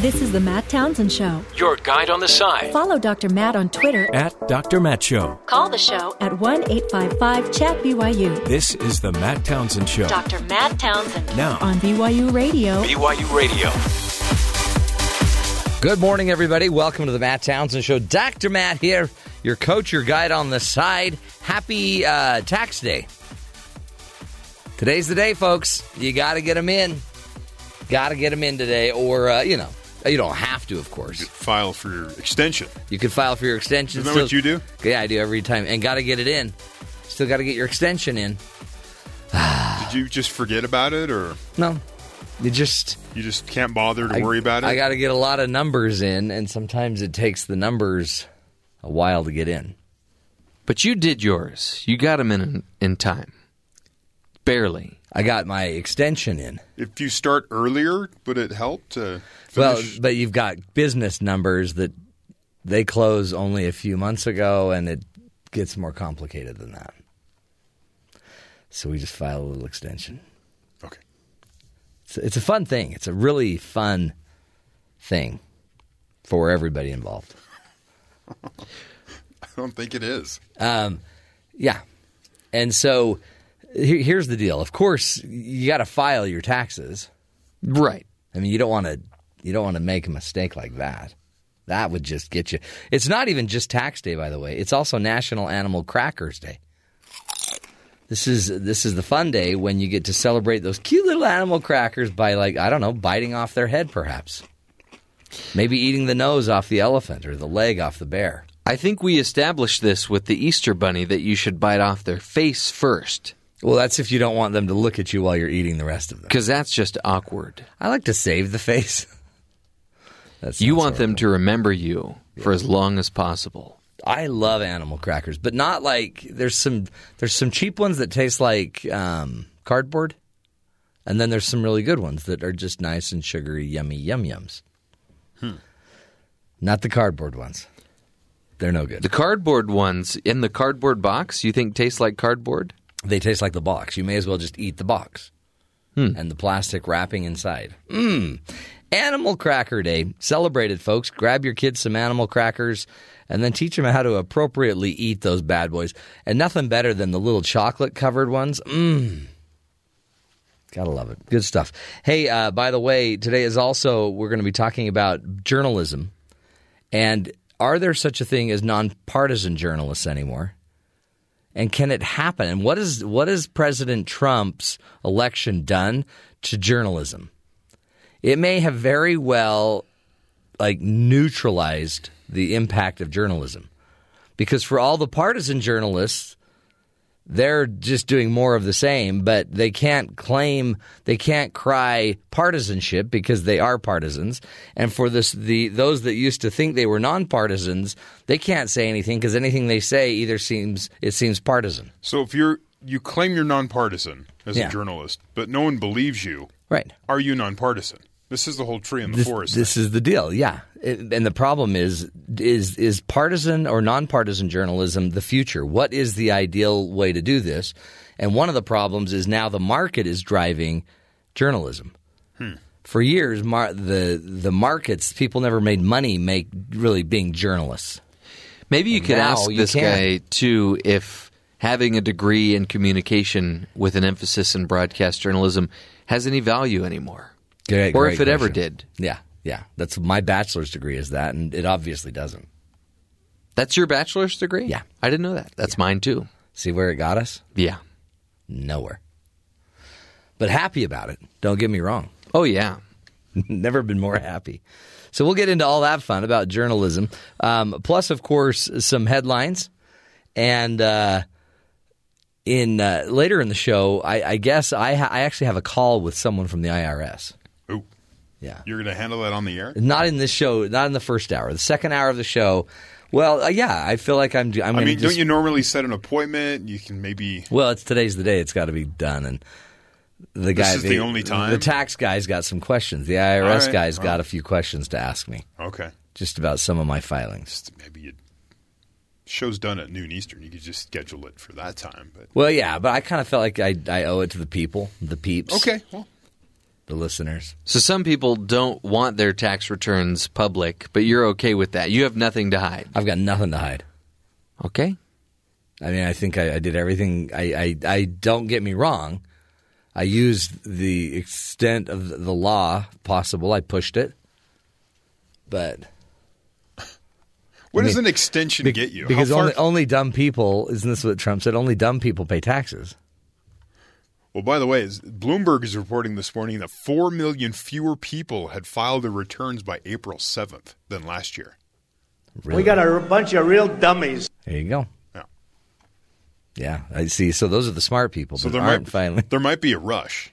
This is the Matt Townsend Show. Your guide on the side. Follow Dr. Matt on Twitter. At Dr. Matt Show. Call the show at 1 855 Chat BYU. This is the Matt Townsend Show. Dr. Matt Townsend. Now. On BYU Radio. BYU Radio. Good morning, everybody. Welcome to the Matt Townsend Show. Dr. Matt here, your coach, your guide on the side. Happy uh, tax day. Today's the day, folks. You got to get them in. Got to get them in today, or, uh, you know, Uh, you don't have to, of course. You file for your extension. You could file for your extension. Isn't that what you do? Yeah, I do every time. And got to get it in. Still got to get your extension in. Did you just forget about it, or No, you just. you just can't bother to I- worry about it? I got to get a lot of numbers in, and sometimes it takes the numbers a while to get in. But you did yours. You got them in in time. Barely. I got my extension in. if you start earlier, would it help to Well, but you've got business numbers that they close only a few months ago, and it gets more complicated than that. So we just file a little extension. okay. It's, it's a fun thing. It's a really fun thing for everybody involved. I don't think it is. Um, yeah. And so here's the deal. Of course, you got to file your taxes. Right. I mean, you don't want to you don't want to make a mistake like that. That would just get you. It's not even just tax day, by the way. It's also National Animal Crackers Day. This is this is the fun day when you get to celebrate those cute little animal crackers by like I don't know, biting off their head perhaps. Maybe eating the nose off the elephant or the leg off the bear. I think we established this with the Easter bunny that you should bite off their face first Well, that's if you don't want them to look at you while you're eating the rest of them. because that's just awkward. I like to save the face. That You sounds want them to remember you for as long as possible. I love animal crackers, but not like there's some there's some cheap ones that taste like um, cardboard, and then there's some really good ones that are just nice and sugary, yummy yum yums. Hmm. Not the cardboard ones. They're no good. The cardboard ones in the cardboard box you think taste like cardboard? They taste like the box. You may as well just eat the box hmm. and the plastic wrapping inside. Mmm. Animal Cracker Day celebrated, folks. Grab your kids some animal crackers and then teach them how to appropriately eat those bad boys. And nothing better than the little chocolate covered ones. Mmm. Gotta love it. Good stuff. Hey, uh, by the way, today is also, we're going to be talking about journalism. And are there such a thing as nonpartisan journalists anymore? And can it happen? And what is what has President Trump's election done to journalism? It may have very well like neutralized the impact of journalism. Because for all the partisan journalists, they're just doing more of the same, but they can't claim they can't cry partisanship because they are partisans. And for this the those that used to think they were nonpartisans, they can't say anything because anything they say either seems it seems partisan. So if you're you claim you're nonpartisan as Yeah. a journalist, but no one believes you, Right. are you nonpartisan? This is the whole tree in the This, forest. this is the deal, yeah. It- and the problem is, is is partisan or nonpartisan journalism the future? What is the ideal way to do this? And one of the problems is now the market is driving journalism. Hmm. For years, mar- the the markets people never made money make really being journalists. Maybe you could ask you this can. guy too if having a degree in communication with an emphasis in broadcast journalism has any value anymore. Great- or great if it ever did. Yeah, yeah. That's my bachelor's degree is that, and it obviously doesn't. That's your bachelor's degree? Yeah. I didn't know that. That's mine too. See where it got us? Yeah. Nowhere. But happy about it. Don't get me wrong. Oh yeah. Never been more happy. So we'll get into all that fun about journalism. Um, plus, of course, some headlines. And uh, in uh, later in the show, I, I guess I, ha- I actually have a call with someone from the IRS. Yeah, you're going to handle that on the air? not in this show, not in the first hour. The second hour of the show. Well, uh, yeah, I feel like I'm. I'm I mean, just, don't you normally set an appointment? You can maybe. Well, it's today's the day. It's got to be done, and the guy. This is the only time? The tax guy's got some questions. The IRS right. guy's got a few questions to ask me, Okay. just about some of my filings. Maybe you. Show's done at noon Eastern. You could just schedule it for that time. But Well, yeah, but I kind of felt like I, I owe it to the people, the peeps. okay, well, the listeners. So some people don't want their tax returns public, but you're okay with that. You have nothing to hide. I've got nothing to hide. Okay. I mean, I think I, I did everything. I, I, I don't get me wrong. I used the extent of the law possible. I pushed it, but What I does an extension be- get you? Because only only dumb people. Isn't this what Trump said? Only dumb people pay taxes. Well, by the way, Bloomberg is reporting this morning that 4 million fewer people had filed their returns by April 7th than last year. Really. We got a bunch of real dummies. There you go. Yeah. Yeah, I see. So those are the smart people So that there aren't might, finally. there might be a rush.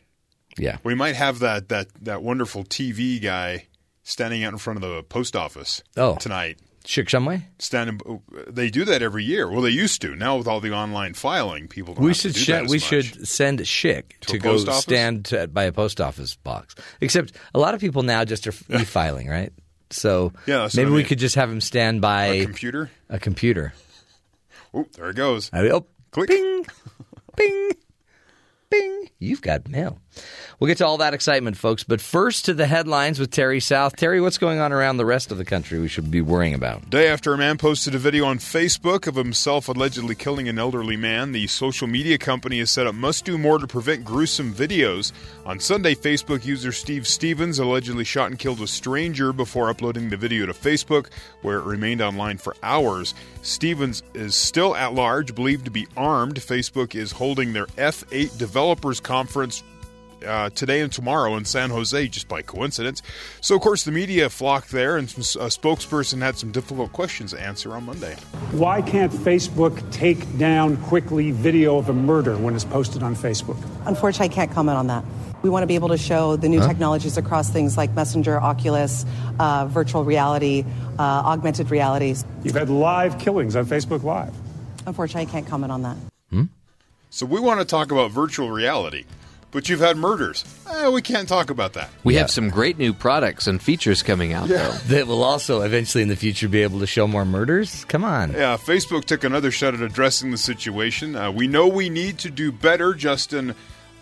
Yeah. We might have that, that, that wonderful TV guy standing out in front of the post office Oh. tonight. Shik Shumway? Standing, oh, they do that every year. Well, they used to. Now with all the online filing, people don't We should to do sh- we much. should send Shik To to, go office? stand to, by a post office box. Except a lot of people now just are e-filing, right? So Yeah, maybe I we could just have him stand by a computer. a computer. Oh, there it goes. I- oh, Click. Bing, bing, bing. You've got mail. We'll get to all that excitement, folks. But first to the headlines with Terry South. Terry, what's going on around the rest of the country we should be worrying about? Day after a man posted a video on Facebook of himself allegedly killing an elderly man, the social media company has said it must do more to prevent gruesome videos. On Sunday, Facebook user Steve Stevens allegedly shot and killed a stranger before uploading the video to Facebook, where it remained online for hours. Stevens is still at large, believed to be armed. Facebook is holding their F8 developers conference uh, today and tomorrow in San Jose, just by coincidence. So, of course, the media flocked there, and a spokesperson had some difficult questions to answer on Monday. Why can't Facebook take down quickly video of a murder when it's posted on Facebook? Unfortunately, I can't comment on that. We want to be able to show the new technologies across things like Messenger, Oculus, uh, virtual reality, uh, augmented realities. You've had live killings on Facebook Live. Unfortunately, I can't comment on that. So, we want to talk about virtual reality, but you've had murders. Eh, we can't talk about that. We Yeah. have some great new products and features coming out, though. That will also eventually in the future be able to show more murders? Come on. Yeah, Facebook took another shot at addressing the situation. Uh, we know we need to do better. Justin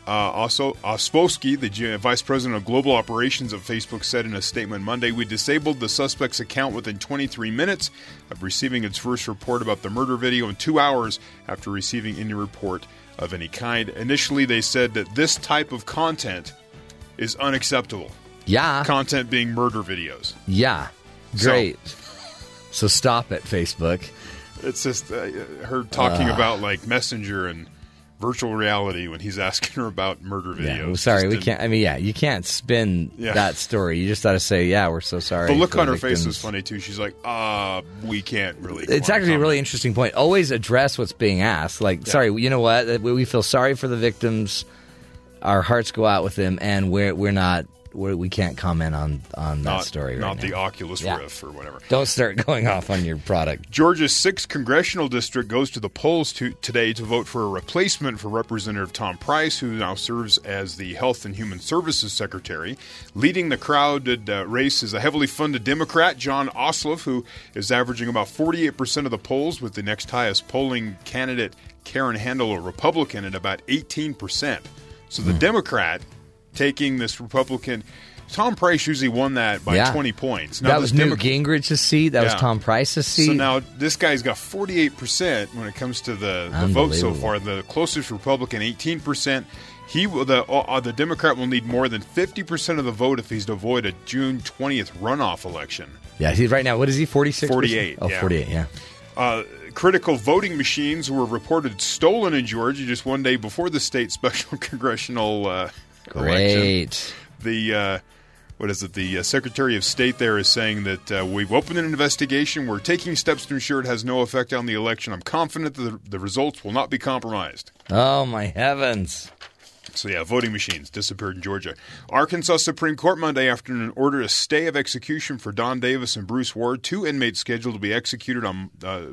uh, also Osofsky, the G- vice president of global operations of Facebook, said in a statement Monday, "We disabled the suspect's account within 23 minutes of receiving its first report about the murder video, and two hours after receiving any report of any kind. Initially, they said that this type of content is unacceptable. Yeah. Content being murder videos. Yeah. Great. So, stop it, Facebook. It's just uh, her talking about like Messenger and virtual reality when he's asking her about murder videos. Yeah. well, sorry, we can't. I mean, yeah, you can't spin Yeah. that story. You just got to say, yeah, we're so sorry. The look on her face victims. was funny too. She's like, "Uh, we can't really." It's actually a really interesting point. Always address what's being asked. Like, sorry, you know what? We we feel sorry for the victims. Our hearts go out with them, and we're we're not. We're, we can't comment on on that not, story right not now. the Oculus Yeah. Rift or whatever. Don't start going off on your product. Georgia's 6th congressional district goes to the polls to, today to vote for a replacement for Representative Tom Price, who now serves as the Health and Human Services Secretary. Leading the crowded uh, race is a heavily funded Democrat, Jon Ossoff, who is averaging about 48% of the polls, with the next highest polling candidate, Karen Handel, a Republican, at about 18%. So Hmm. the Democrat taking this Republican. Tom Price usually won that by Yeah. 20 points. that was Newt Demo- Gingrich's seat. That was Tom Price's seat. so now this guy's got 48% when it comes to the, the vote so far. The closest Republican, 18%. He will, the uh, the Democrat will need more than 50% of the vote if he's to avoid a June 20th runoff election. yeah, he's right now. What is he? Forty six. 48, Oh, yeah. 48, Yeah. Uh, critical voting machines were reported stolen in Georgia just one day before the state special congressional uh. Great. the uh, what is it? The uh, Secretary of State there is saying that uh, we've opened an investigation. We're taking steps to ensure it has no effect on the election. I'm confident that the, the results will not be compromised. Oh my heavens. So yeah, voting machines disappeared in Georgia. Arkansas Supreme Court Monday afternoon ordered a stay of execution for Don Davis and Bruce Ward, two inmates scheduled to be executed on. Uh,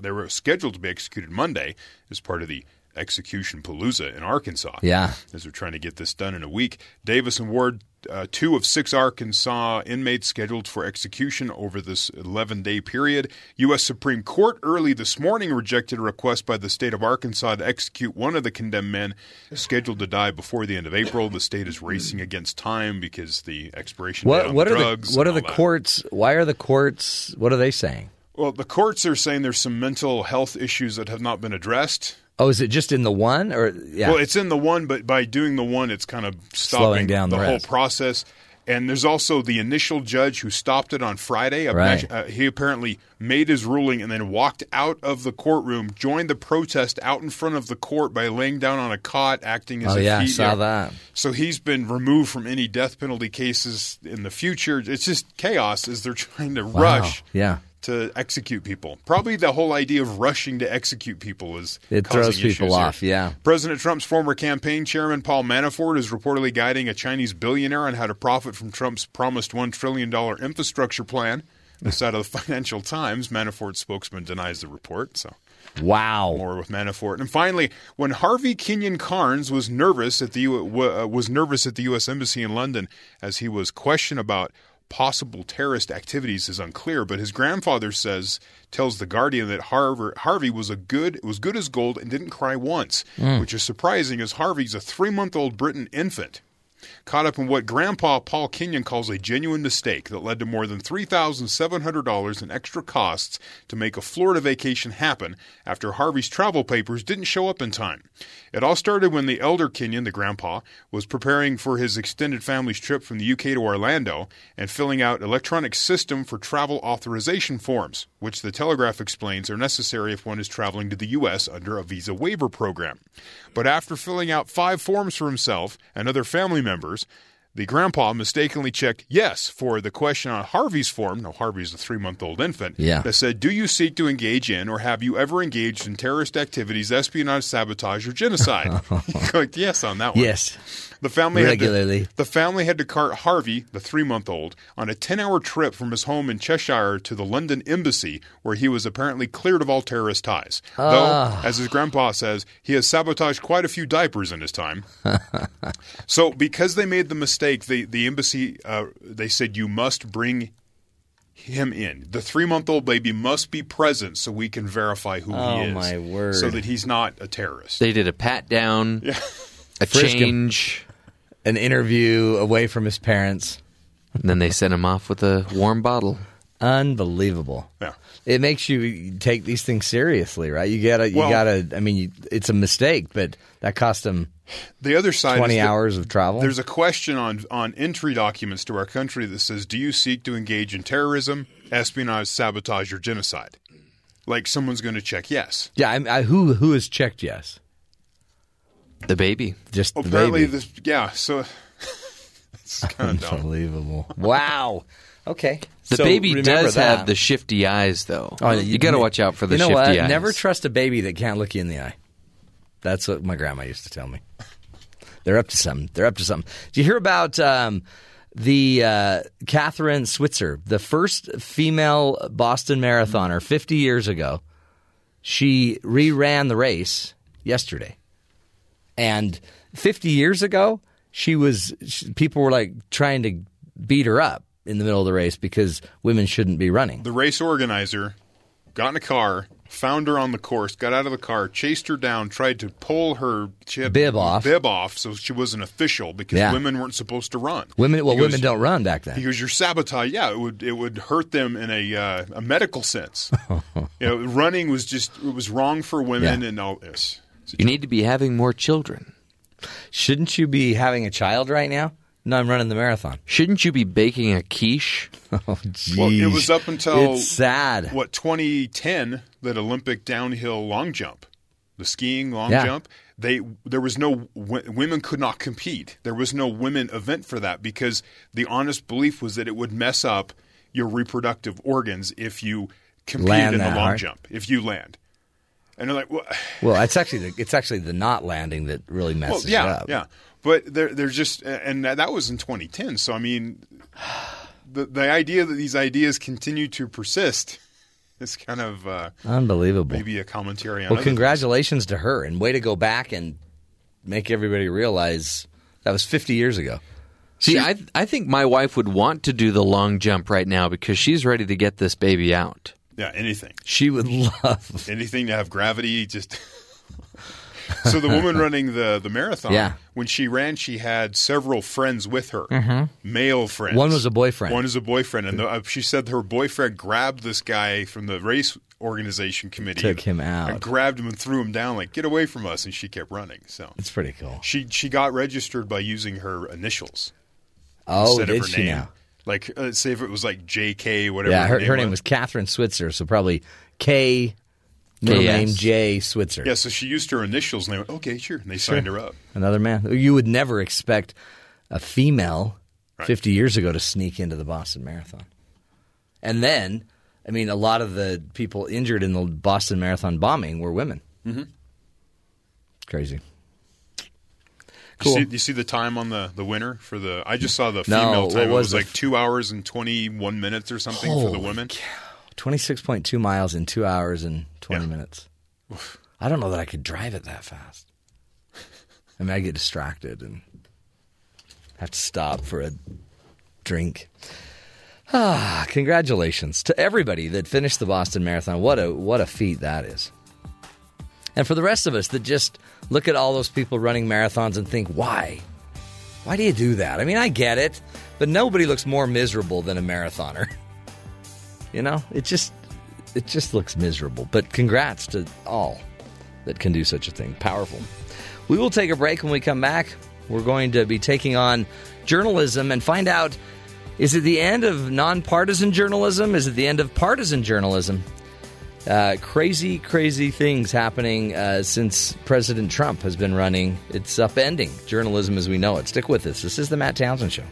they were scheduled to be executed Monday as part of the execution palooza in Arkansas. Yeah. as they're trying to get this done in a week. Davis and Ward uh, two of six Arkansas inmates scheduled for execution over this 11 day period. U.S. Supreme Court early this morning rejected a request by the state of Arkansas to execute one of the condemned men scheduled to die before the end of April. The state is racing against time because the expiration date What what the are drugs. the what are the that. courts? Why are the courts? What are they saying? Well, the courts are saying there's some mental health issues that have not been addressed. Oh, is it just in the one or yeah? Well, it's in the one, but by doing the one, it's kind of stopping Slowing down the whole process. And there's also the initial judge who stopped it on Friday. Right. Uh, he apparently made his ruling and then walked out of the courtroom, joined the protest out in front of the court by laying down on a cot, acting as Oh, if yeah, I saw that. So he's been removed from any death penalty cases in the future. It's just chaos as they're trying to Wow. rush Yeah. To execute people. Probably the whole idea of rushing to execute people is It throws people issues here. off, yeah. President Trump's former campaign chairman Paul Manafort is reportedly guiding a Chinese billionaire on how to profit from Trump's promised one trillion dollar infrastructure plan. This out of the Financial Times. Manafort's spokesman denies the report. So Wow. more with Manafort. And finally, when Harvey Kenyon Cairns was nervous at the U- uh, was nervous at the U.S. Embassy in London as he was questioned about possible terrorist activities is unclear. But his grandfather says tells the Guardian that Harvey, Harvey was a good was good as gold and didn't cry once, hmm. which is surprising as Harvey's a three month old Britain infant. Caught up in what Grandpa Paul Kenyon calls a genuine mistake that led to more than $3,700 in extra costs to make a Florida vacation happen after Harvey's travel papers didn't show up in time. It all started when the elder Kenyon, the grandpa, was preparing for his extended family's trip from the UK to Orlando and filling out electronic system for travel authorization forms, which the Telegraph explains are necessary if one is traveling to the US under a visa waiver program. But after filling out five forms for himself and other family members, the grandpa mistakenly checked yes for the question on Harvey's form. Now, Harvey's a three month old infant. Yeah. That said, Do you seek to engage in or have you ever engaged in terrorist activities, espionage, sabotage, or genocide? He clicked yes on that one. Yes. The family Regularly. Had to, the family had to cart Harvey, the three-month-old, on a ten-hour trip from his home in Cheshire to the London embassy, where he was apparently cleared of all terrorist ties. Ah. Though, as his grandpa says, he has sabotaged quite a few diapers in his time. so, because they made the mistake, the the embassy uh, they said you must bring him in. The three-month-old baby must be present so we can verify who Oh, he is. my word. So that he's not a terrorist. They did a pat down, a Frisk him. Change, An interview away from his parents. and then they sent him off with a warm bottle. Unbelievable. Yeah. It makes you take these things seriously, right? You gotta, you Well- gotta. I mean, you, it's a mistake, but that cost him The other side twenty is hours of travel. There's a question on on entry documents to our country that says, "Do you seek to engage in terrorism, espionage, sabotage, or genocide?" Like someone's going to check yes. yeah, I, I, who who has checked yes? The baby. Just the Apparently, baby. this yeah. So it's kind of dumb. Unbelievable. wow. Okay. The So baby does that. have the shifty eyes, though. Oh, you, got to watch out for the you know shifty what? eyes. Never trust a baby that can't look you in the eye. That's what my grandma used to tell me. They're up to something. They're up to something. Do you hear about um, the uh, Kathrine Switzer, the first female Boston marathoner, 50 years ago? She reran the race yesterday, and 50 years ago, she was. She, people were like trying to beat her up in the middle of the race because women shouldn't be running. The race organizer got in a car, found her on the course, got out of the car, chased her down, tried to pull her Bib off. bib off, so she was an official because Yeah. women weren't supposed to run. Women, well, goes- women don't run back then. Because you're sabotage, yeah, it would it would hurt them in a uh, a medical sense. you know, running was just it was wrong for women Yeah. and all this. You need to be having more children. Shouldn't you be having a child right now? No, I'm running the marathon. Shouldn't you be baking a quiche? Oh, geez. Well, it was up until it's sad. what 2010 that Olympic downhill long jump, the skiing long Yeah. jump. They there was no w- women could not compete. There was no women event for that because the honest belief was that it would mess up your reproductive organs if you competed Land in the long hard. jump. If you land, and they're like, well, Well, it's actually the, it's actually the not landing that really messes Well, yeah, it up. yeah. But they're they're just and that that was in 2010. So I mean, the the idea that these ideas continue to persist is kind of uh, Unbelievable. maybe a commentary on. well, other congratulations to her and way to go back and make everybody realize that was 50 years ago. See, I I think my wife would want to do the long jump right now because she's ready to get this baby out. Yeah, anything. She would love. Anything to have gravity, just. so the woman running the the marathon, Yeah. when she ran, she had several friends with her, male friends. One was a boyfriend. One is a boyfriend, and the, uh, she said her boyfriend grabbed this guy from the race organization committee, Took him out. and grabbed him and threw him down, like "Get away from us!" And she kept running. So It's pretty cool. she she got registered by using her initials Oh, instead did of her she name. now? Like, uh, say if it was like J.K. whatever. Yeah, her, her name was Kathrine Switzer, so probably K, middle KS. name J Switzer. Yeah, so she used her initials, and they went, "Okay, sure," and they signed her up. Another man. You would never expect a female Right. 50 years ago to sneak into the Boston Marathon. And then, I mean, a lot of the people injured in the Boston Marathon bombing were women. Mm-hmm. Crazy. Cool. You see, you see the time on the, the winner for the? I just saw the female what time. It was was the like two hours and twenty one minutes or something for the women. 26.2 miles in two hours and 20 Yeah. minutes. I don't know that I could drive it that fast. I mean, I get distracted and have to stop for a drink. Ah, congratulations to everybody that finished the Boston Marathon. What a what a feat that is. And for the rest of us that just look at all those people running marathons and think, why? Why do you do that? I mean, I get it, but nobody looks more miserable than a marathoner. You know, it just it just looks miserable. But congrats to all that can do such a thing. Powerful. We will take a break when we come back. We're going to be taking on journalism and find out is it the end of nonpartisan journalism? Is it the end of partisan journalism? Uh, crazy, crazy things happening uh, since President Trump has been running. It's upending journalism as we know it. Stick with us. This is the Matt Townsend Show.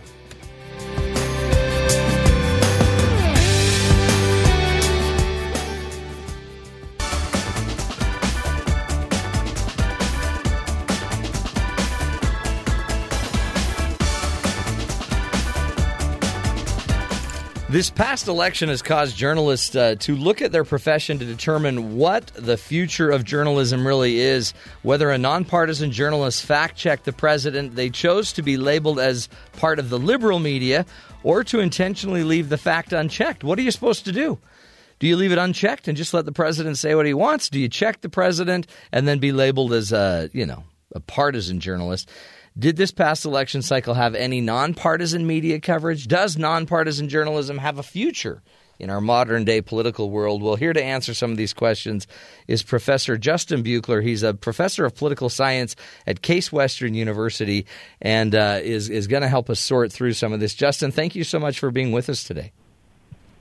This past election has caused journalists uh, to look at their profession to determine what the future of journalism really is. Whether a nonpartisan journalist fact checked the president they chose to be labeled as part of the liberal media or to intentionally leave the fact unchecked. What are you supposed to do? Do you leave it unchecked and just let the president say what he wants? Do you check the president and then be labeled as a, you know, a partisan journalist? Did this past election cycle have any nonpartisan media coverage? Does nonpartisan journalism have a future in our modern day political world? Well, here to answer some of these questions is Professor Justin Buchler. He's a professor of political science at Case Western University and uh, is, is going to help us sort through some of this. Justin, thank you so much for being with us today.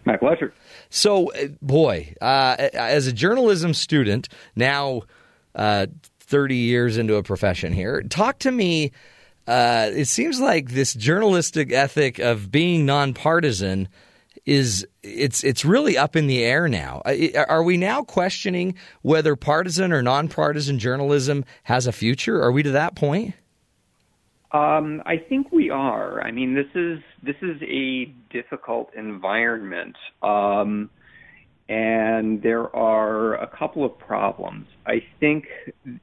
My pleasure. So, uh, boy, uh, as a journalism student, now uh, 30 years into a profession here, talk to me. Uh, it seems like this journalistic ethic of being nonpartisan is it's it's really up in the air now. Are we now questioning whether partisan or nonpartisan journalism has a future? Are we to that point? Um, I think we are. I mean, this is this is a difficult environment, um, and there are a couple of problems. I think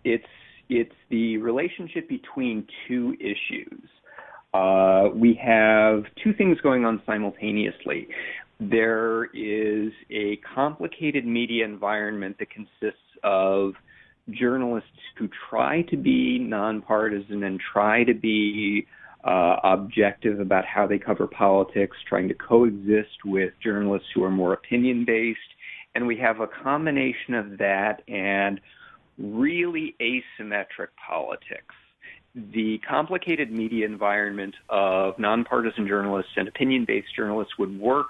it's it's the relationship between two issues. Uh, we have two things going on simultaneously. There is a complicated media environment that consists of journalists who try to be nonpartisan and try to be uh, objective about how they cover politics, trying to coexist with journalists who are more opinion based. And we have a combination of that and really asymmetric politics. The complicated media environment of nonpartisan journalists and opinion based journalists would work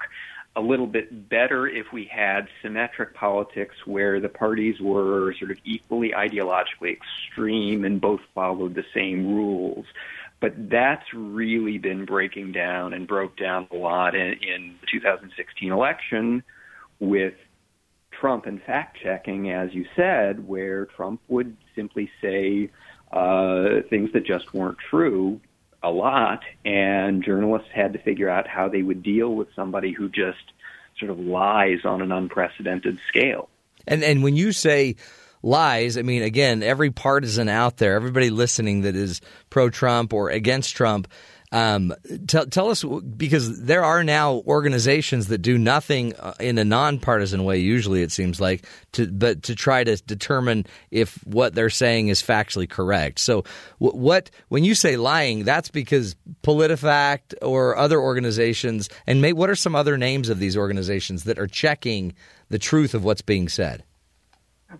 a little bit better if we had symmetric politics where the parties were sort of equally ideologically extreme and both followed the same rules. But that's really been breaking down and broke down a lot in, in the 2016 election with Trump and fact checking, as you said, where Trump would simply say uh, things that just weren't true a lot, and journalists had to figure out how they would deal with somebody who just sort of lies on an unprecedented scale. And and when you say lies, I mean again, every partisan out there, everybody listening that is pro Trump or against Trump, Um, tell, tell us because there are now organizations that do nothing uh, in a nonpartisan way. Usually, it seems like to but to try to determine if what they're saying is factually correct. So, what when you say lying, that's because PolitiFact or other organizations, and may, what are some other names of these organizations that are checking the truth of what's being said?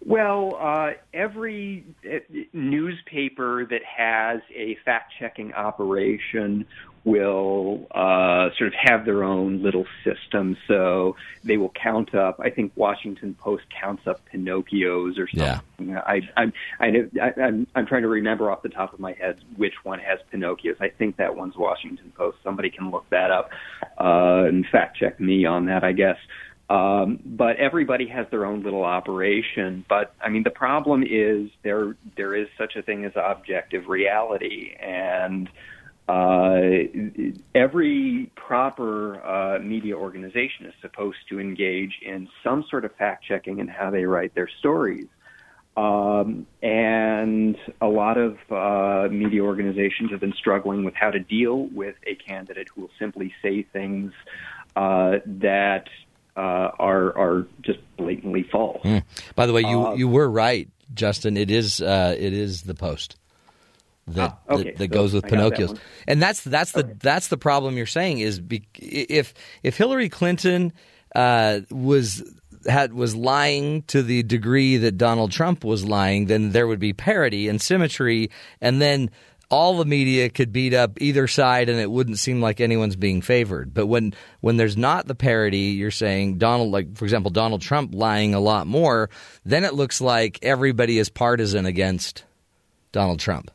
Well, uh, every uh, newspaper that has a fact checking operation will uh, sort of have their own little system. So they will count up. I think Washington Post counts up Pinocchios or something. Yeah. I, I'm, I, I, I'm, I'm trying to remember off the top of my head which one has Pinocchios. I think that one's Washington Post. Somebody can look that up uh, and fact check me on that, I guess. Um, but everybody has their own little operation. But I mean, the problem is there there is such a thing as objective reality, and uh, every proper uh, media organization is supposed to engage in some sort of fact checking in how they write their stories. Um, and a lot of uh, media organizations have been struggling with how to deal with a candidate who will simply say things uh, that uh, are are just blatantly false. Mm. By the way, you uh, you were right, Justin. It is uh, it is the post that ah, okay. that, that so goes with Pinocchio's, that and that's that's the okay. that's the problem you're saying is be, if if Hillary Clinton uh, was had was lying to the degree that Donald Trump was lying, then there would be parity and symmetry, and then all the media could beat up either side and it wouldn't seem like anyone's being favored. But when when there's not the parity, you're saying Donald like for example Donald Trump lying a lot more, then it looks like everybody is partisan against Donald Trump.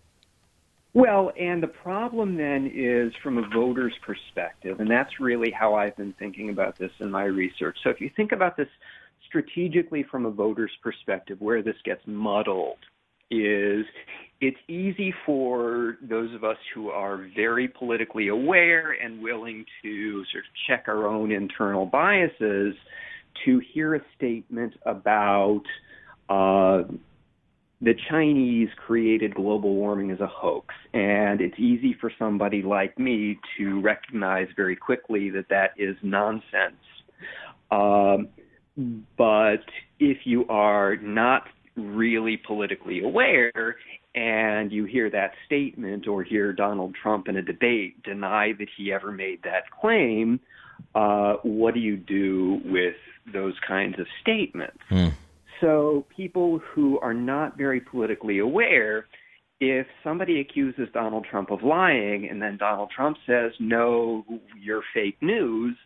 Well, and the problem then is from a voter's perspective, and that's really how I've been thinking about this in my research. So if you think about this strategically from a voter's perspective, where this gets muddled is it's easy for those of us who are very politically aware and willing to sort of check our own internal biases to hear a statement about uh, the Chinese created global warming as a hoax. And it's easy for somebody like me to recognize very quickly that that is nonsense. Um, but if you are not really politically aware and you hear that statement or hear Donald Trump in a debate deny that he ever made that claim, uh, what do you do with those kinds of statements? Hmm. So, people who are not very politically aware, if somebody accuses Donald Trump of lying and then Donald Trump says, no, you're fake news,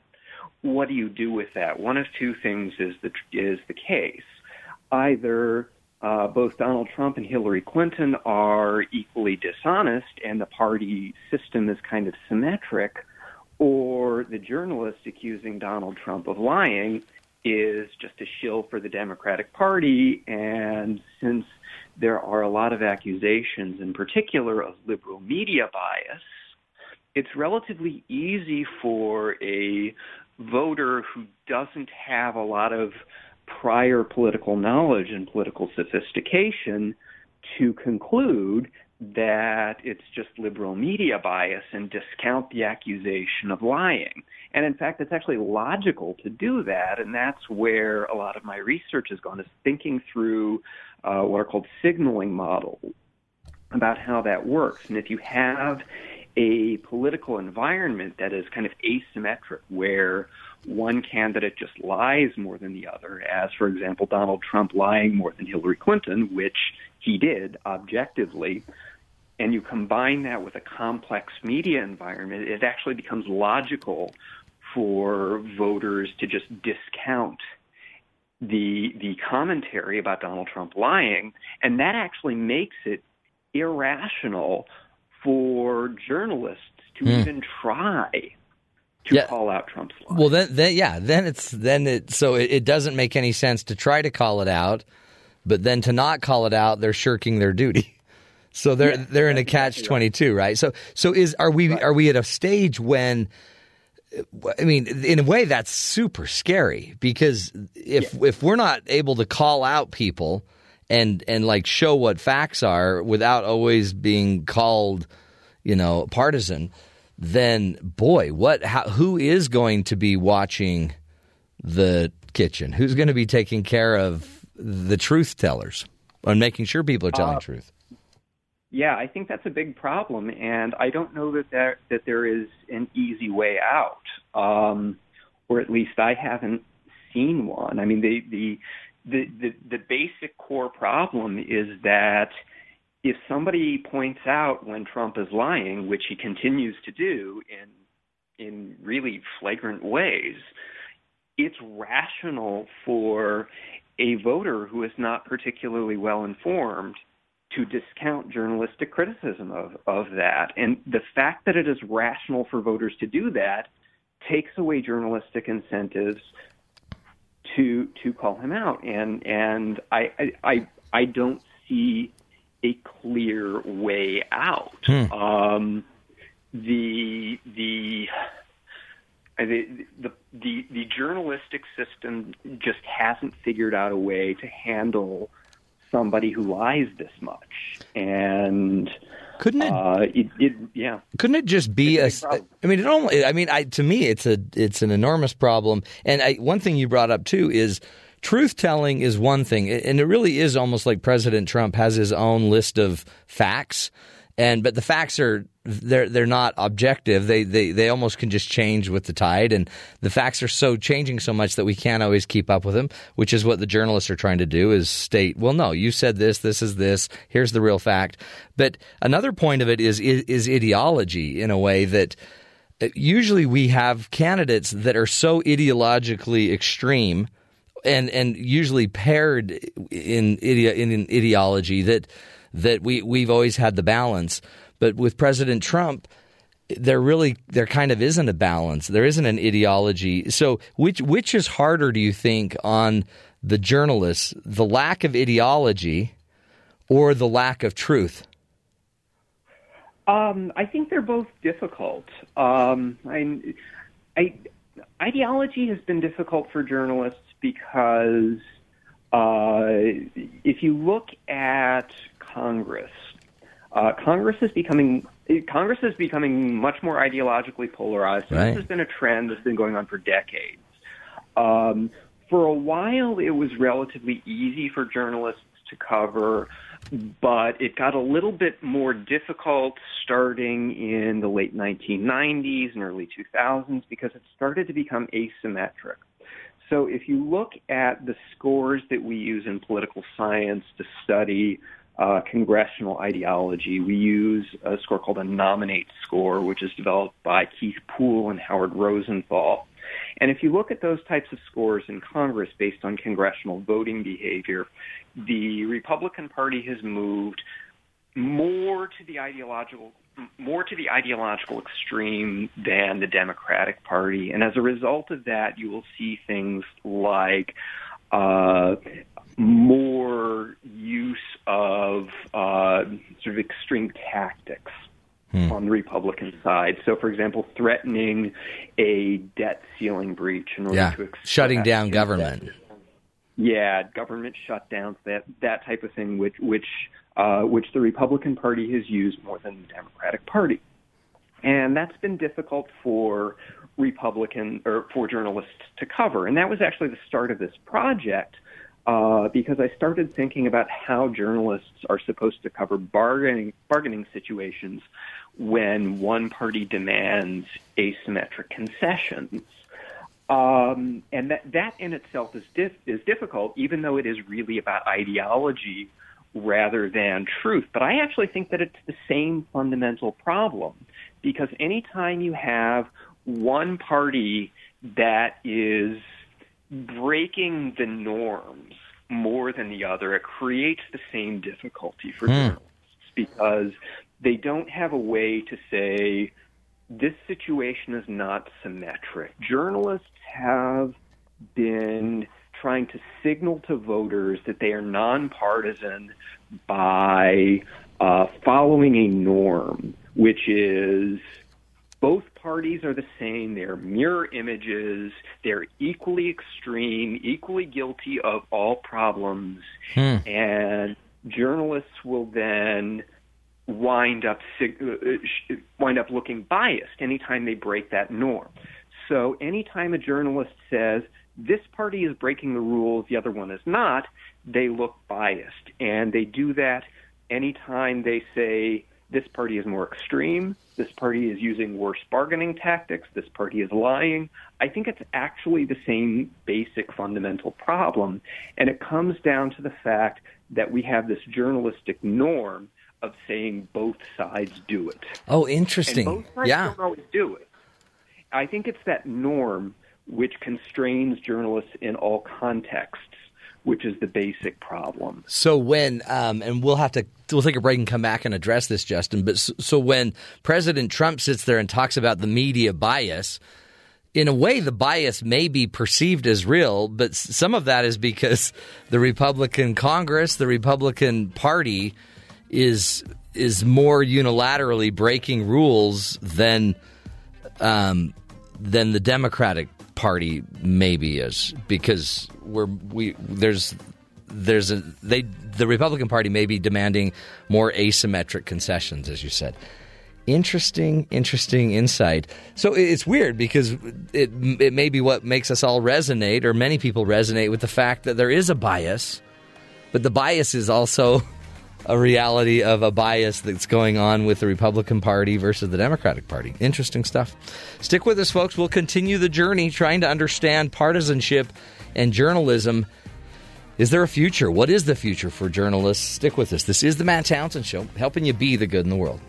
what do you do with that? One of two things is the, is the case. Either uh, both Donald Trump and Hillary Clinton are equally dishonest, and the party system is kind of symmetric, or the journalist accusing Donald Trump of lying is just a shill for the Democratic Party. And since there are a lot of accusations, in particular of liberal media bias, it's relatively easy for a voter who doesn't have a lot of prior political knowledge and political sophistication to conclude that it's just liberal media bias and discount the accusation of lying. And in fact, it's actually logical to do that, and that's where a lot of my research has gone, is thinking through uh, what are called signaling models about how that works. And if you have a political environment that is kind of asymmetric, where one candidate just lies more than the other, as, for example, Donald Trump lying more than Hillary Clinton, which he did objectively, and you combine that with a complex media environment, it actually becomes logical for voters to just discount the the commentary about Donald Trump lying, and that actually makes it irrational for journalists to mm. even try to yeah. call out Trump's lie. Well, then, then yeah, then it's then it so it, it, doesn't make any sense to try to call it out, but then to not call it out, they're shirking their duty. So they're yeah, they're in a catch twenty two, right. So so is are we right. are we at a stage when? I mean, in a way, that's super scary because if yeah. if we're not able to call out people and and like show what facts are without always being called, you know, partisan, then boy, what? How, who is going to be watching the kitchen? Who's going to be taking care of the truth tellers and making sure people are telling Uh, truth? Yeah, I think that's a big problem, and I don't know that there that there is an easy way out, um, or at least I haven't seen one. I mean, the the the the, the basic core problem is that if somebody points out when Trump is lying, which he continues to do in in really flagrant ways, it's rational for a voter who is not particularly well informed to discount journalistic criticism of, of that. And the fact that it is rational for voters to do that takes away journalistic incentives to to call him out. And and I I I, don't see a clear way out. Um, the the the, the the the journalistic system just hasn't figured out a way to handle somebody who lies this much, and couldn't it? Uh, it, it yeah. Couldn't it just be a? It's a problem. I mean, it only. I mean, I, to me, it's a it's an enormous problem. And I, one thing you brought up too is truth telling is one thing, and it really is almost like President Trump has his own list of facts, and but the facts are they're they're not objective. They they they almost can just change with the tide, and the facts are so changing so much that we can't always keep up with them. Which is what the journalists are trying to do: is state, well, no, you said this, this is this. Here's the real fact. But another point of it is is, is ideology in a way that uh, usually we have candidates that are so ideologically extreme and and usually paired in in, in ideology that that we we've always had the balance but with President Trump there really there kind of isn't a balance. There isn't an ideology. So which which is harder do you think on the journalists the lack of ideology or the lack of truth? Um, I think they're both difficult. Um, I, I, ideology has been difficult for journalists because uh, if you look at Congress, uh, Congress is becoming Congress is becoming much more ideologically polarized. Right. This has been a trend that's been going on for decades. Um, for a while, it was relatively easy for journalists to cover, but it got a little bit more difficult starting in the late 1990s and early 2000s because it started to become asymmetric. So if you look at the scores that we use in political science to study uh, congressional ideology, we use a score called a nominate score, which is developed by Keith Poole and Howard Rosenthal. And if you look at those types of scores in Congress based on congressional voting behavior, the Republican Party has moved more to the ideological more to the ideological extreme than the Democratic Party, and as a result of that, you will see things like uh, more use of uh, sort of extreme tactics on the Republican side. So, for example, threatening a debt ceiling breach in order yeah to shutting down government yeah, government shutdowns, that that type of thing, which which uh, which the Republican Party has used more than the Democratic Party, and that's been difficult for Republican or for journalists to cover. And that was actually the start of this project. Uh, because I started thinking about how journalists are supposed to cover bargaining bargaining situations when one party demands asymmetric concessions. Um, and that, that in itself is, dif- is difficult, even though it is really about ideology rather than truth. But I actually think that it's the same fundamental problem because anytime you have one party that is breaking the norms more than the other, it creates the same difficulty for journalists because they don't have a way to say, this situation is not symmetric. Journalists have been trying to signal to voters that they are nonpartisan by uh, following a norm, which is both parties are the same. They're mirror images. They're equally extreme, equally guilty of all problems. And journalists will then wind up uh, wind up looking biased anytime they break that norm. So anytime a journalist says this party is breaking the rules, the other one is not, they look biased, and they do that anytime they say this party is more extreme, this party is using worse bargaining tactics, this party is lying. I think it's actually the same basic fundamental problem, and it comes down to the fact that we have this journalistic norm of saying both sides do it. Oh, interesting. And both sides yeah. don't always do it. I think it's that norm which constrains journalists in all contexts, which is the basic problem. So when um, and we'll have to we'll take a break and come back and address this, Justin. But so, so when President Trump sits there and talks about the media bias. In a way, the bias may be perceived as real, but some of that is because the Republican Congress, the Republican Party, is is more unilaterally breaking rules than um, than the Democratic Party maybe is because we're we there's there's a they the Republican Party may be demanding more asymmetric concessions, as you said. Interesting, interesting insight. So it's weird because it it may be what makes us all resonate, or many people resonate with the fact that there is a bias, but the bias is also a reality of a bias that's going on with the Republican Party versus the Democratic Party. Interesting stuff. Stick with us, folks. We'll continue the journey trying to understand partisanship and journalism. Is there a future? What is the future for journalists? Stick with us. This is the Matt Townsend Show, helping you be the good in the world.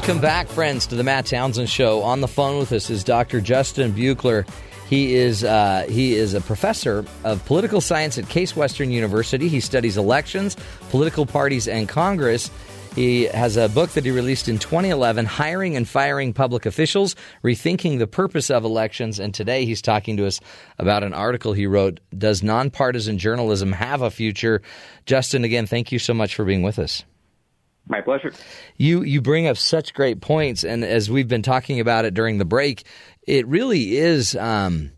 Welcome back, friends, to the Matt Townsend Show. On the phone with us is Dr. Justin Buchler. He is uh, he is a professor of political science at Case Western University. He studies elections, political parties, and Congress. He has a book that he released in 2011, Hiring and Firing Public Officials, Rethinking the Purpose of Elections. And today he's talking to us about an article he wrote, Does Nonpartisan Journalism Have a Future? Justin, again, thank you so much for being with us. My pleasure. You you bring up such great points, and as we've been talking about it during the break, it really is. Um,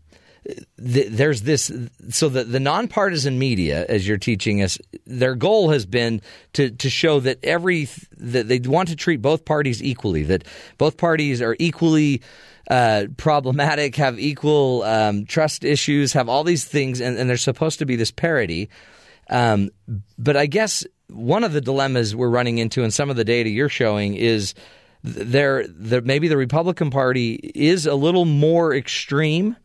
th- there's this so the the nonpartisan media, as you're teaching us, their goal has been to to show that every that they want to treat both parties equally, that both parties are equally. Uh, problematic, have equal um, trust issues, have all these things, and, and there's supposed to be this parity. Um, but I guess one of the dilemmas we're running into, and some of the data you're showing, is there. The, maybe the Republican Party is a little more extreme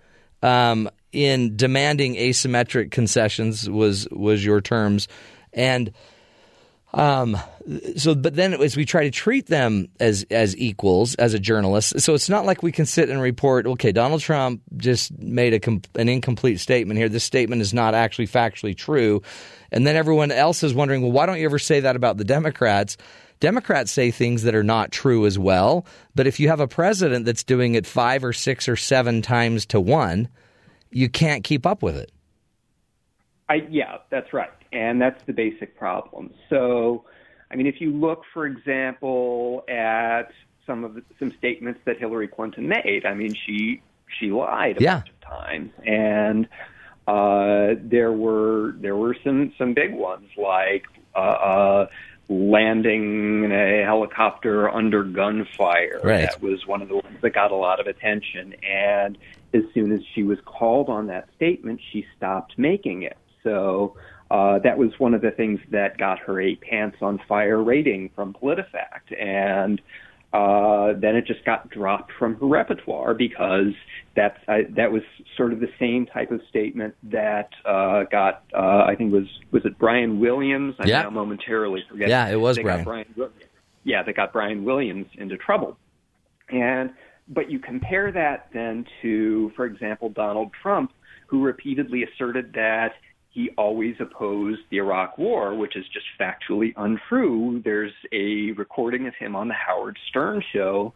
um, in demanding asymmetric concessions. Was was your terms, and um, so, but then as we try to treat them as as equals as a journalist, so it's not like we can sit and report. Okay, Donald Trump just made a an incomplete statement here. This statement is not actually factually true, and then everyone else is wondering, well, why don't you ever say that about the Democrats? Democrats say things that are not true as well. But if you have a president that's doing it five or six or seven times to one, you can't keep up with it. I, yeah, that's right. And that's the basic problem. So, I mean, if you look, for example, at some of the, some statements that Hillary Clinton made, I mean, she she lied a Yeah. bunch of times, and uh, there were there were some some big ones like uh, uh, landing a helicopter under gunfire. Right. That was one of the ones that got a lot of attention. And as soon as she was called on that statement, she stopped making it. So uh, that was one of the things that got her a pants on fire rating from PolitiFact. And uh, then it just got dropped from her repertoire because that's uh, that was sort of the same type of statement that uh, got uh, I think was was it Brian Williams? I Yeah. now momentarily forget. Yeah, it was They Brian. Brian. Yeah, that got Brian Williams into trouble. And but you compare that then to, for example, Donald Trump, who repeatedly asserted that he always opposed the Iraq War, which is just factually untrue. There's a recording of him on the Howard Stern show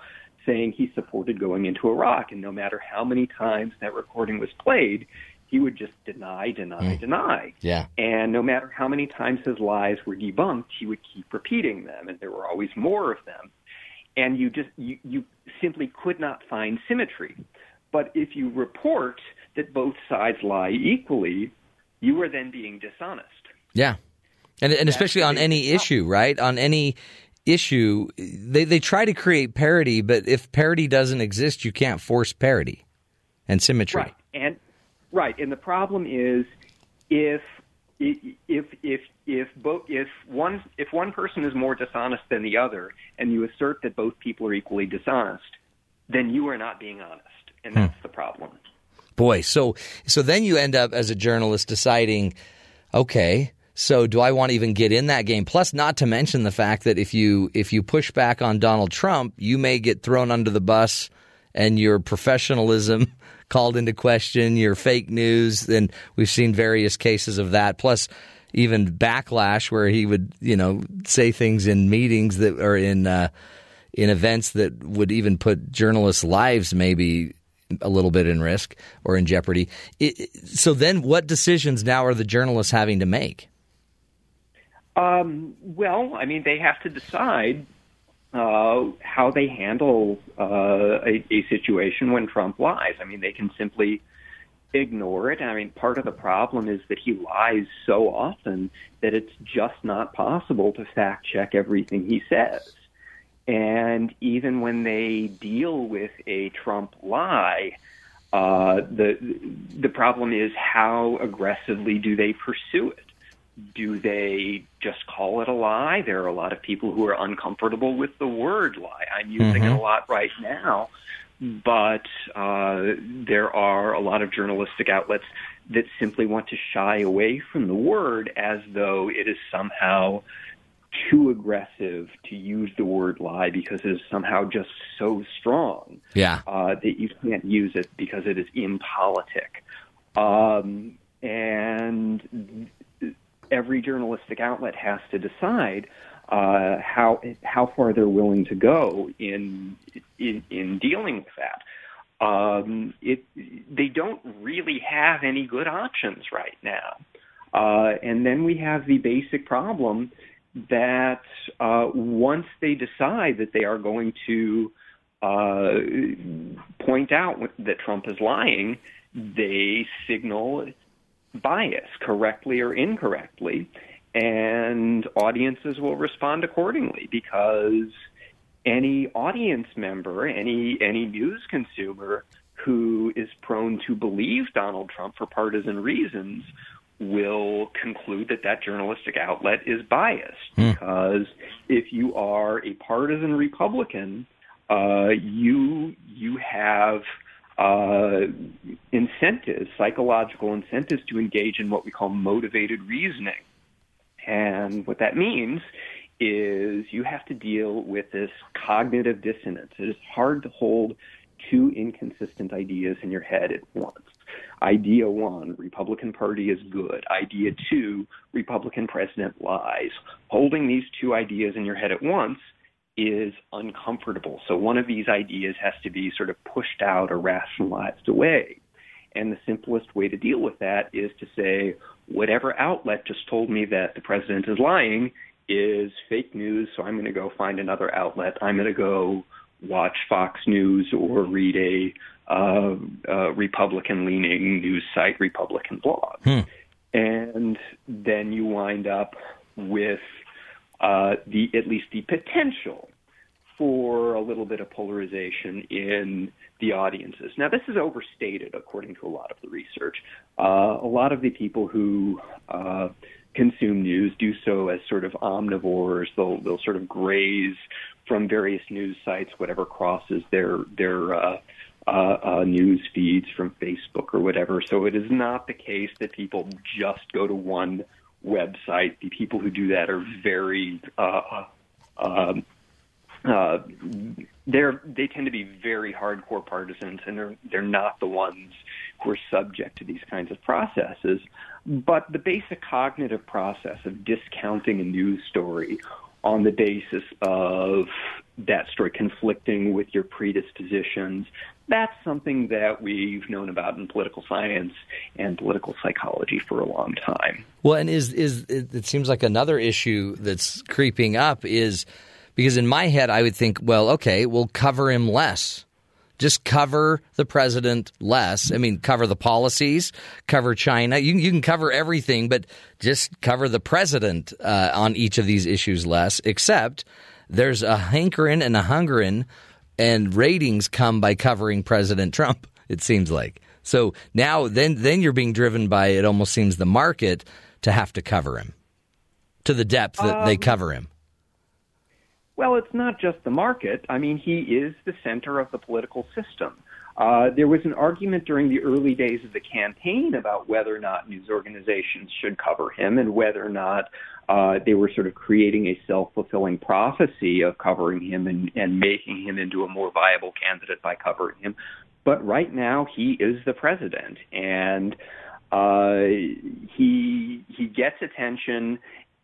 saying he supported going into Iraq, and no matter how many times that recording was played, he would just deny, deny, hmm. deny. Yeah. And no matter how many times his lies were debunked, he would keep repeating them, and there were always more of them. And you just you, you simply could not find symmetry. But if you report that both sides lie equally, you are then being dishonest. Yeah. And, and especially on any issue, right? On any issue, they, they try to create parity, but if parity doesn't exist, you can't force parity and symmetry. Right. And right. And the problem is if if if if both if one if one person is more dishonest than the other, and you assert that both people are equally dishonest, then you are not being honest, and that's hmm. the problem. Boy, so so then you end up as a journalist deciding, okay, so do I want to even get in that game? Plus, not to mention the fact that if you if you push back on Donald Trump, you may get thrown under the bus and your professionalism called into question, your fake news, and we've seen various cases of that. Plus, even backlash where he would, you know, say things in meetings that are in uh, in events that would even put journalists' lives maybe a little bit in risk or in jeopardy. It, so then, what decisions now are the journalists having to make? Um, well, I mean, they have to decide uh, how they handle uh, a, a situation when Trump lies. I mean, they can simply ignore it. I mean, part of the problem is that he lies so often that it's just not possible to fact check everything he says. And even when they deal with a Trump lie, uh, the the problem is how aggressively do they pursue it? Do they just call it a lie? There are a lot of people who are uncomfortable with the word lie. I'm using Mm-hmm. it a lot right now, but uh, there are a lot of journalistic outlets that simply want to shy away from the word as though it is somehow too aggressive to use the word lie because it is somehow just so strong Yeah. uh, that you can't use it because it is impolitic. Um, and every journalistic outlet has to decide uh, how how far they're willing to go in in, in dealing with that. Um, it they don't really have any good options right now. Uh, and then we have the basic problem that uh, once they decide that they are going to uh, point out that Trump is lying, they signal bias, correctly or incorrectly, and audiences will respond accordingly because any audience member, any any news consumer who is prone to believe Donald Trump for partisan reasons will conclude that that journalistic outlet is biased. Because if you are a partisan Republican, uh, you you have uh, incentives, psychological incentives to engage in what we call motivated reasoning. And what that means is you have to deal with this cognitive dissonance. It is hard to hold two inconsistent ideas in your head at once. Idea one, Republican Party is good. Idea two, Republican president lies. Holding these two ideas in your head at once is uncomfortable. So one of these ideas has to be sort of pushed out or rationalized away. And the simplest way to deal with that is to say, whatever outlet just told me that the president is lying is fake news, so I'm going to go find another outlet. I'm going to go watch Fox News or read a uh, uh, Republican leaning news site, Republican blog. And then you wind up with uh, the at least the potential for a little bit of polarization in the audiences. Now, this is overstated according to a lot of the research. Uh, a lot of the people who uh, consume news do so as sort of omnivores. They'll they'll sort of graze from various news sites, whatever crosses their their uh, uh, uh, news feeds from Facebook or whatever. So it is not the case that people just go to one website. The people who do that are very uh, um, uh, they're they tend to be very hardcore partisans, and they're they're not the ones who are subject to these kinds of processes. But the basic cognitive process of discounting a news story on the basis of that story conflicting with your predispositions. That's something that we've known about in political science and political psychology for a long time. Well, and is is it, seems like another issue that's creeping up is because in my head I would think, well, okay, we'll cover him less. Just cover the president less. I mean, cover the policies, cover China. You, you can cover everything, but just cover the president uh, on each of these issues less, except there's a hankering and a hungering, and ratings come by covering President Trump, it seems like. So now, then, then you're being driven by, it almost seems, the market to have to cover him to the depth that they Um, cover him. Well, it's not just the market. I mean, he is the center of the political system. Uh, there was an argument during the early days of the campaign about whether or not news organizations should cover him and whether or not uh, they were sort of creating a self fulfilling prophecy of covering him and, and making him into a more viable candidate by covering him. But right now, he is the president, and uh, he he gets attention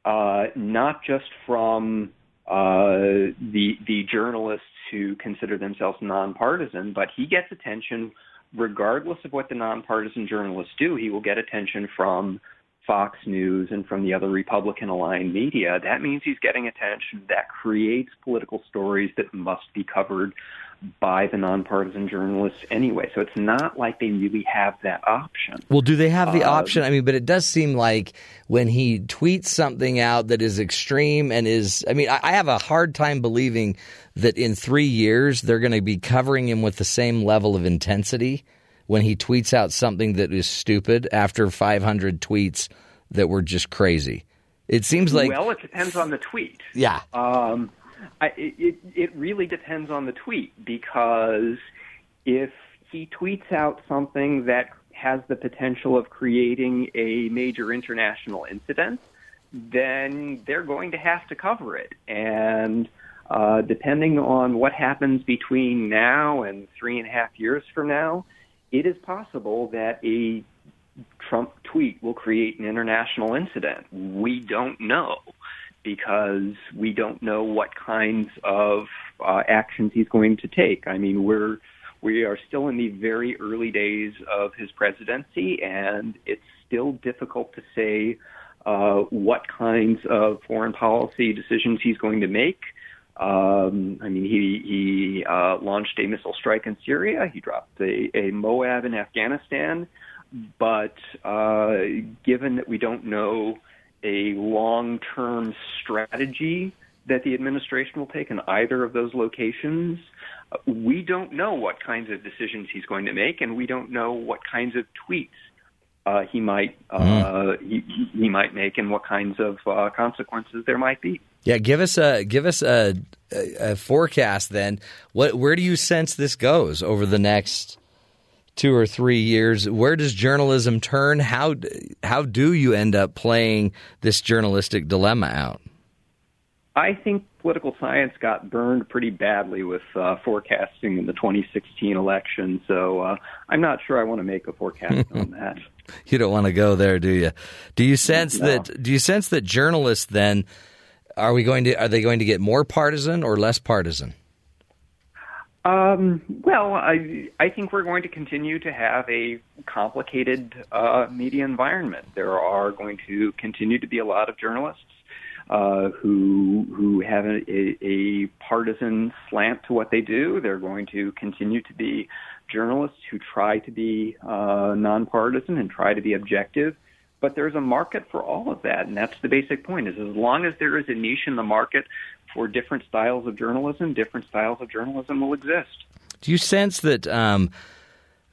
uh, not just from uh, the the journalists who consider themselves nonpartisan, but he gets attention regardless of what the nonpartisan journalists do. He will get attention from Fox News and from the other Republican aligned media. That means he's getting attention that creates political stories that must be covered by the nonpartisan journalists anyway. So it's not like they really have that option. Well, do they have the Um, option? I mean, but it does seem like when he tweets something out that is extreme and is, I mean, I, I have a hard time believing that in three years they're going to be covering him with the same level of intensity when he tweets out something that is stupid after 500 tweets that were just crazy. It seems like, well, it depends on the tweet. yeah. Um, I, it, it really depends on the tweet because if he tweets out something that has the potential of creating a major international incident, then they're going to have to cover it. And uh, depending on what happens between now and three and a half years from now, it is possible that a Trump tweet will create an international incident. We don't know because we don't know what kinds of uh, actions he's going to take. I mean, we're we are still in the very early days of his presidency, and it's still difficult to say uh, what kinds of foreign policy decisions he's going to make. Um, I mean, he he uh, launched a missile strike in Syria. He dropped a, a MOAB in Afghanistan. But uh, given that we don't know a long-term strategy that the administration will take in either of those locations, we don't know what kinds of decisions he's going to make, and we don't know what kinds of tweets uh, he might uh, he, he might make, and what kinds of uh, consequences there might be. Yeah, give us a give us a, a, a forecast then. What where do you sense this goes over the next two or three years? Where does journalism turn? How how do you end up playing this journalistic dilemma out? I think political science got burned pretty badly with uh, forecasting in the 2016 election, so uh, I'm not sure I want to make a forecast on that. You don't want to go there, do you? Do you sense No. that? Do you sense that journalists then are we going to are they going to get more partisan or less partisan? Um, well, I I think we're going to continue to have a complicated uh, media environment. There are going to continue to be a lot of journalists uh, who who have a, a, partisan slant to what they do. They're going to continue to be journalists who try to be uh, nonpartisan and try to be objective. But there's a market for all of that, and that's the basic point. Is as long as there is a niche in the market for different styles of journalism, different styles of journalism will exist. Do you sense that um,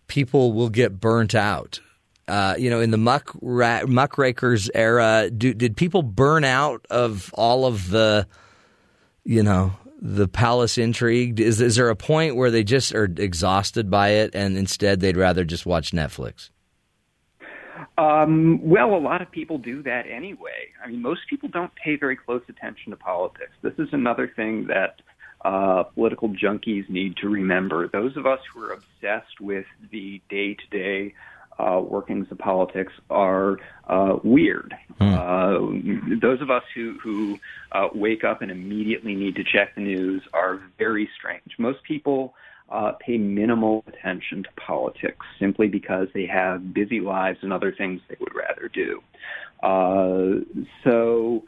people will get burnt out? Uh, you know, in the muck ra- muckrakers era, do, did people burn out of all of the, you know, the palace intrigue? Is is there a point where they just are exhausted by it, and instead they'd rather just watch Netflix? Um, well, a lot of people do that anyway. I mean, most people don't pay very close attention to politics. This is another thing that uh, political junkies need to remember. Those of us who are obsessed with the day to day uh, workings of politics are uh, weird. Uh, those of us who who uh, wake up and immediately need to check the news are very strange. Most people uh, pay minimal attention to politics simply because they have busy lives and other things they would rather do. Uh, so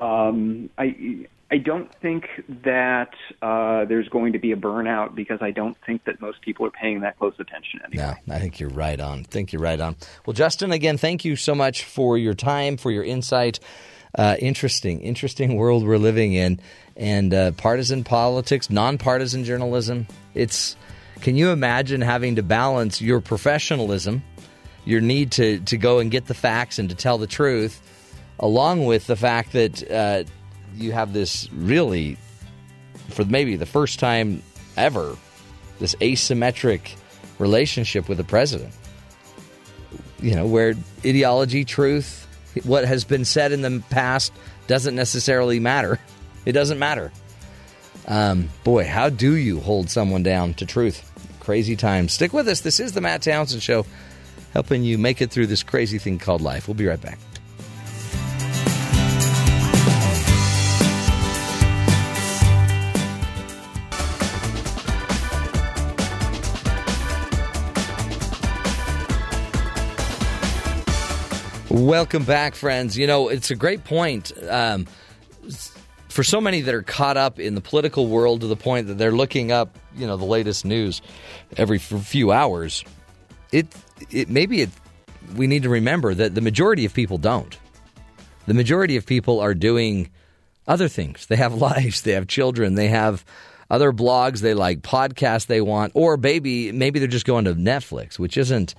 um, I I don't think that uh, there's going to be a burnout because I don't think that most people are paying that close attention anymore. No, I think you're right on. I think you're right on. Well, Justin, again, thank you so much for your time, for your insight. Uh, interesting, interesting world we're living in, and uh, partisan politics, nonpartisan journalism. It's. Can you imagine having to balance your professionalism, your need to to go and get the facts and to tell the truth, along with the fact that uh, you have this really, for maybe the first time ever, this asymmetric relationship with the president. You know, where ideology, truth, what has been said in the past doesn't necessarily matter. It doesn't matter. Um, boy, how do you hold someone down to truth? Crazy times. Stick with us. This is the Matt Townsend Show, helping you make it through this crazy thing called life. We'll be right back. Welcome back, friends. You know, it's a great point. Um, for so many that are caught up in the political world to the point that they're looking up, you know, the latest news every few hours, it it maybe it we need to remember that the majority of people don't. The majority of people are doing other things. They have lives, they have children, they have other blogs they like, podcasts they want, or maybe maybe they're just going to Netflix, which isn't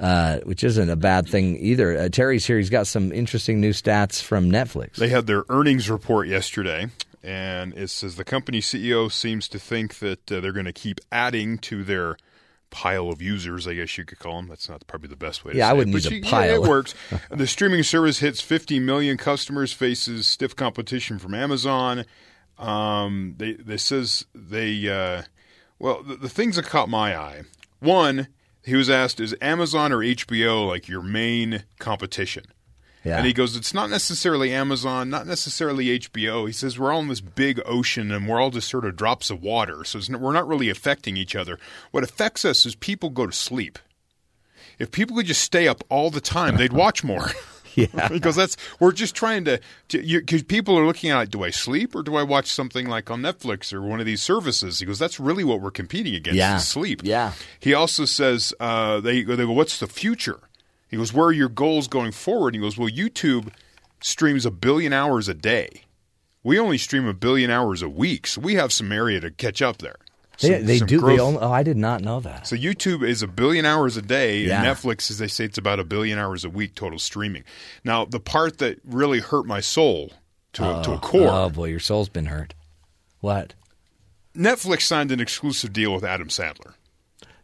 uh, which isn't a bad thing either. Uh, Terry's here. He's got some interesting new stats from Netflix. They had their earnings report yesterday, and it says the company CEO seems to think that uh, they're going to keep adding to their pile of users, I guess you could call them. That's not probably the best way to Yeah, say I wouldn't it. but use a pile. Yeah, it works. the streaming service hits 50 million customers, faces stiff competition from Amazon. Um, they, this says they, uh, well, the, the things that caught my eye. One, he was asked, is Amazon or HBO like your main competition? Yeah. And he goes, it's not necessarily Amazon, not necessarily HBO. He says we're all in this big ocean and we're all just sort of drops of water. So we're not really affecting each other. What affects us is people go to sleep. If people could just stay up all the time, they'd watch more. Yeah. because that's we're just trying to because people are looking at it, do I sleep or do I watch something like on Netflix or one of these services? He goes, that's really what we're competing against. Yeah. is sleep. Yeah. He also says uh, they they go, what's the future? He goes, where are your goals going forward? He goes, well, YouTube streams a billion hours a day. We only stream a billion hours a week, so we have some area to catch up there. They, Some- they some do. They only, oh, I did not know that. So YouTube is a billion hours a day, Yeah. and Netflix, as they say, it's about a billion hours a week total streaming. Now, the part that really hurt my soul to, a, to a oh, core, Oh boy, your soul's been hurt. What? Netflix signed an exclusive deal with Adam Sandler.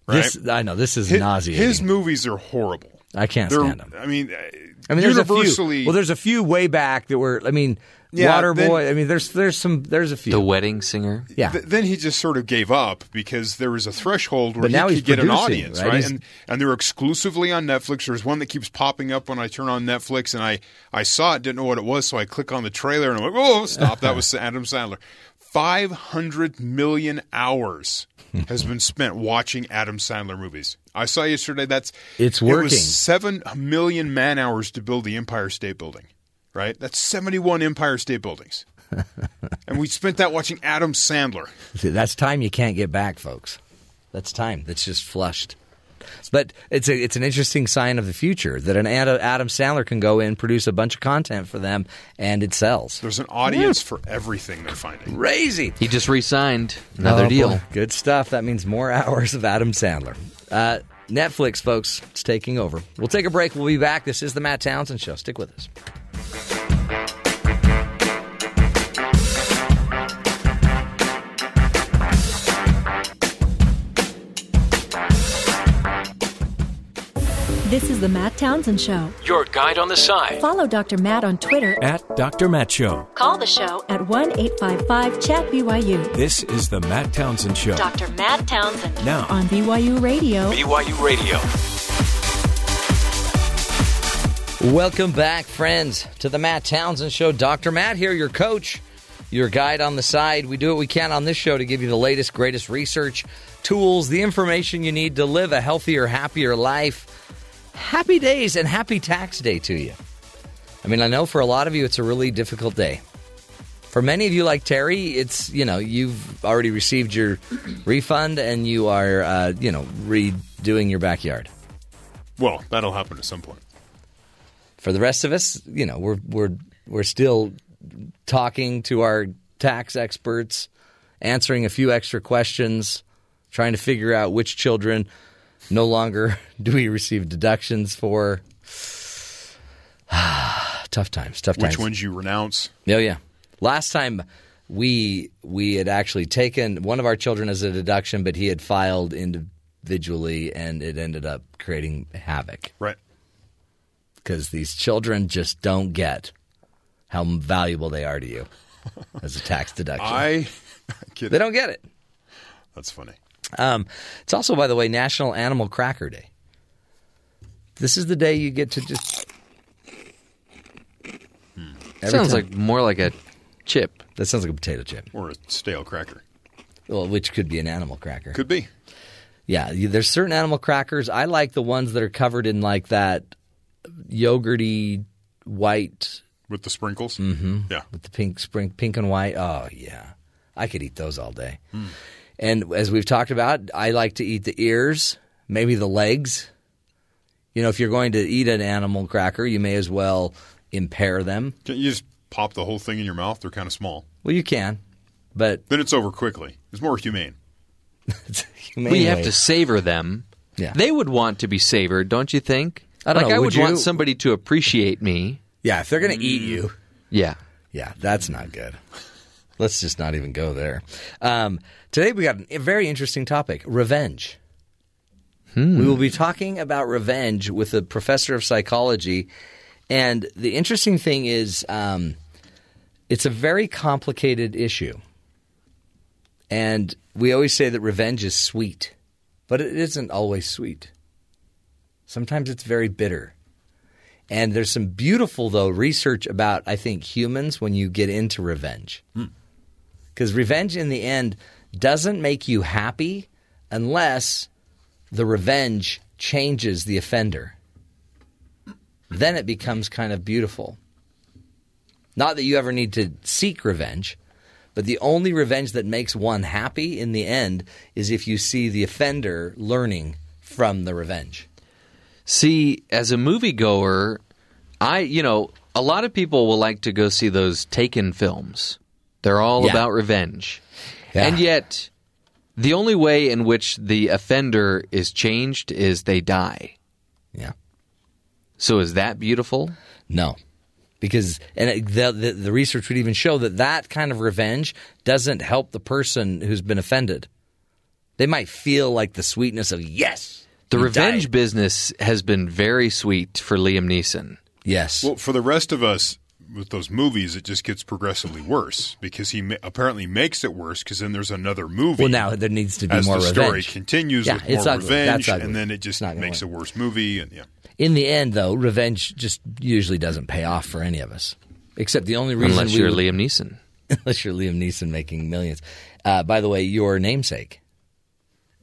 Right? This I know. This is his, nauseating. his movies are horrible. I can't They're, stand them. I mean, I mean, there's a few. Well, there's a few way back that were. I mean, Yeah, Waterboy. then- I mean, there's there's some there's a few. The wedding singer. yeah. Th- then he just sort of gave up because there was a threshold where But now he could get an audience, right? right? And and they're exclusively on Netflix. There's one that keeps popping up when I turn on Netflix, and I I saw it, didn't know what it was, so I click on the trailer, and I'm like, oh, stop! That was Adam Sandler. Five hundred million hours has been spent watching Adam Sandler movies. I saw yesterday that's It's It working. was seven million man hours to build the Empire State Building. Right, that's seventy-one Empire State Buildings. and we spent that watching Adam Sandler. See, that's time you can't get back, folks. That's time that's just flushed. But it's a it's an interesting sign of the future that an Adam Sandler can go in, produce a bunch of content for them, and it sells. There's an audience for everything they're finding. Crazy. He just re-signed another Oh, deal. boy. Good stuff. That means more hours of Adam Sandler. Uh, Netflix, folks, it's taking over. We'll take a break. We'll be back. This is the Matt Townsend Show. Stick with us. This is the Matt Townsend Show. Your guide on the side Follow Dr. Matt on Twitter. at Dr. Matt Show. Call the show at 1 855 Chat BYU. This is the Matt Townsend Show. Dr. Matt Townsend Now. on BYU Radio. BYU Radio. Welcome back, friends, to the Matt Townsend Show. Dr. Matt here, your coach, your guide on the side. We do what we can on this show to give you the latest, greatest research, tools, the information you need to live a healthier, happier life. Happy days and happy tax day to you. I mean, I know for a lot of you it's a really difficult day. For many of you, like Terry, it's, you know, you've already received your refund and you are, uh, you know, redoing your backyard. Well, that'll happen at some point. For the rest of us, you know, we're we're we're still talking to our tax experts, answering a few extra questions, trying to figure out which children no longer do we receive deductions for. tough times, tough times. Which ones you renounce? Oh yeah. Last time we we had actually taken one of our children as a deduction, but he had filed individually, and it ended up creating havoc Right. Because these children just don't get how valuable they are to you as a tax deduction. I kid. they don't get it. That's funny. Um, it's also, by the way, National Animal Cracker Day. This is the day you get to just. Every Sounds time- like more like a chip. that sounds like a potato chip, Or a stale cracker. well, which could be an animal cracker. Could be. Yeah, there's certain animal crackers. I like the ones that are covered in like that yogurty white With the sprinkles. Mm-hmm. Yeah. with the pink spring, pink and white. Oh yeah, I could eat those all day. And as we've talked about, I like to eat the ears, maybe the legs. You know, if you're going to eat an animal cracker, you may as well impair them. Can't you just pop the whole thing in your mouth? They're kind of small. Well, you can, but Then it's over quickly. It's more humane. we have to savor them. Yeah. They would want to be savored, don't you think? I don't like know, I would you? want somebody to appreciate me. Yeah, if they're going to eat you, Yeah. Yeah, that's not good. Let's just not even go there. Um, today we got a very interesting topic revenge. We will be talking about revenge with a professor of psychology. And the interesting thing is, um, it's a very complicated issue. And we always say that revenge is sweet, but it isn't always sweet. Sometimes it's very bitter. And there's some beautiful, though, research about, I think, humans when you get into revenge. Hmm. Because revenge, in the end, doesn't make you happy unless the revenge changes the offender. Then it becomes kind of beautiful. Not that you ever need to seek revenge, but the only revenge that makes one happy in the end is if you see the offender learning from the revenge. See, as a moviegoer, I, you know, a lot of people will like to go see those Taken films. They're all Yeah. about revenge. Yeah. And yet, the only way in which the offender is changed is they die. Yeah. So is that beautiful? No, because and the, the the research would even show that that kind of revenge doesn't help the person who's been offended. They might feel like the sweetness of yes, The you revenge died. business has been very sweet for Liam Neeson. Yes, Well, for the rest of us, with those movies, it just gets progressively worse because he ma- apparently makes it worse because then there's another movie. well now there needs to be as more the revenge. story continues Yeah, with it's more ugly. revenge, That's ugly. and then it just not makes win. a worse movie. And yeah, In the end, though, revenge just usually doesn't pay off for any of us. Except the only reason Unless we you're would- Liam Neeson. unless you're Liam Neeson making millions. Uh, by the way, your namesake,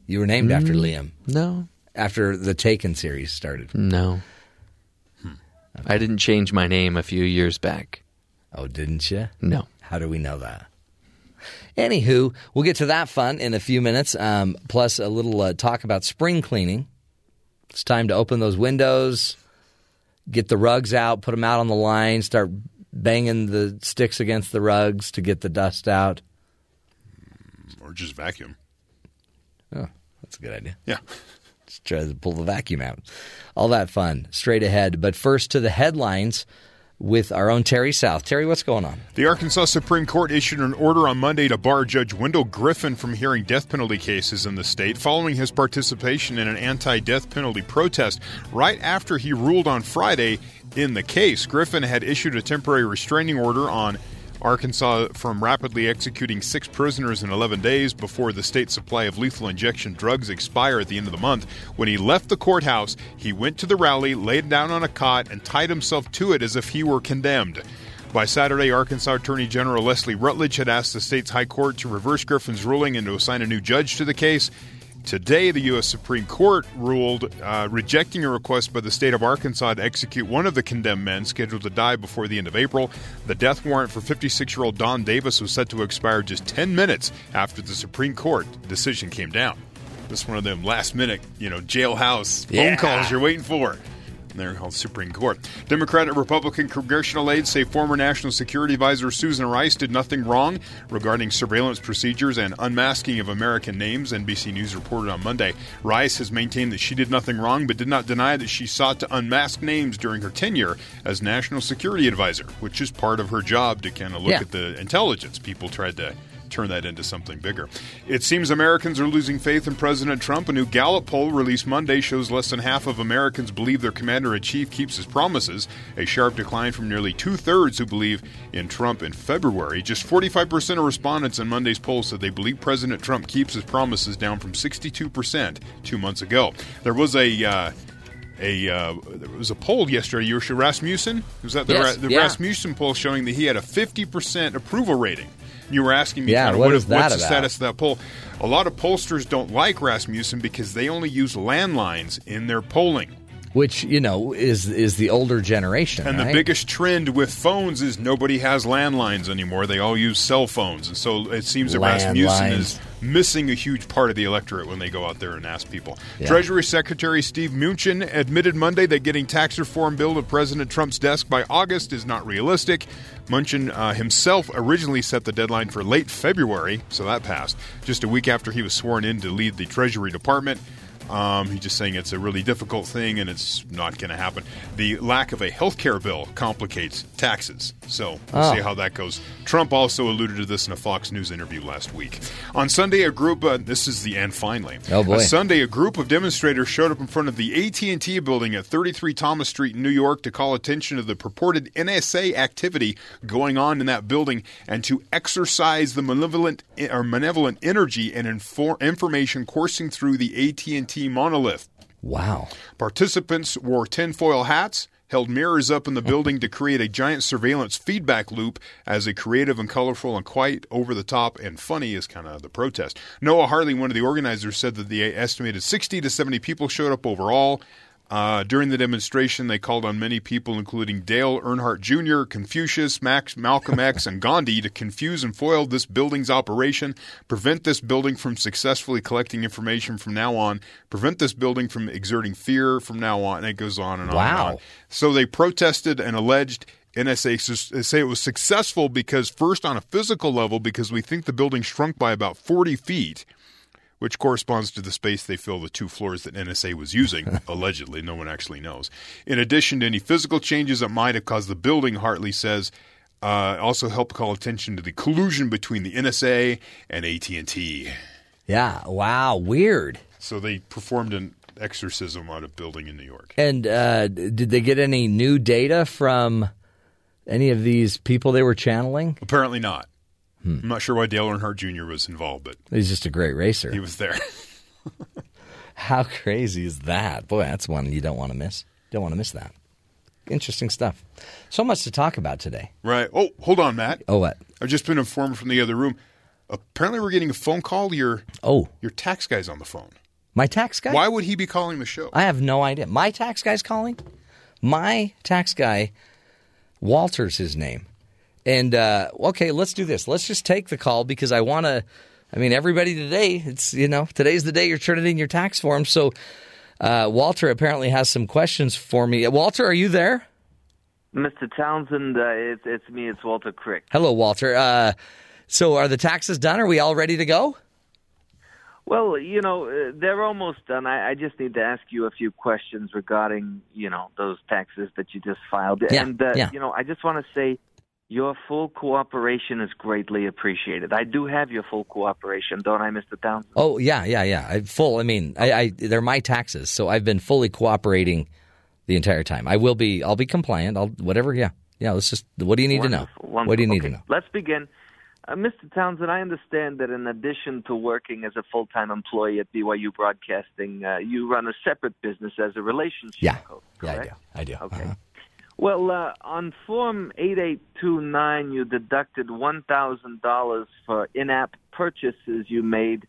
you were named after Liam No, after the Taken series started. no. I didn't change my name a few years back. Oh, didn't you? No. How do we know that? Anywho, we'll get to that fun in a few minutes, um, plus a little uh, talk about spring cleaning. It's time to open those windows, get the rugs out, put them out on the line, start banging the sticks against the rugs to get the dust out. or just vacuum. Oh, that's a good idea. Yeah. Try to pull the vacuum out. All that fun straight ahead. But first to the headlines with our own Terry South. Terry, what's going on? The Arkansas Supreme Court issued an order on Monday to bar Judge Wendell Griffen from hearing death penalty cases in the state following his participation in an anti death penalty protest right after he ruled on Friday in the case. Griffin had issued a temporary restraining order on Arkansas from rapidly executing six prisoners in 11 days before the state's supply of lethal injection drugs expire at the end of the month. When he left the courthouse, he went to the rally, laid down on a cot, and tied himself to it as if he were condemned. By Saturday, Arkansas Attorney General Leslie Rutledge had asked the state's high court to reverse Griffen's ruling and to assign a new judge to the case. Today, the U.S. Supreme Court ruled uh, rejecting a request by the state of Arkansas to execute one of the condemned men scheduled to die before the end of April. The death warrant for 56 year old Don Davis was set to expire just 10 minutes after the Supreme Court decision came down. This one of them last minute, you know, jailhouse phone calls you're waiting for. They're called Supreme Court. Democrat and Republican congressional aides say former National Security Advisor Susan Rice did nothing wrong regarding surveillance procedures and unmasking of American names, NBC News reported on Monday. Rice has maintained that she did nothing wrong, but did not deny that she sought to unmask names during her tenure as National Security Advisor, which is part of her job to kind of look Yeah. at the intelligence. People tried to turn that into something bigger. It seems Americans are losing faith in President Trump. A new Gallup poll released Monday shows less than half of Americans believe their commander in chief keeps his promises, a sharp decline from nearly two thirds who believe in Trump in February. Just 45% of respondents in Monday's poll said they believe President Trump keeps his promises, down from 62% two months ago. There was a. Uh, a uh, there was a poll yesterday. You were Rasmussen. Was that the, Yes, Ra- the yeah. Rasmussen poll showing that he had a fifty percent approval rating? You were asking me, Yeah, kind of, what what is what's the status of that poll? A lot of pollsters don't like Rasmussen because they only use landlines in their polling. Which you know is is the older generation, And right? the biggest trend with phones is nobody has landlines anymore. They all use cell phones. And so it seems that Rasmussen Landlines. is missing a huge part of the electorate when they go out there and ask people. Yeah. Treasury Secretary Steve Mnuchin admitted Monday that getting tax reform bill to President Trump's desk by August is not realistic. Munchin uh, himself originally set the deadline for late February, so that passed, just a week after he was sworn in to lead the Treasury Department. Um, he's just saying it's a really difficult thing and it's not going to happen. The lack of a health care bill complicates taxes. So we'll Oh. see how that goes. Trump also alluded to this in a Fox News interview last week. On Sunday, a group, uh, this is the end finally. Oh, boy. On Sunday, a group of demonstrators showed up in front of the AT&T building at 33 Thomas Street in New York to call attention to the purported NSA activity going on in that building and to exercise the malevolent or malevolent energy and infor- information coursing through the AT&T monolith. wow. Participants wore tinfoil hats, held mirrors up in the building to create a giant surveillance feedback loop as a creative and colorful and quite over the top and funny is kind of the protest. Noah Harley, one of the organizers, said that the estimated 60 to 70 people showed up overall. Uh, during the demonstration, they called on many people, including Dale Earnhardt Jr., Confucius, Max, Malcolm X, and Gandhi, to confuse and foil this building's operation, prevent this building from successfully collecting information from now on, prevent this building from exerting fear from now on, and it goes on and on. Wow. And on. So they protested and alleged NSA say it was successful because, first, on a physical level, because we think the building shrunk by about 40 feet which corresponds to the space they fill the two floors that NSA was using, allegedly. No one actually knows. In addition to any physical changes that might have caused the building, Hartley says, uh, also helped call attention to the collusion between the NSA and AT&T. Yeah. Wow. Weird. So they performed an exorcism on a building in New York. And uh, did they get any new data from any of these people they were channeling? Apparently not. Hmm. I'm not sure why Dale Earnhardt Jr. was involved, but He's just a great racer. he was there. How crazy is that? Boy, that's one you don't want to miss. Don't want to miss that. Interesting stuff. So much to talk about today. right. Oh, hold on, Matt. Oh, what? I've just been informed from the other room. Apparently, we're getting a phone call. Your Oh, your tax guy's on the phone. my tax guy? Why would he be calling the show? I have no idea. My tax guy's calling? My tax guy, Walter's his name. And uh, okay, let's do this. Let's just take the call because I want to. I mean, everybody today, it's, you know, today's the day you're turning in your tax form. So uh, Walter apparently has some questions for me. Walter, are you there? Mr. Townsend, uh, it's, it's me, it's Walter Crick. Hello, Walter. Uh, so are the taxes done? Are we all ready to go? Well, you know, uh, they're almost done. I, I just need to ask you a few questions regarding, you know, those taxes that you just filed. Yeah, and, uh, yeah. you know, I just want to say your full cooperation is greatly appreciated. I do have your full cooperation, don't I, Mr. Townsend? Oh yeah, yeah, yeah. I full. I mean, I, I they're my taxes, so I've been fully cooperating the entire time. I will be. I'll be compliant. I'll whatever. Yeah, Yeah, let's just. What do you need Wonderful, to know? wonderful. What do you need Okay, to know? Let's begin. Uh, Mr. Townsend, I understand that in addition to working as a full time employee at BYU Broadcasting, uh, you run a separate business as a relationship Yeah, coach. yeah, I do. I do. Okay. Uh-huh. Well, uh, on Form 8829, you deducted $1,000 for in app purchases you made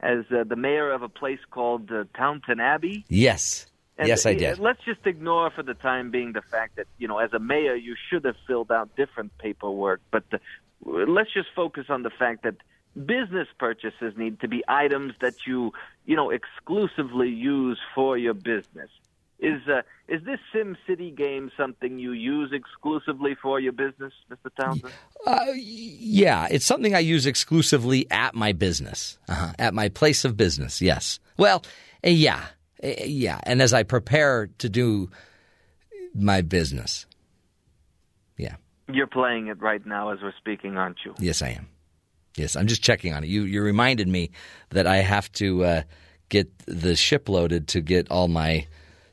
as uh, the mayor of a place called uh, Taunton Abbey. Yes, And, yes, I uh, did. Let's just ignore for the time being the fact that, you know, as a mayor, you should have filled out different paperwork. But uh, let's just focus on the fact that business purchases need to be items that you, you know, exclusively use for your business. Is uh, is this Sim City game something you use exclusively for your business, Mr. Townsend? Uh, yeah, it's something I use exclusively at my business, uh-huh. at my place of business. Yes. Well, uh, yeah, Uh, yeah, and as I prepare to do my business, yeah, You're playing it right now as we're speaking, aren't you? yes, I am. Yes, I'm just checking on it. You you reminded me that I have to uh, get the ship loaded to get all my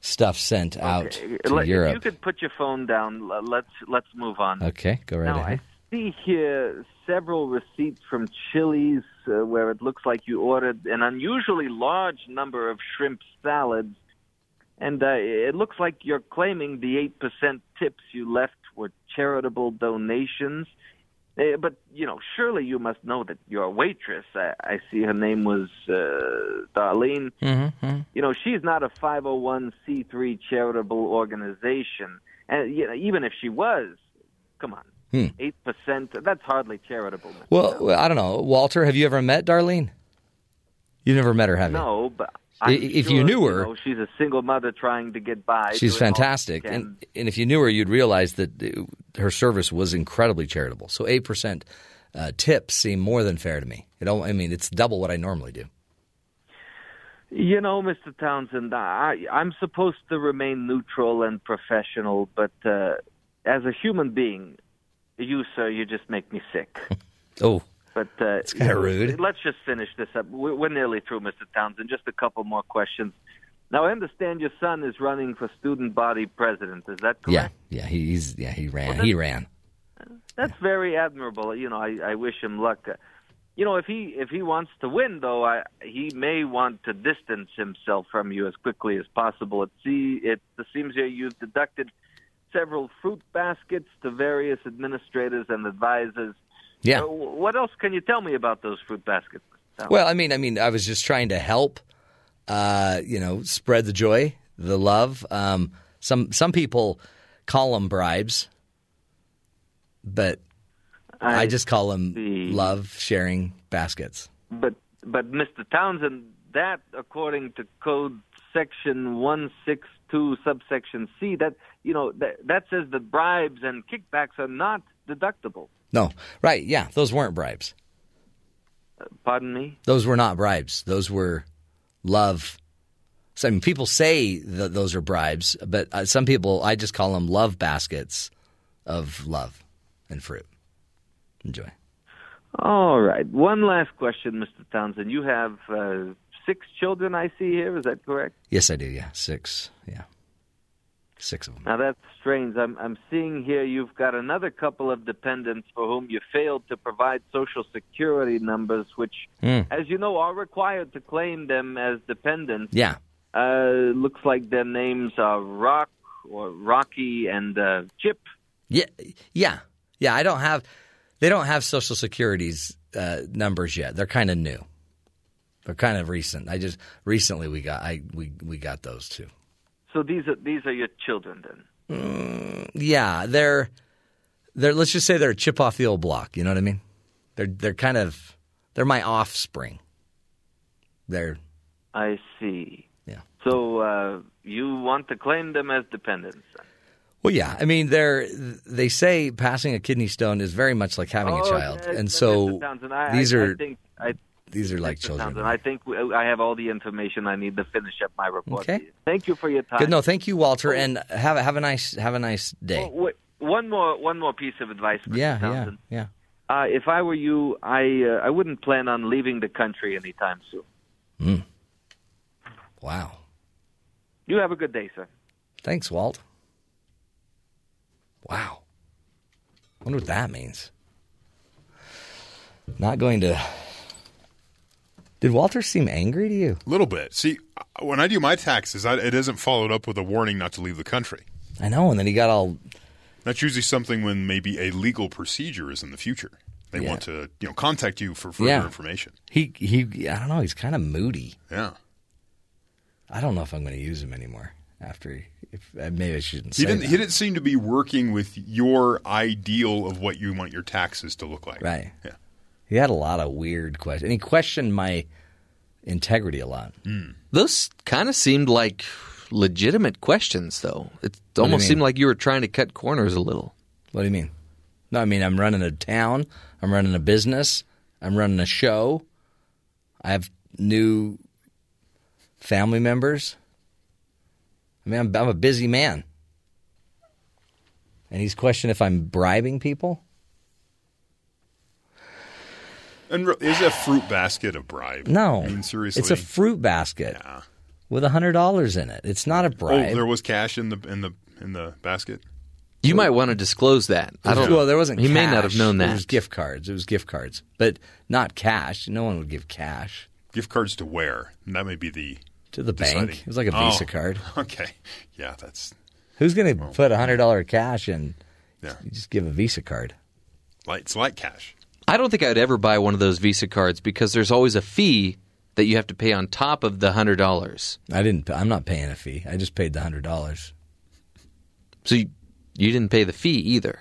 stuff sent out to Let- If you could put your phone down, let's let's move on. Okay, go right now, ahead. I see here several receipts from Chili's uh, where it looks like you ordered an unusually large number of shrimp salads, and uh, it looks like you're claiming the eight percent tips you left were charitable donations. Uh, but you know, surely you must know that your waitress. I, I see her name was uh, Darlene. Mm-hmm. You know, she's not a 501c3 charitable organization, and you know, even if she was, come on, Hmm. eight percent—that's hardly charitable. Mr. Well, I don't know, Walter. Have you ever met Darlene? You've never met her, have you? No, but I'm if sure, you knew her- know, she's a single mother trying to get by. She's she fantastic, and and if you knew her, you'd realize that her service was incredibly charitable. So eight percent uh, tips seem more than fair to me. It I mean, it's double what I normally do. You know, Mr. Townsend, I, I'm supposed to remain neutral and professional, but uh, as a human being, you, sir, you just make me sick. Oh, But uh, It's kinda rude. Let's just finish this up. We're, nearly through, Mr. Townsend. Just a couple more questions. Now, I understand your son is running for student body president. Is that correct? yeah. he- He's yeah. He ran. Well, he that's- ran. That's very admirable. You know, I, I wish him luck. You know, if he if he wants to win, though, I, he may want to distance himself from you as quickly as possible. It see it, it seems here you've deducted several fruit baskets to various administrators and advisors. Yeah. Uh, what else can you tell me about those fruit baskets? Well, I mean, I mean, I was just trying to help. Uh, you know, spread the joy, the love. Um, some some people call them bribes, but I, just call them see. love sharing baskets. But but Mr. Townsend, that according to code section one six two subsection C, that you know that that says that bribes and kickbacks are not deductible. No, right? Yeah, those weren't bribes. Pardon me. Those were not bribes. Those were love. So, I mean, people say that those are bribes, but uh, some people, I just call them love baskets of love and fruit. Enjoy. All right. One last question, Mr. Townsend. You have uh, six children, I see here. Is that correct? Yes, I do. Yeah, six. Yeah, six of them. Now that's strange. I'm I'm seeing here you've got another couple of dependents for whom you failed to provide social security numbers, which, Hmm. as you know, are required to claim them as dependents. Yeah. Uh, looks like their names are Rock or Rocky and uh, Chip. Yeah, yeah, yeah. I don't have. They don't have Social Security's uh, numbers yet. They're kind of new. They're kind of recent. I just recently we got. I we we got those too. So these are these are your children then. Yeah, they're they're. Let's just say they're a chip off the old block. You know what I mean? They're they're kind of they're my offspring. They're I see. Yeah. So uh, you want to claim them as dependents? well, yeah. I mean, they're they say passing a kidney stone is very much like having a Oh, child, yes, and so these I, are I think I, these are like children. I think I have all the information I need to finish up my report. Okay. Thank you for your time. Good. No, thank you, Walter, and have a, have a nice have a nice day. Oh, wait, one more one more piece of advice, Mr. yeah, yeah, Townsend. yeah. Uh, if I were you, I uh, I wouldn't plan on leaving the country anytime soon. Wow. You have a good day, sir. Thanks, Walt. Wow. wonder what that means. Not going to. Did Walter seem angry to you? A little bit. See, when I do my taxes, I, it isn't followed up with a warning not to leave the country. I know, and then he got all. That's usually something when maybe a legal procedure is in the future. They Yeah. want to, you know, contact you for further Yeah. information. He he. I don't know. He's kind of moody. Yeah. I don't know if I'm going to use him anymore after. He, if uh, maybe I shouldn't He didn't. that. He didn't seem to be working with your ideal of what you want your taxes to look like. Right. Yeah. He had a lot of weird questions, and he questioned my integrity a lot. Hmm. Those kind of seemed like legitimate questions, though. It almost seemed like you were trying to cut corners a little. What do you mean? No, I mean I'm running a town. I'm running a business. I'm running a show. I have new family members. I mean, I'm, I'm a busy man. And he's questioning if I'm bribing people. And is a fruit basket a bribe? No, I mean, seriously. it's a fruit basket Yeah. with a hundred dollars in it. It's not a oh, bribe. Oh, there was cash in the in the in the basket. You might want to disclose that. I don't. Well, there wasn't. He may not have known that. It that. was gift cards. It was gift cards, but not cash. No one would give cash Gift cards to where? And that may be the to the deciding. bank. It was like a Oh, Visa card. Okay. Yeah, that's Who's going to put a hundred dollar cash in? yeah. You just give a Visa card. Like, it's like cash. I don't think I'd ever buy one of those Visa cards because there's always a fee that you have to pay on top of the hundred dollars. I didn't. I'm not paying a fee. I just paid the hundred dollars. So you, you didn't pay the fee either.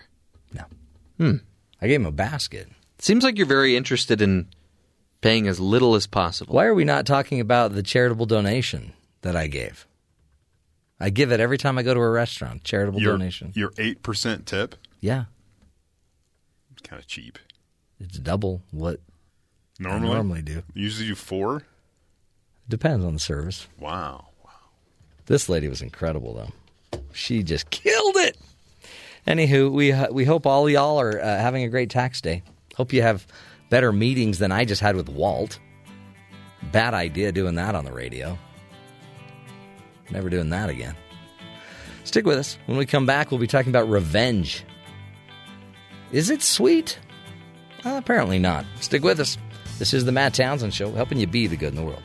No. Hmm. I gave him a basket. Seems like you're very interested in paying as little as possible. Why are we not talking about the charitable donation that I gave? I give it every time I go to a restaurant. Charitable Your donation. your eight percent tip. Yeah, It's kind of cheap. It's double what Normally, I normally do. usually do four. Depends on the service. Wow. wow. This lady was incredible, though. She just killed it. Anywho, we we hope all y'all are uh, having a great tax day. Hope you have better meetings than I just had with Walt. Bad idea doing that on the radio. Never doing that again. Stick with us. When we come back, we'll be talking about revenge. Is it sweet? Uh, apparently not. Stick with us. This is the Matt Townsend Show, helping you be the good in the world.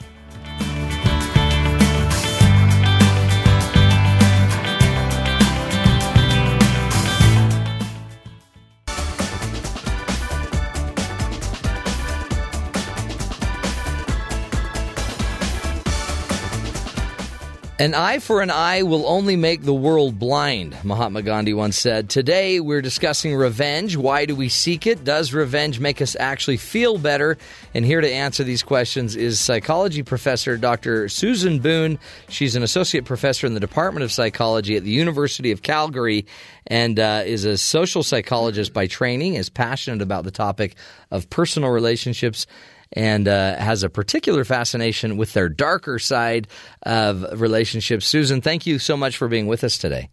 An eye for an eye will only make the world blind, Mahatma Gandhi once said. Today, we're discussing revenge. Why do we seek it? Does revenge make us actually feel better? And here to answer these questions is psychology professor Dr. Susan Boon. She's an associate professor in the Department of Psychology at the University of Calgary and uh, is a social psychologist by training, is passionate about the topic of personal relationships and uh, has a particular fascination with their darker side of relationships. Susan, thank you so much for being with us today.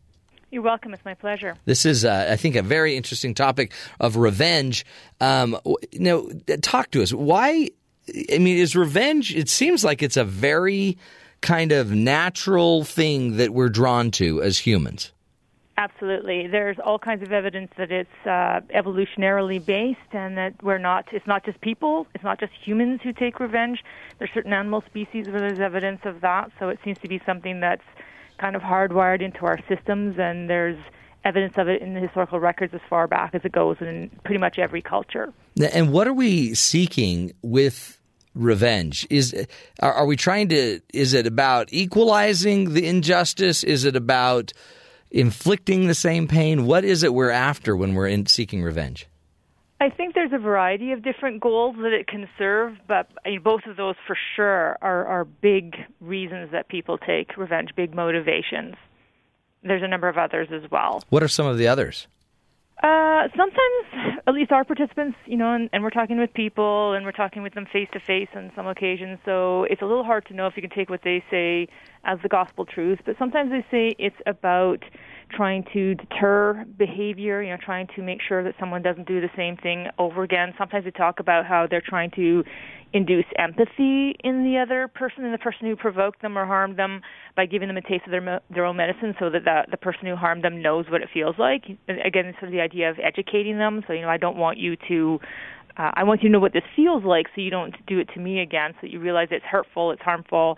You're welcome. It's my pleasure. This is, uh, I think, a very interesting topic of revenge. Um, w- now, talk to us. Why? I mean, is revenge? It seems like it's a very kind of natural thing that we're drawn to as humans. Absolutely. There's all kinds of evidence that it's uh, evolutionarily based and that we're not, it's not just people, it's not just humans who take revenge. There's certain animal species where there's evidence of that. So it seems to be something that's kind of hardwired into our systems and there's evidence of it in the historical records as far back as it goes in pretty much every culture. And what are we seeking with revenge? Is are, are we trying to? Is it about equalizing the injustice? Is it about inflicting the same pain? What is it we're after when we're in seeking revenge? I think there's a variety of different goals that it can serve, but I mean, both of those for sure are, are big reasons that people take revenge, big motivations. There's a number of others as well. What are some of the others? Uh, sometimes, at least our participants, you know, and, and we're talking with people and we're talking with them face to face on some occasions, so it's a little hard to know if you can take what they say as the gospel truth. But sometimes they say it's about trying to deter behavior, you know, trying to make sure that someone doesn't do the same thing over again. Sometimes they talk about how they're trying to induce empathy in the other person, in the person who provoked them or harmed them, by giving them a taste of their their own medicine, so that the, the person who harmed them knows what it feels like. And again, sort of the idea of educating them. So you know, I don't want you to. Uh, I want you to know what this feels like, so you don't do it to me again. So you realize it's hurtful, it's harmful,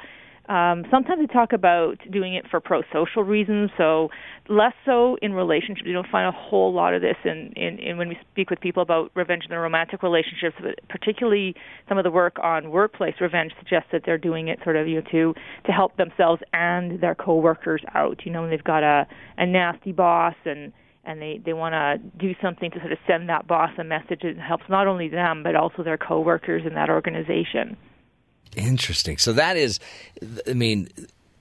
um, sometimes we talk about doing it for pro-social reasons, so less so in relationships. You don't find a whole lot of this in, in, in when we speak with people about revenge in their romantic relationships, but particularly some of the work on workplace revenge suggests that they're doing it sort of you know to to help themselves and their coworkers out. You know, when they've got a a nasty boss and and they they want to do something to sort of send that boss a message that helps not only them but also their coworkers in that organization. Interesting. So that is, I mean,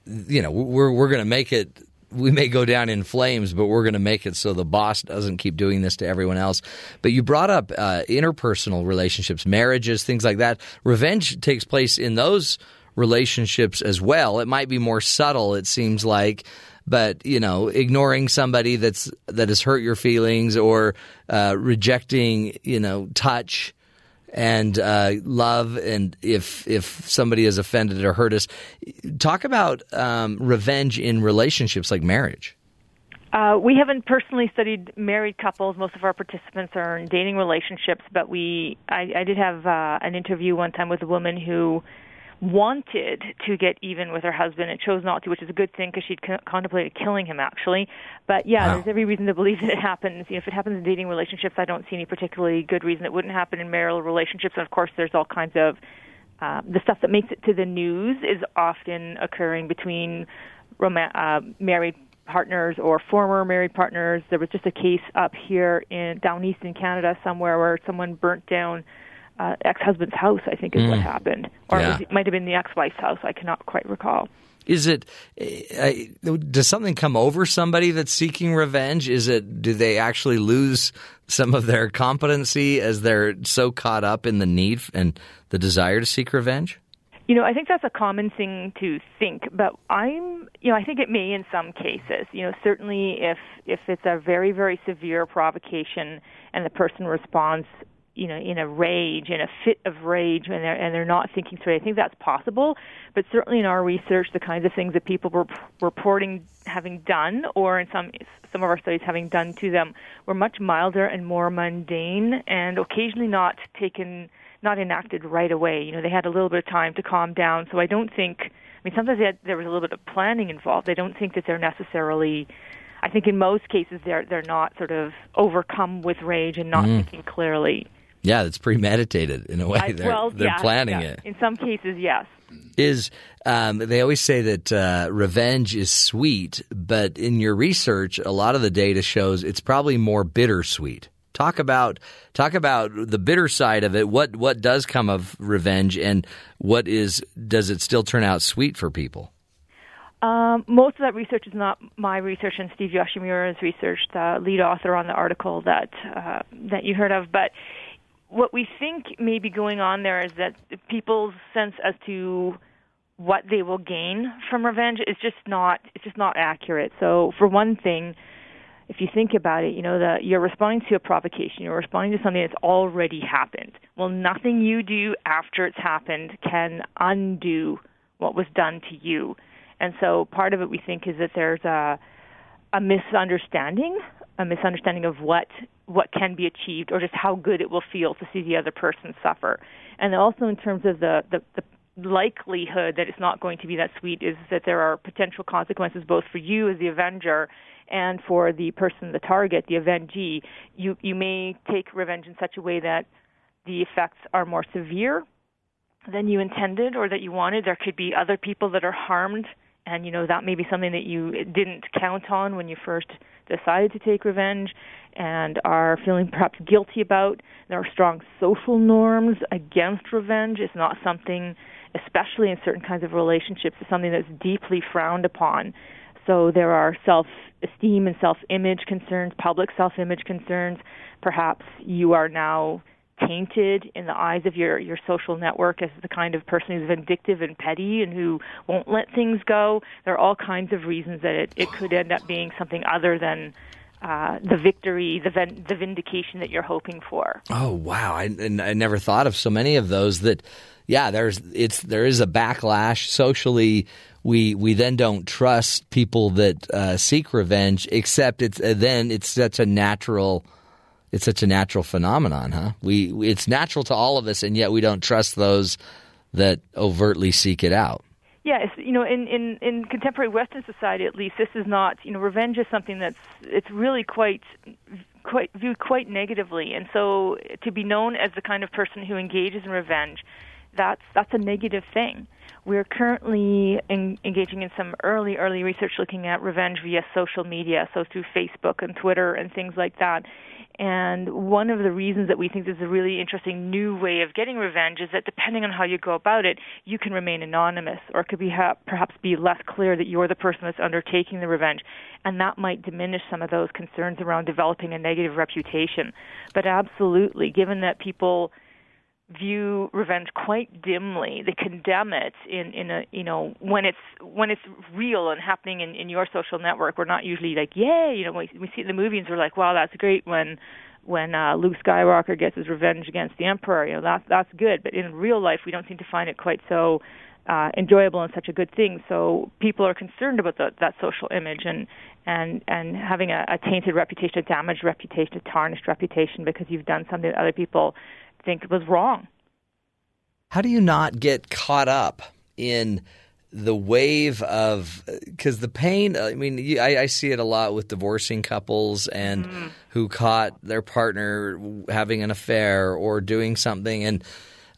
you know, we're we're going to make it. We may go down in flames, but we're going to make it so the boss doesn't keep doing this to everyone else. But you brought up uh, interpersonal relationships, marriages, things like that. Revenge takes place in those relationships as well. It might be more subtle. It seems like but you know, ignoring somebody that's that has hurt your feelings or uh, rejecting, you know, touch and uh, love, and if if somebody has offended or hurt us, talk about um, revenge in relationships like marriage. Uh, we haven't personally studied married couples. Most of our participants are in dating relationships, but we I, I did have uh, an interview one time with a woman who wanted to get even with her husband and chose not to, which is a good thing because she'd co- contemplated killing him actually. But yeah, wow. there's every reason to believe that it happens. You know, if it happens in dating relationships, I don't see any particularly good reason it wouldn't happen in marital relationships. And of course, there's all kinds of uh, the stuff that makes it to the news is often occurring between rom- uh, married partners or former married partners. There was just a case up here in down east in Canada somewhere where someone burnt down uh, ex-husband's house. I think is mm. what happened, or yeah. it, was, it might have been the ex-wife's house. I cannot quite recall. Is it? Uh, does something come over somebody that's seeking revenge? Is it? Do they actually lose some of their competency as they're so caught up in the need and the desire to seek revenge? You know, I think that's a common thing to think, but I'm, you know, I think it may in some cases. You know, certainly if if it's a very very severe provocation and the person responds you know in a rage in a fit of rage and they're and they're not thinking through it. I think that's possible, but certainly in our research, the kinds of things that people were reporting having done, or in some some of our studies having done to them, were much milder and more mundane, and occasionally not taken, not enacted right away. You know, they had a little bit of time to calm down. So I don't think. I mean, sometimes had, there was a little bit of planning involved. I don't think that they're necessarily I think in most cases they're they're not sort of overcome with rage and not mm. thinking clearly. Yeah, it's premeditated in a way. I, they're well, they're yeah, planning yeah. it. In some cases, yes. Is um, they always say that uh, revenge is sweet, but in your research, a lot of the data shows it's probably more bittersweet. Talk about talk about the bitter side of it. What what does come of revenge, and what is does it still turn out sweet for people? Um, most of that research is not my research, and Steve Yoshimura's research, the lead author on the article that uh, that you heard of. But what we think may be going on there is that people's sense as to what they will gain from revenge is just not it's just not accurate. So for one thing, if you think about it, you know that you're responding to a provocation, you're responding to something that's already happened. Well, nothing you do after it's happened can undo what was done to you. And so part of it we think is that there's a a misunderstanding, a misunderstanding of what what can be achieved or just how good it will feel to see the other person suffer. And also in terms of the, the, the likelihood that it's not going to be that sweet is that there are potential consequences both for you as the avenger and for the person, the target, the avengee. You, you may take revenge in such a way that the effects are more severe than you intended or that you wanted. There could be other people that are harmed and you know that may be something that you didn't count on when you first decided to take revenge and are feeling perhaps guilty about. There are strong social norms against revenge. It's not something, especially in certain kinds of relationships, it's something that's deeply frowned upon. So there are self esteem and self image concerns, public self image concerns. Perhaps you are now tainted in the eyes of your your social network as the kind of person who's vindictive and petty and who won't let things go. There are all kinds of reasons that it, it could end up being something other than uh, the victory, the ven- the vindication that you're hoping for. Oh wow! I, I never thought of so many of those. That yeah, there's it's there is a backlash socially. We we then don't trust people that uh, seek revenge, except it's uh, then it's such a natural. It's such a natural phenomenon, huh? We it's natural to all of us, and yet we don't trust those that overtly seek it out. Yes, you know, in, in, in contemporary Western society, at least, this is not. You know, revenge is something that's it's really quite quite viewed quite negatively, and so to be known as the kind of person who engages in revenge, that's that's a negative thing. We're currently in, engaging in some early early research looking at revenge via social media, so through Facebook and Twitter and things like that. And one of the reasons that we think this is a really interesting new way of getting revenge is that depending on how you go about it, you can remain anonymous, or it could be ha- perhaps be less clear that you're the person that's undertaking the revenge, and that might diminish some of those concerns around developing a negative reputation. But absolutely, given that people view revenge quite dimly. They condemn it in in a you know when it's when it's real and happening in in your social network. We're not usually like yay, you know we we see it in the movies. We're like wow that's great when when uh, Luke Skywalker gets his revenge against the Emperor. You know that's that's good. But in real life we don't seem to find it quite so. Uh, enjoyable and such a good thing. So people are concerned about the, that social image and and and having a, a tainted reputation, a damaged reputation, a tarnished reputation because you've done something that other people think it was wrong. How do you not get caught up in the wave of because the pain? I mean, you, I, I, see it a lot with divorcing couples and mm. who caught their partner having an affair or doing something and.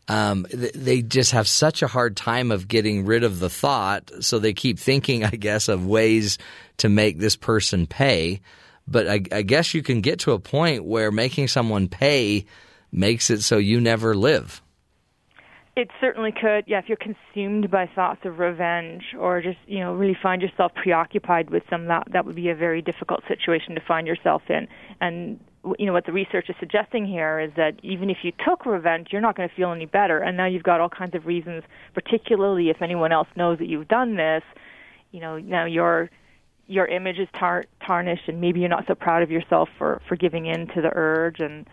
Um, they just have such a hard time of getting rid of the thought, so they keep thinking, I guess, of ways to make this person pay. But I, I guess you can get to a point where making someone pay makes it so you never live. It certainly could. Yeah, if you're consumed by thoughts of revenge or just, you know, really find yourself preoccupied with them, that that would be a very difficult situation to find yourself in. And you know what the research is suggesting here is that even if you took revenge, you're not going to feel any better. And now you've got all kinds of reasons, particularly if anyone else knows that you've done this. You know, now your your image is tar- tarnished, and maybe you're not so proud of yourself for for giving in to the urge and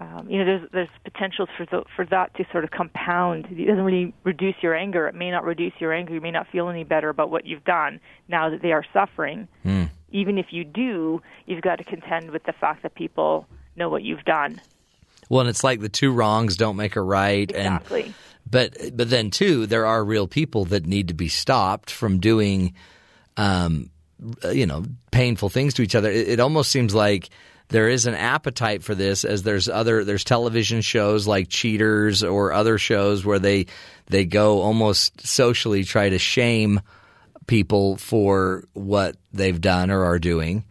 um, you know, there's there's potentials for the, for that to sort of compound. It doesn't really reduce your anger. It may not reduce your anger. You may not feel any better about what you've done now that they are suffering. Mm. Even if you do, you've got to contend with the fact that people know what you've done. Well, and it's like the two wrongs don't make a right. Exactly. And, but but then too, there are real people that need to be stopped from doing, um, you know, painful things to each other. It, it almost seems like there is an appetite for this as there's other there's television shows like Cheaters or other shows where they they go almost socially try to shame people for what they've done or are doing.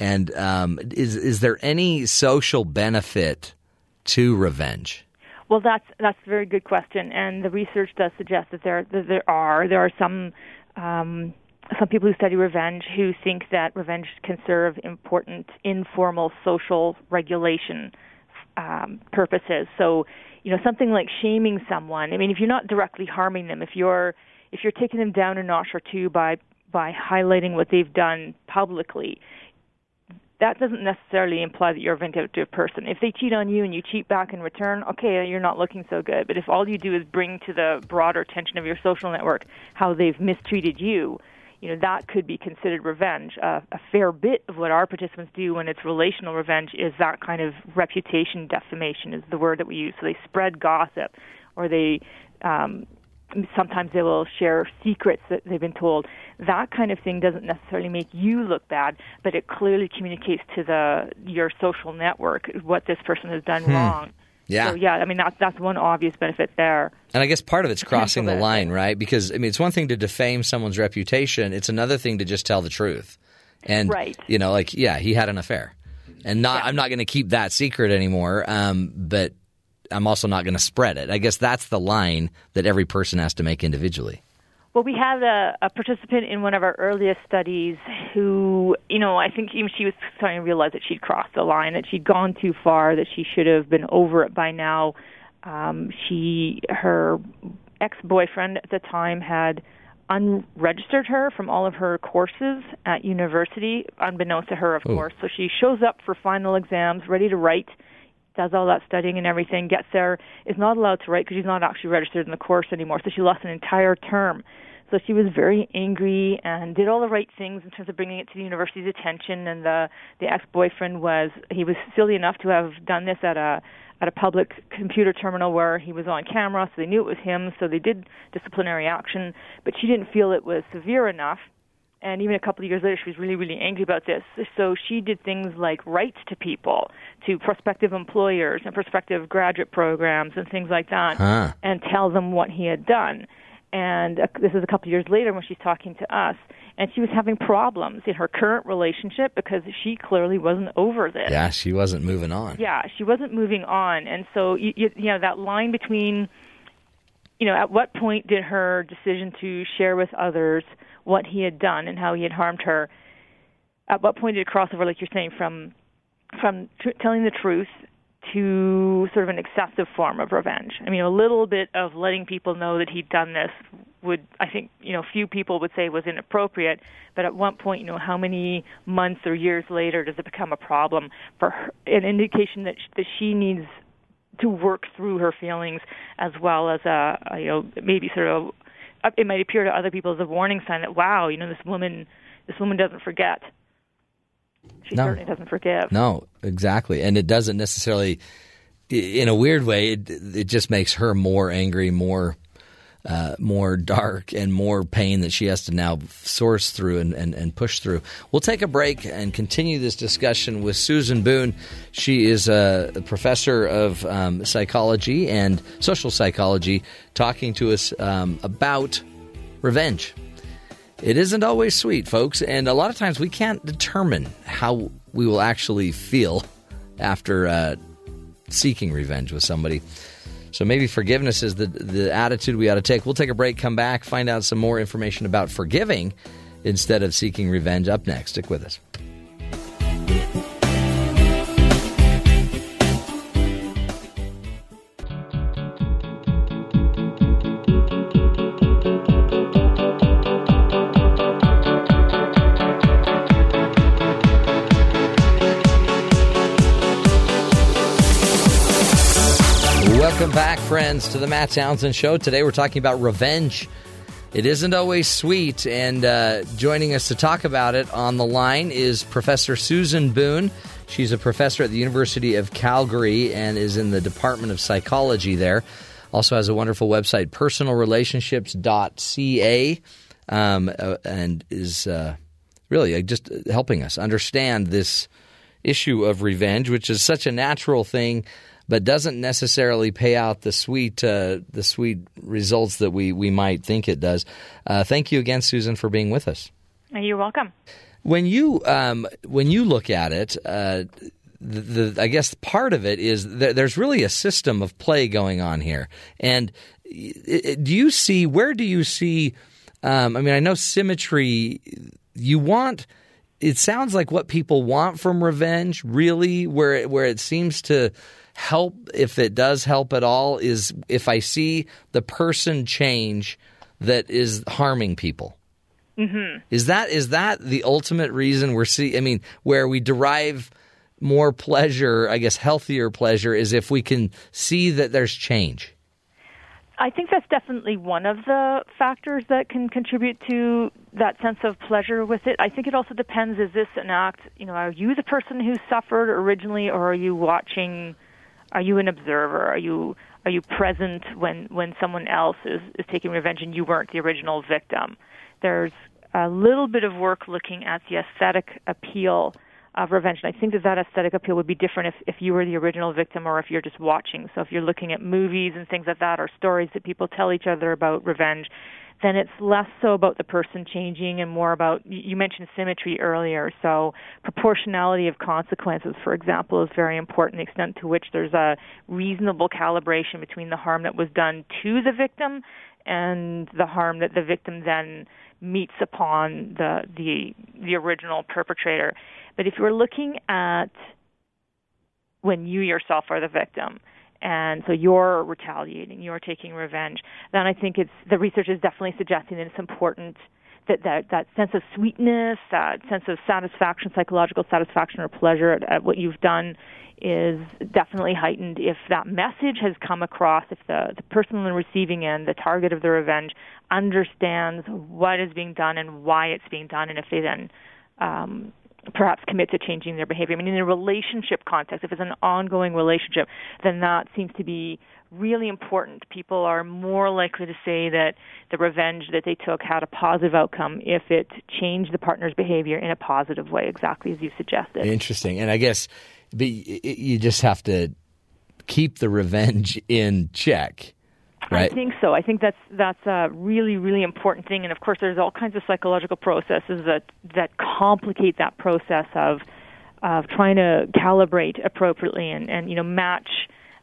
And um, is is there any social benefit to revenge? Well, that's that's a very good question, and the research does suggest that there that there are there are some um, some people who study revenge who think that revenge can serve important informal social regulation um, purposes. So, you know, something like shaming someone. I mean, if you're not directly harming them, if you're if you're taking them down a notch or two by by highlighting what they've done publicly, that doesn't necessarily imply that you're a vindictive person. If they cheat on you and you cheat back in return, okay, you're not looking so good. But if all you do is bring to the broader attention of your social network how they've mistreated you, you know that could be considered revenge. Uh, a fair bit of what our participants do when it's relational revenge is that kind of reputation defamation is the word that we use. So they spread gossip, or they um, sometimes they will share secrets that they've been told. That kind of thing doesn't necessarily make you look bad, but it clearly communicates to the your social network what this person has done hmm. wrong. Yeah. So yeah, I mean that's that's one obvious benefit there. And I guess part of it's crossing the line, right? Because I mean it's one thing to defame someone's reputation, it's another thing to just tell the truth. And right. you know, like yeah, he had an affair. And not yeah. I'm not going to keep that secret anymore, um, but I'm also not going to spread it. I guess that's the line that every person has to make individually. Well, we had a, a participant in one of our earliest studies who, you know, I think even she was starting to realize that she'd crossed the line, that she'd gone too far, that she should have been over it by now. Um, she, her ex-boyfriend at the time had unregistered her from all of her courses at university, unbeknownst to her, of Oh. course. So she shows up for final exams, ready to write, does all that studying and everything, gets there, is not allowed to write because she's not actually registered in the course anymore. So she lost an entire term. So she was very angry and did all the right things in terms of bringing it to the university's attention. And the the ex-boyfriend was he was silly enough to have done this at a at a public computer terminal where he was on camera, so they knew it was him. So they did disciplinary action, but she didn't feel it was severe enough. And even a couple of years later, she was really, really angry about this. So she did things like write to people, to prospective employers and prospective graduate programs and things like that, Huh. and tell them what he had done. And uh, this is a couple of years later when she's talking to us, and she was having problems in her current relationship because she clearly wasn't over this. Yeah, she wasn't moving on. Yeah, she wasn't moving on, and so you, you, you know that line between, you know, at what point did her decision to share with others what he had done and how he had harmed her? At what point did it cross over, like you're saying, from from tr- telling the truth to sort of an excessive form of revenge? I mean, a little bit of letting people know that he'd done this would, I think, you know, few people would say was inappropriate. But at one point, you know, how many months or years later does it become a problem for her, an indication that sh- that she needs to work through her feelings as well as a, a you know maybe sort of it might appear to other people as a warning sign that wow you know this woman this woman doesn't forget she No. certainly doesn't forgive No, exactly. And it doesn't necessarily, in a weird way, it, it just makes her more angry, more. Uh, more dark and more pain that she has to now source through and, and, and push through. We'll take a break and continue this discussion with Susan Boon. She is a professor of um, psychology and social psychology, talking to us um, about revenge. It isn't always sweet, folks, and a lot of times we can't determine how we will actually feel after uh, seeking revenge with somebody. So maybe forgiveness is the the attitude we ought to take. We'll take a break, come back, find out some more information about forgiving instead of seeking revenge. Up next, stick with us. Friends, to the Matt Townsend Show. Today we're talking about revenge. It isn't always sweet, and uh, joining us to talk about it on the line is Professor Susan Boon. She's a professor at the University of Calgary and is in the Department of Psychology there. Also has a wonderful website, personalrelationships.ca, um, uh, and is uh, really uh, just helping us understand this issue of revenge, which is such a natural thing, but doesn't necessarily pay out the sweet uh, the sweet results that we we might think it does. Uh, thank you again, Susan, for being with us. you're welcome When you um, when you look at it, uh, the, the I guess part of it is that there's really a system of play going on here. And i- i- do you see where do you see? Um, I mean, I know symmetry. You want. It sounds like what people want from revenge, really, where it, where it seems to help, if it does help at all, is if I see the person change that is harming people. mhm Is that is that the ultimate reason we're see? I mean, where we derive more pleasure, I guess healthier pleasure, is if we can see that there's change. I think that's definitely one of the factors that can contribute to that sense of pleasure with it. I think it also depends is this an act, you know, are you the person who suffered originally or are you watching are you an observer? Are you are you present when when someone else is is taking revenge and you weren't the original victim? There's a little bit of work looking at the aesthetic appeal of revenge. And I think that that aesthetic appeal would be different if, if you were the original victim or if you're just watching. So if you're looking at movies and things like that or stories that people tell each other about revenge, then it's less so about the person changing and more about you mentioned symmetry earlier so proportionality of consequences for example is very important the extent to which there's a reasonable calibration between the harm that was done to the victim and the harm that the victim then meets upon the the the original perpetrator. But if you're looking at when you yourself are the victim and so you're retaliating, you're taking revenge, then I think it's the research is definitely suggesting that it's important that that, that sense of sweetness, that sense of satisfaction, psychological satisfaction or pleasure at, at what you've done is definitely heightened. If that message has come across, if the, the person on the receiving end, the target of the revenge, understands what is being done and why it's being done, and if they then um, perhaps commit to changing their behavior. I mean, in a relationship context, if it's an ongoing relationship, then that seems to be really important. People are more likely to say that the revenge that they took had a positive outcome if it changed the partner's behavior in a positive way, exactly as you suggested. Interesting. And I guess you just have to keep the revenge in check. Right? I think so. I think that's that's a really really important thing, and of course, there's all kinds of psychological processes that that complicate that process of of trying to calibrate appropriately and and you know match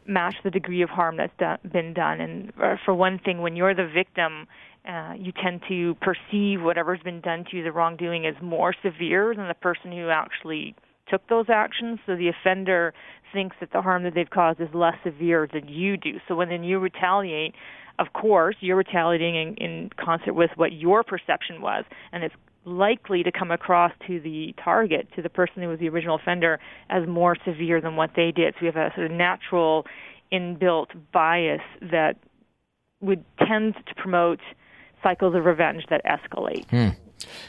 match the degree of harm that's done, been done. And uh, for one thing, when you're the victim, uh, you tend to perceive whatever's been done to you, the wrongdoing, as more severe than the person who actually took those actions. So the offender thinks that the harm that they've caused is less severe than you do. So when then you retaliate, of course, you're retaliating in, in concert with what your perception was, and it's likely to come across to the target, to the person who was the original offender, as more severe than what they did. So we have a sort of natural inbuilt bias that would tend to promote cycles of revenge that escalate. Hmm.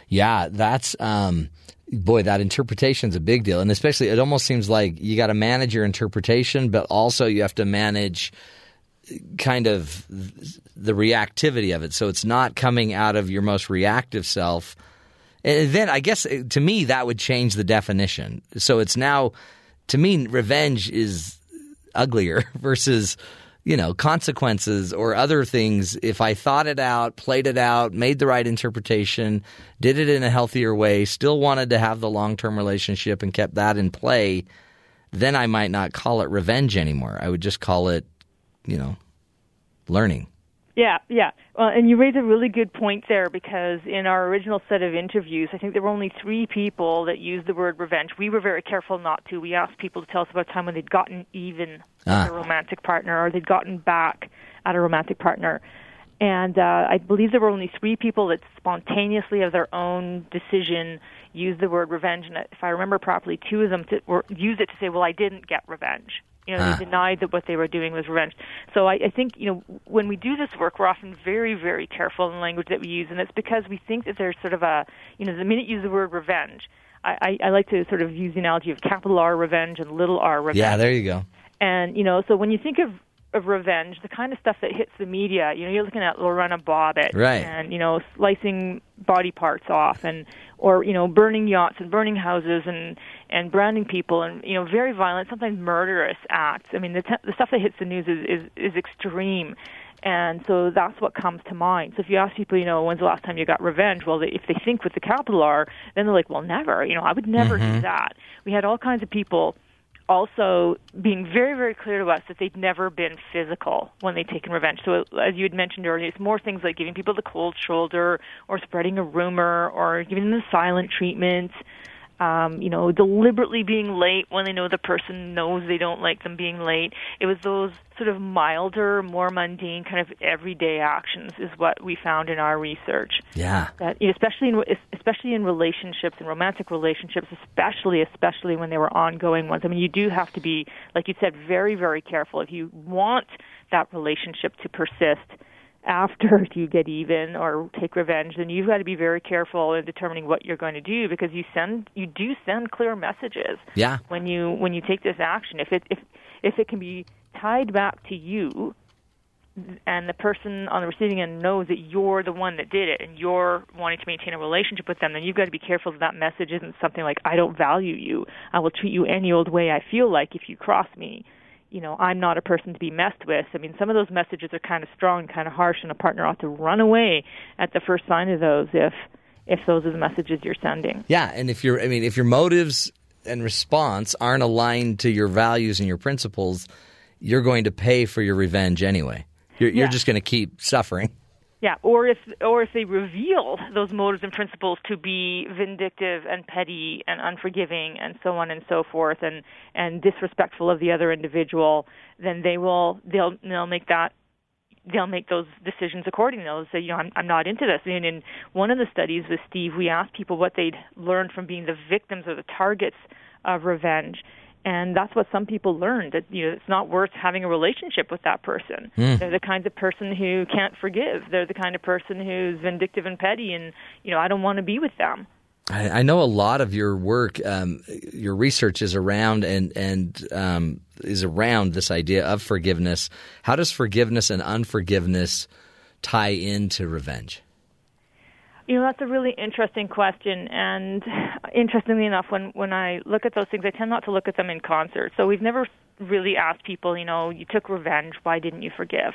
Yeah, that's um, boy, that interpretation is a big deal, and especially it almost seems like you got to manage your interpretation, but also you have to manage kind of the reactivity of it. So it's not coming out of your most reactive self. And then I guess to me that would change the definition. So it's now to me revenge is uglier versus you know, consequences or other things, if I thought it out, played it out, made the right interpretation, did it in a healthier way, still wanted to have the long term relationship and kept that in play, then I might not call it revenge anymore. I would just call it, you know, learning. Yeah, yeah. Well, and you raise a really good point there because in our original set of interviews, I think there were only three people that used the word revenge. We were very careful not to. We asked people to tell us about a time when they'd gotten even ah. with a romantic partner or they'd gotten back at a romantic partner. And uh, I believe there were only three people that spontaneously, of their own decision, used the word revenge. And if I remember properly, two of them to, were, used it to say, "Well, I didn't get revenge." You know, ah. they denied that what they were doing was revenge. So I, I think, you know, when we do this work, we're often very, very careful in the language that we use, and it's because we think that there's sort of a, you know, the minute you use the word revenge, I, I, I like to sort of use the analogy of capital R revenge and little r revenge. Yeah, there you go. And you know, so when you think of of revenge, the kind of stuff that hits the media. You know, you're looking at Lorena Bobbitt, right. and you know, slicing body parts off, and or you know, burning yachts and burning houses, and and branding people, and you know, very violent, sometimes murderous acts. I mean, the t- the stuff that hits the news is is, is extreme. And so that's what comes to mind. So if you ask people, you know, when's the last time you got revenge? Well, they, if they think with the capital R, then they're like, well, never. You know, I would never mm-hmm. do that. We had all kinds of people also being very, very clear to us that they'd never been physical when they'd taken revenge. So, as you had mentioned earlier, it's more things like giving people the cold shoulder or spreading a rumor or giving them the silent treatment um, you know, deliberately being late when they know the person knows they don't like them being late. It was those sort of milder, more mundane kind of everyday actions is what we found in our research. Yeah. That especially in especially in relationships and romantic relationships, especially especially when they were ongoing ones. I mean, you do have to be, like you said, very very careful if you want that relationship to persist after you get even or take revenge, then you've got to be very careful in determining what you're going to do because you send you do send clear messages. Yeah. When you when you take this action, if it if if it can be tied back to you, and the person on the receiving end knows that you're the one that did it and you're wanting to maintain a relationship with them, then you've got to be careful that that message isn't something like, I don't value you. I will treat you any old way I feel like if you cross me you know, I'm not a person to be messed with. I mean, some of those messages are kind of strong, kind of harsh, and a partner ought to run away at the first sign of those if if those are the messages you're sending. Yeah, and if you're, I mean, if your motives and response aren't aligned to your values and your principles, you're going to pay for your revenge anyway. You're, you're just going to keep suffering. Yeah, or if or if they reveal those motives and principles to be vindictive and petty and unforgiving and so on and so forth and and disrespectful of the other individual, then they will they'll they'll make that they'll make those decisions accordingly. They'll say, you know, I'm, I'm not into this. And in one of the studies with Steve, we asked people what they'd learned from being the victims or the targets of revenge. And that's what some people learned that you know it's not worth having a relationship with that person. Mm. They're the kinds of person who can't forgive. They're the kind of person who's vindictive and petty, and you know I don't want to be with them. I, I know a lot of your work, um, your research is around and and um, is around this idea of forgiveness. How does forgiveness and unforgiveness tie into revenge? You know, that's a really interesting question. And interestingly enough, when, when I look at those things, I tend not to look at them in concert. So we've never really asked people, you know, you took revenge, why didn't you forgive?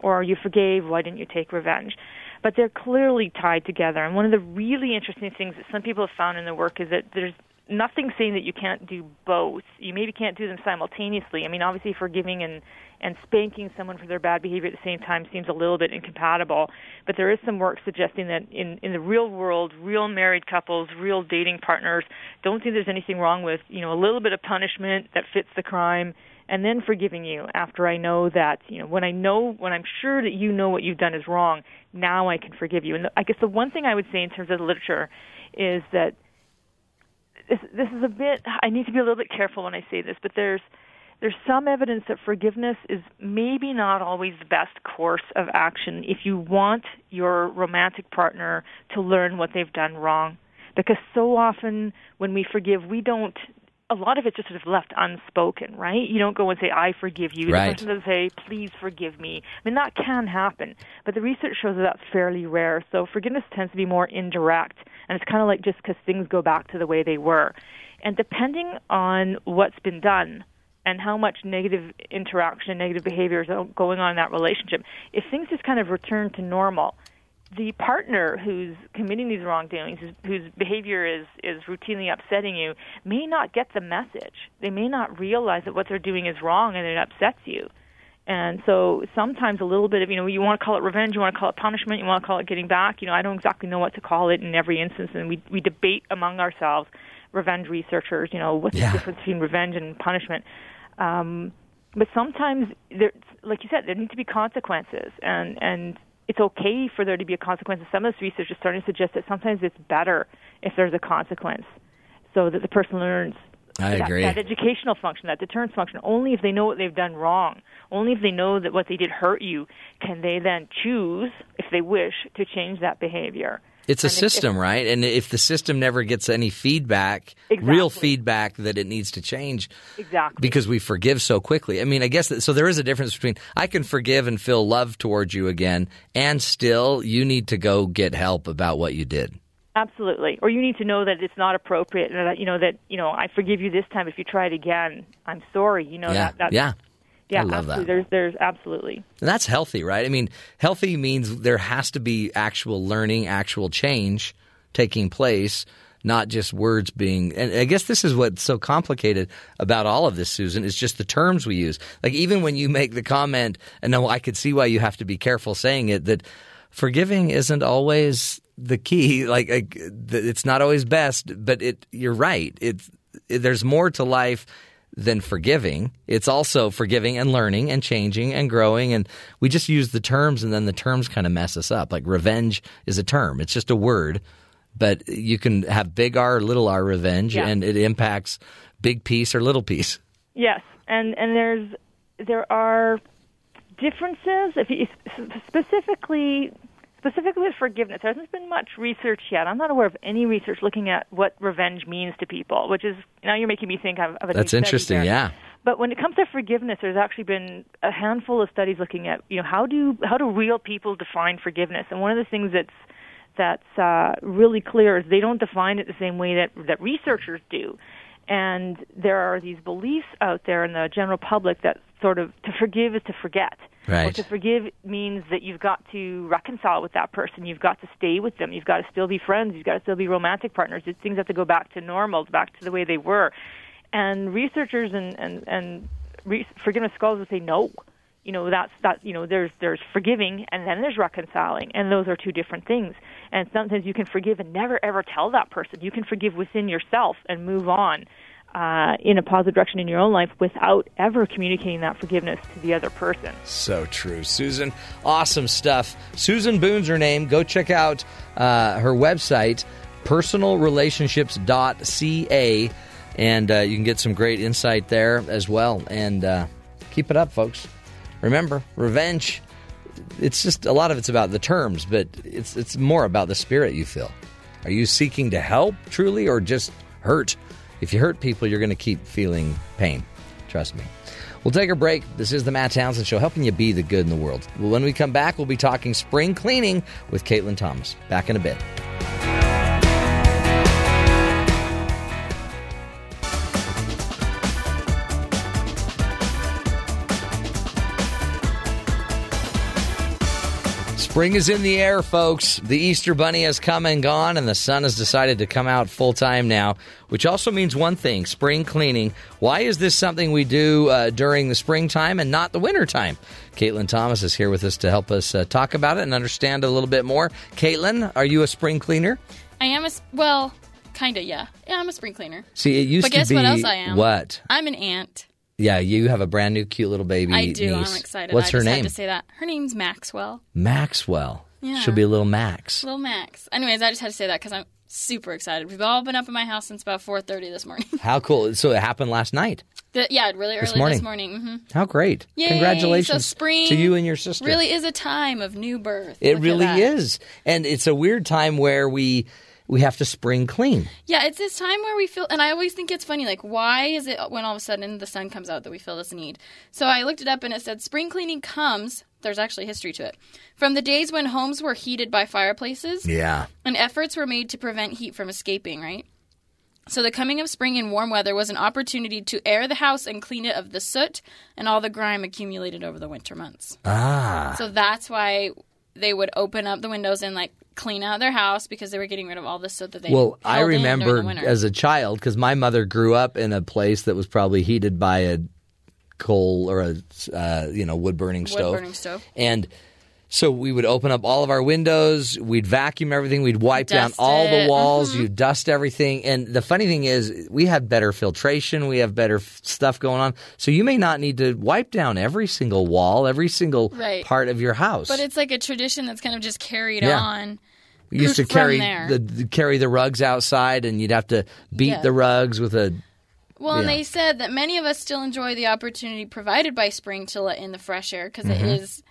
Or you forgave, why didn't you take revenge? But they're clearly tied together. And one of the really interesting things that some people have found in their work is that there's nothing saying that you can't do both. You maybe can't do them simultaneously. I mean, obviously, forgiving and and spanking someone for their bad behavior at the same time seems a little bit incompatible. But there is some work suggesting that in in the real world, real married couples, real dating partners don't think there's anything wrong with you know a little bit of punishment that fits the crime. And then forgiving you after I know that, you know, when I know, when I'm sure that you know what you've done is wrong, now I can forgive you. And the, I guess the one thing I would say in terms of the literature is that this, this is a bit I need to be a little bit careful when I say this, but there's there's some evidence that forgiveness is maybe not always the best course of action if you want your romantic partner to learn what they've done wrong. Because so often when we forgive, we don't a lot of it's just sort of left unspoken, right? You don't go and say, I forgive you. Right. The person doesn't say, please forgive me. I mean, that can happen, but the research shows that that's fairly rare. So forgiveness tends to be more indirect, and it's kind of like just because things go back to the way they were. And depending on what's been done, and how much negative interaction negative behavior is going on in that relationship, if things just kind of return to normal, the partner who's committing these wrongdoings, whose behavior is is routinely upsetting you, may not get the message. They may not realize that what they're doing is wrong and it upsets you. And so sometimes a little bit of, you know, you want to call it revenge, you want to call it punishment, you want to call it getting back. You know, I don't exactly know what to call it in every instance, and we we debate among ourselves, revenge researchers. You know, what's Yeah. the difference between revenge and punishment? Um, but sometimes, there, like you said, there need to be consequences, and and it's okay for there to be a consequence. Some of this research is starting to suggest that sometimes it's better if there's a consequence, so that the person learns. I that, agree. That educational function, that deterrence function, only if they know what they've done wrong, only if they know that what they did hurt you, can they then choose, if they wish, to change that behavior. It's a And if- if- system, right? And if the system never gets any feedback, real feedback that it needs to change, Exactly. because we forgive so quickly. I mean, I guess that, so. There is a difference between I can forgive and feel love towards you again, and still you need to go get help about what you did. Absolutely. Or you need to know that it's not appropriate, and that you know that you know I forgive you this time. If you try it again, I'm sorry. You know yeah, that. That's, yeah. yeah. I love absolutely. that. There's there's absolutely. And that's healthy, right? I mean, healthy means there has to be actual learning, actual change taking place, not just words being. And I guess this is what's so complicated about all of this, Susan, is just the terms we use. Like even when you make the comment, and no, I could see why you have to be careful saying it, that forgiving isn't always the key. Like, like it's not always best, but it. You're right. It's it, there's more to life than forgiving. It's also forgiving and learning and changing and growing. And we just use the terms, and then the terms kind of mess us up. Like revenge is a term; it's just a word, but you can have big R or little r revenge, Yeah. and it impacts big piece or little piece. Yes, and and there's there are differences. If you specifically specifically with forgiveness, there hasn't been much research yet. I'm not aware of any research looking at what revenge means to people, which is now you're making me think of, of a That's interesting. Yeah. But when it comes to forgiveness, there's actually been a handful of studies looking at you know how do how do real people define forgiveness, and one of the things that's that's uh, really clear is they don't define it the same way that that researchers do. And there are these beliefs out there in the general public that sort of to forgive is to forget. Right. to forgive means that you've got to reconcile with that person. You've got to stay with them. You've got to still be friends. You've got to still be romantic partners. It's, Things have to go back to normal, back to the way they were. And researchers and and and re- forgiveness scholars would say no. you know that's that you know there's there's forgiving and then there's reconciling and those are two different things and sometimes you can forgive and never ever tell that person you can forgive within yourself and move on uh, in a positive direction in your own life without ever communicating that forgiveness to the other person So true. Susan, awesome stuff. Susan Boon's her name. Go check out uh, her website, personalrelationships.ca, and uh, you can get some great insight there as well. And uh, keep it up, folks. Remember, revenge, it's just a lot of it's about the terms, but it's, it's more about the spirit you feel. Are you seeking to help truly or just hurt? If you hurt people, you're going to keep feeling pain. Trust me. We'll take a break. This is the Matt Townsend Show, helping you be the good in the world. When we come back, we'll be talking spring cleaning with Caitlin Thomas. Back in a bit. Spring is in the air, folks. The Easter Bunny has come and gone, and the sun has decided to come out full time now, which also means one thing spring cleaning. Why is this something we do uh, during the springtime and not the wintertime? Caitlin Thomas is here with us to help us uh, talk about it and understand a little bit more. Caitlin, are you a spring cleaner? I am a, well, kind of yeah. Yeah, I'm a spring cleaner. See, it used But guess to be what else I am? what? I'm an aunt. Yeah, you have a brand new, cute little baby. I do. niece. I'm excited. What's I her just name? Had to say that. Her name's Maxwell. Maxwell. Yeah. She'll be a little Max. Little Max. Anyways, I just had to say that because I'm super excited. We've all been up in my house since about 4:30 this morning. How cool! So it happened last night. The- yeah, really early This morning. this morning. hmm How great! Yay! Congratulations So spring to you and your sister. Really is a time of new birth. It Look really is, and it's a weird time where we we have to spring clean. Yeah, it's this time where we feel, and I always think it's funny, like, why is it when all of a sudden the sun comes out that we feel this need? So I looked it up and it said spring cleaning comes, there's actually history to it, from the days when homes were heated by fireplaces Yeah. and efforts were made to prevent heat from escaping, right? So the coming of spring and warm weather was an opportunity to air the house and clean it of the soot and all the grime accumulated over the winter months. Ah. So that's why they would open up the windows and like clean out their house because they were getting rid of all this soot that they Well, I held in during remember as a child because my mother grew up in a place that was probably heated by a coal or a uh, you know wood burning stove. Wood burning stove. And so we would open up all of our windows, we'd vacuum everything, we'd wipe down Dust all the it. walls, Mhm. you'd dust everything. And the funny thing is, we have better filtration, we have better f- stuff going on. So you may not need to wipe down every single wall, every single Right. part of your house. But it's like a tradition that's kind of just carried Yeah. on. We used to carry the, the carry the rugs outside, and you'd have to beat Yeah. the rugs with a. Well, and they said that many of us still enjoy the opportunity provided by spring to let in the fresh air because Mhm. is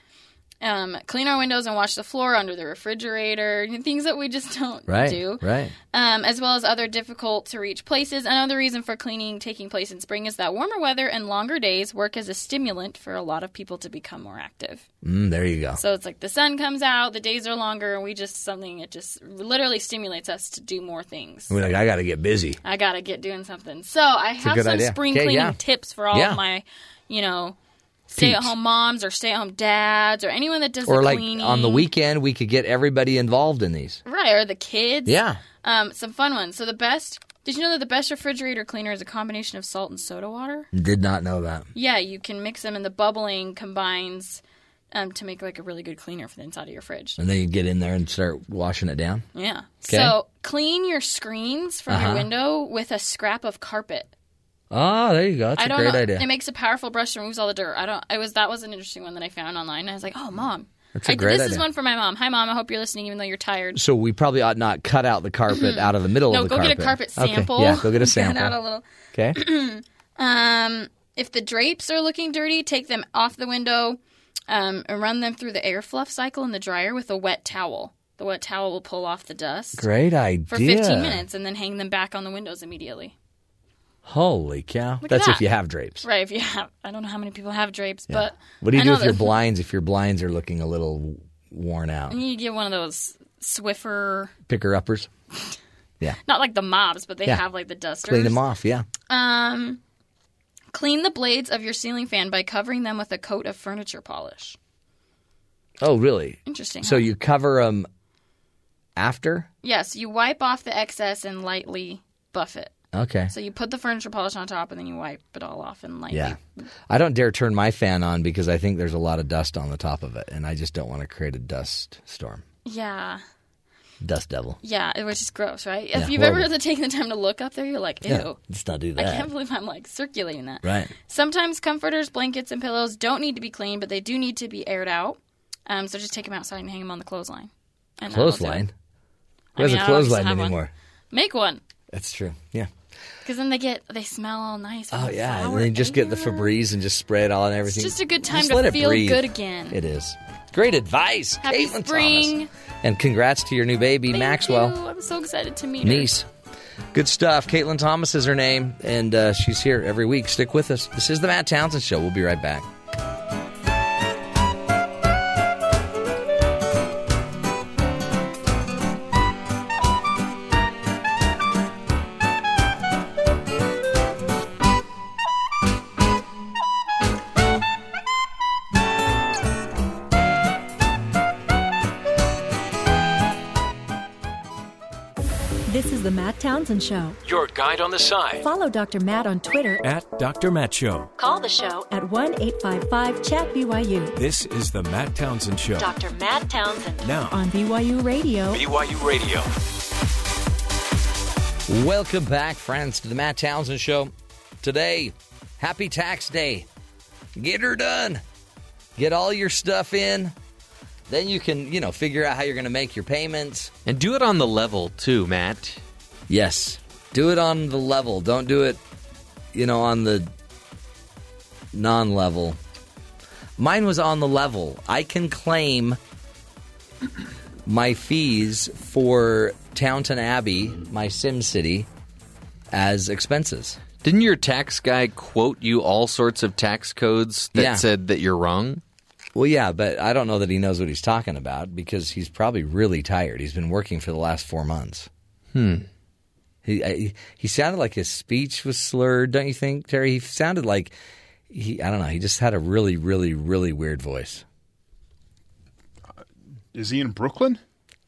um, clean our windows and wash the floor under the refrigerator, things that we just don't Right, do. right. Um, as well as other difficult to reach places. Another reason for cleaning taking place in spring is that warmer weather and longer days work as a stimulant for a lot of people to become more active. Mm, there you go. So it's like the sun comes out, the days are longer, and we just something it just literally stimulates us to do more things. We're like, I got to get busy. I gotta get doing something. So I a have some idea. spring Okay, cleaning yeah. tips for all Yeah. of my, you know, stay at home moms or stay at home dads or anyone that does Or the like cleaning. on the weekend, we could get everybody involved in these. right? Or the kids. Yeah. Um, some fun ones. So the best. Did you know that the best refrigerator cleaner is a combination of salt and soda water? Did not know that. Yeah, you can mix them, and the bubbling combines um, to make like a really good cleaner for the inside of your fridge. And then you get in there and start washing it down. Yeah. Okay. So clean your screens from Uh-huh. your window with a scrap of carpet. Oh, there you go. That's I a don't great know. idea. It makes a powerful brush that removes all the dirt. I don't. It was that was an interesting one that I found online. I was like, oh, mom. That's a I- great this is one for my mom. Hi, mom. I hope you're listening, even though you're tired. so we probably ought not cut out the carpet out of the middle no, of the go carpet. get a carpet Okay, sample. Yeah, go get a sample. out a little. Okay. Um, if the drapes are looking dirty, take them off the window um, and run them through the air fluff cycle in the dryer with a wet towel. The wet towel will pull off the dust. Great idea. For 15 minutes and then hang them back on the windows immediately. Holy cow. Look at That's if you have drapes. Right, if you have. I don't know how many people have drapes, Yeah. but. What do you I do with your blinds if your blinds are looking a little worn out? You get one of those Swiffer, Picker uppers. Yeah. not like the mops, but they Yeah. have like the dusters. Clean them off, yeah. Um, clean the blades of your ceiling fan by covering them with a coat of furniture polish. Oh, really? Interesting, So huh? you cover them after? Yes, you wipe off the excess and lightly buff it. Okay. So you put the furniture polish on top, and then you wipe it all off and lightly. Yeah. I don't dare turn my fan on because I think there's a lot of dust on the top of it, and I just don't want to create a dust storm. Yeah. Dust devil. Yeah, it was just gross, right? Yeah, if you've horrible. ever taken the time to look up there, you're like, ew. Yeah, let's not do that. I can't believe I'm like circulating that. Right. Sometimes comforters, blankets, and pillows don't need to be cleaned, but they do need to be aired out. Um, so just take them outside and hang them on the clothesline. And that'll do it. Clothesline. I Who has mean, a I clothesline have one. anymore? Make one, That's true. Yeah. Because then they get they smell all nice. Oh yeah, and then you just get the. Febreze and just spray it all and everything. just a good time Just to feel breathe. good again. It is. Great advice, Happy Caitlin spring. Thomas. And congrats to your new baby, Thank Maxwell. you. I'm so excited to meet her. niece. Good stuff. Caitlin Thomas is her name, and uh, she's here every week. Stick with us. This is the Matt Townsend Show. We'll be right back. Is the Matt Townsend Show. Your guide on the side. Follow Dr. Matt on Twitter. At Dr. Matt Show. Call the show at 1 855 Chat BYU. This is the Matt Townsend Show. Dr. Matt Townsend. Now. On BYU Radio. BYU Radio. Welcome back, friends, to the Matt Townsend Show. Today, happy tax day. Get her done. Get all your stuff in. Then you can, you know, figure out how you're going to make your payments. And do it on the level too, Matt. Yes. Do it on the level. Don't do it, you know, on the non level. Mine was on the level. I can claim my fees for Townton Abbey, my Sim City, as expenses. Didn't your tax guy quote you all sorts of tax codes that Yeah. said that you're wrong? Well, yeah, but I don't know that he knows what he's talking about because he's probably really tired. He's been working for the last four months. Hmm. He I, he sounded like his speech was slurred, don't you think, Terry? He sounded like he I don't know. He just had a really, really, really weird voice. Is he in Brooklyn?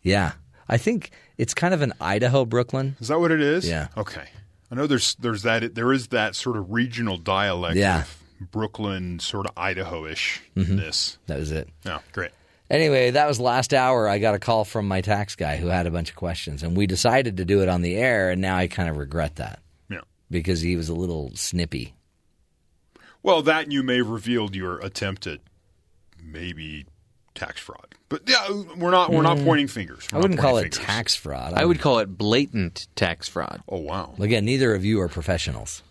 Yeah, I think it's kind of an Idaho Brooklyn. Is that what it is? Yeah. Okay. I know there's there's that there is that sort of regional dialect. Yeah. Of Brooklyn, sort of Idaho-ish. Mhm. This. That was it. Yeah. Great. Anyway, that was last hour. I got a call from my tax guy who had a bunch of questions, and we decided to do it on the air. And now I kind of regret that Yeah. because he was a little snippy. Well, that you may have revealed your attempt at maybe tax fraud. But yeah, we're not we're not Mm. pointing fingers. We're I wouldn't call pointing it fingers. tax fraud. I would call it blatant tax fraud. Oh wow. Again, neither of you are professionals.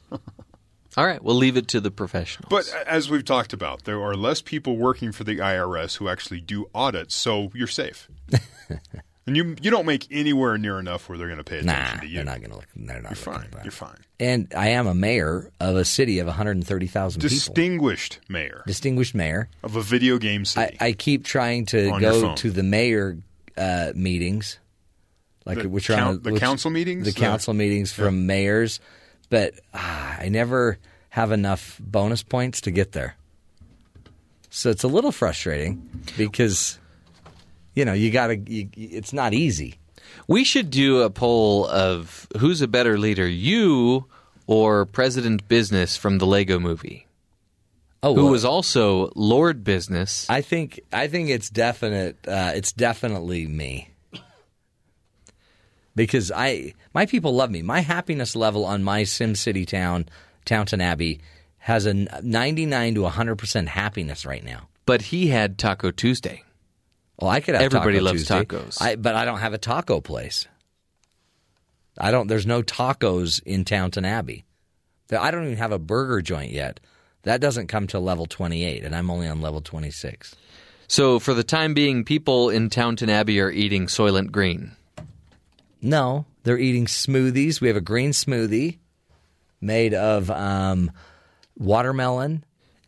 All right, we'll leave it to the professionals. But as we've talked about, there are less people working for the IRS who actually do audits, so you're safe. and you you don't make anywhere near enough where they're going to pay attention Nah, to you. they're not going to look. They're not. You're fine. You're fine. And I am a mayor of a city of 130,000 people. Distinguished mayor Distinguished mayor. of a video game city. I, I keep trying to go to the mayor uh, meetings, like The which are coun- on the council meetings? the The- council meetings from mayors, but ah, I never have enough bonus points to get there. So it's a little frustrating because you know you got to. It's not easy. we should do a poll of who's a better leader, you or President Business from the Lego movie. Oh, who well, was also Lord Business. I think I think it's definite. Uh, it's definitely me because I my people love me. My happiness level on my Sim City town, Townton Abbey, has a ninety nine to hundred percent happiness right now. But he had Taco Tuesday. Well, I could have Everybody Taco loves Tuesday. tacos. I, but I don't have a taco place. I don't. There's no tacos in Townton Abbey. I don't even have a burger joint yet. That doesn't come to level 28, and I'm only on level 26. So for the time being, people in Townton Abbey are eating Soylent Green. No, they're eating smoothies. We have a green smoothie made of um, watermelon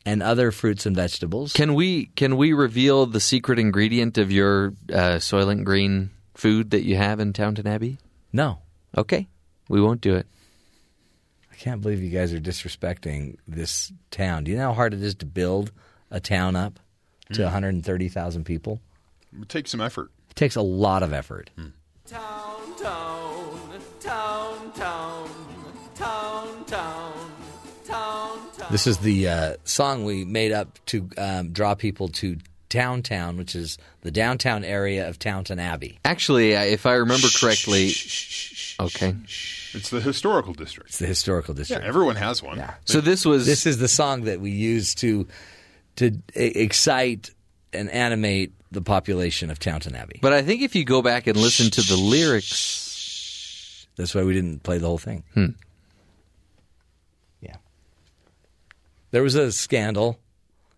and other fruits and vegetables. Can we can we reveal the secret ingredient of your uh, Soylent Green food that you have in Townton Abbey? No. Okay, we won't do it. I can't believe you guys are disrespecting this town. Do you know how hard it is to build a town up to 130,000 people? it takes some effort. It takes a lot of effort. Town, town, town, town, town, town, town. This is the uh, song we made up to um, draw people to downtown, which is the downtown area of Downton Abbey. Actually, if I remember correctly, okay, it's the historical district. It's the historical district. Yeah, everyone has one. Yeah. So this was this is the song that we used to to excite and animate the population of Downton Abbey. But I think if you go back and listen to the lyrics, That's why we didn't play the whole thing. Hmm. Yeah. There was a scandal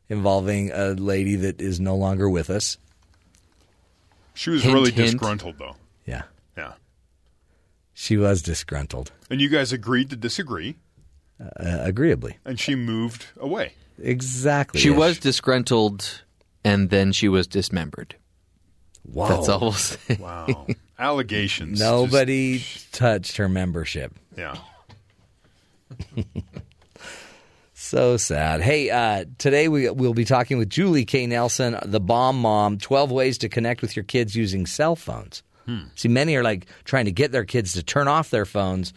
involving a lady that is no longer with us. She was Hint, really hint. disgruntled, though. Yeah. Yeah. She was disgruntled, And you guys agreed to disagree, uh, agreeably. and she moved away. Exactly. she was disgruntled and then she was dismembered. Whoa. That's all we'll say. Wow. Allegations. Nobody touched her membership. Yeah. So sad. Hey, uh, today we, we'll be talking with Julie K. Nelson, the bomb mom 12 ways to connect with your kids using cell phones. Hmm. See, many are like trying to get their kids to turn off their phones.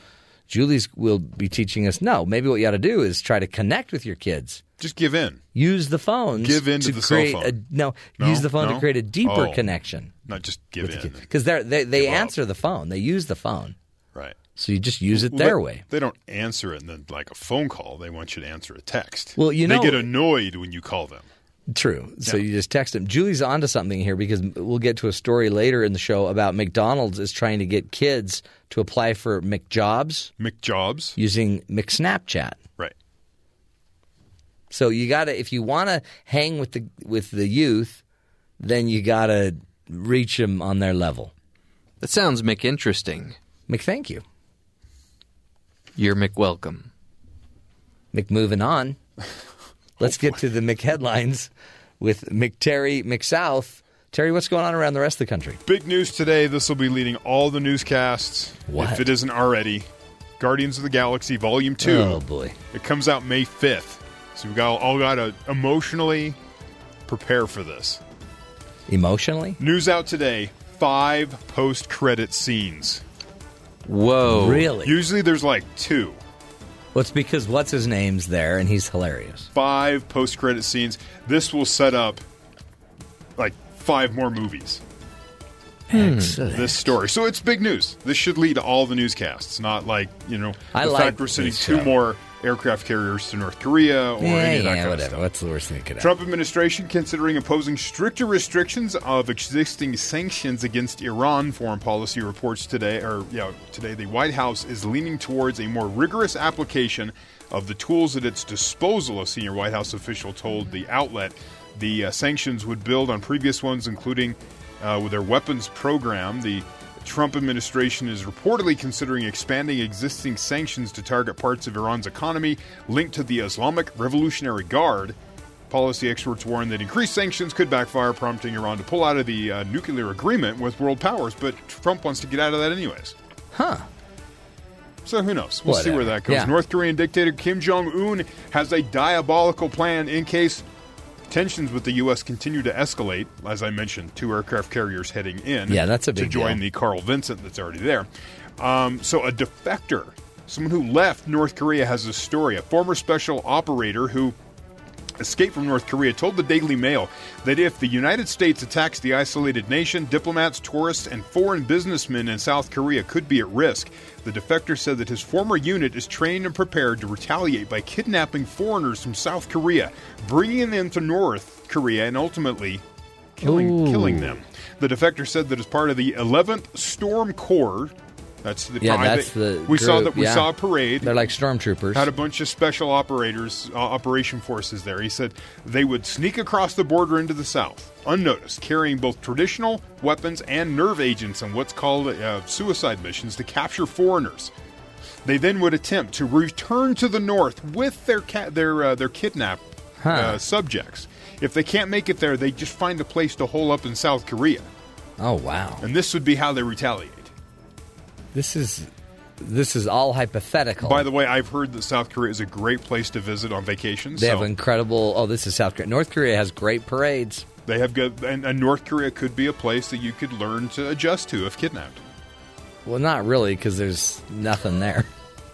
Julie's will be teaching us no, maybe what you ought to do is try to connect with your kids. Just give in. Use the phones Give in to the cell create phone. A, no, No? use the phone No? to create a deeper Oh. connection. Not just give in. Because they they, they answer the phone. They use the phone. Right. So you just use it Well, their they, way. They don't answer it in the, like a phone call. They want you to answer a text. Well, you know, they get annoyed when you call them. True. So Yeah. you just text them. Julie's onto something here because we'll get to a story later in the show about McDonald's is trying to get kids to apply for McJobs McJobs using McSnapchat. Right. So you got to if you want to hang with the with the youth, then you got to reach them on their level. That sounds McInteresting. McThank you. You're McWelcome. McMoving on. Let's get to the McHeadlines with McTerry McSouth. Terry, what's going on around the rest of the country? Big news today. This will be leading all the newscasts. What? If it isn't already. Guardians of the Galaxy Volume 2. Oh, boy. It comes out May 5th. So we've got, all got to emotionally prepare for this. Emotionally? News out today five post credit scenes. Whoa. Really? Usually there's like two. Well, it's because what's his name's there and he's hilarious. Five post credit scenes. This will set up like five more movies. Excellent. This story. So it's big news. This should lead to all the newscasts, not like, you know, I the like fact we're sending this two more aircraft carriers to North Korea or yeah, any of that kind of whatever. stuff. What's the worst thing that could happen? Trump administration considering imposing stricter restrictions of existing sanctions against Iran. Foreign policy reports today, or yeah, today the White House is leaning towards a more rigorous application of the tools at its disposal. A senior White House official told the outlet the uh, sanctions would build on previous ones, including uh, with their weapons program. The Trump administration is reportedly considering expanding existing sanctions to target parts of Iran's economy linked to the Islamic Revolutionary Guard. Policy experts warn that increased sanctions could backfire, prompting Iran to pull out of the uh, nuclear agreement with world powers. But Trump wants to get out of that anyways. Huh. So who knows? We'll see where that goes. Yeah. North Korean dictator Kim Jong Un has a diabolical plan in case tensions with the U.S. continue to escalate. As I mentioned, two aircraft carriers heading in. Yeah, that's a big to join deal. the Carl Vinson that's already there. Um, so a defector, someone who left North Korea, has a story. A former special operator who escaped from North Korea told the Daily Mail that if the United States attacks the isolated nation, diplomats, tourists, and foreign businessmen in South Korea could be at risk. The defector said that his former unit is trained and prepared to retaliate by kidnapping foreigners from South Korea, bringing them to North Korea, and ultimately killing, killing them. The defector said that as part of the 11th Storm Corps, that's the Yeah, private, that's the we saw that we yeah. saw a parade. They're like stormtroopers. Had a bunch of special operators, uh, operation forces there. He said they would sneak across the border into the south, unnoticed, carrying both traditional weapons and nerve agents on what's called uh, suicide missions to capture foreigners. They then would attempt to return to the north with their ca- their uh, their kidnapped Huh. uh, subjects. If they can't make it there, they just find a place to hole up in South Korea, oh wow. and this would be how they retaliate. This is this is all hypothetical. By the way, I've heard that South Korea is a great place to visit on vacation. they so have incredible. Oh, this is South Korea. North Korea has great parades. They have good, and, and North Korea could be a place that you could learn to adjust to if kidnapped. Well, not really, because there's nothing there.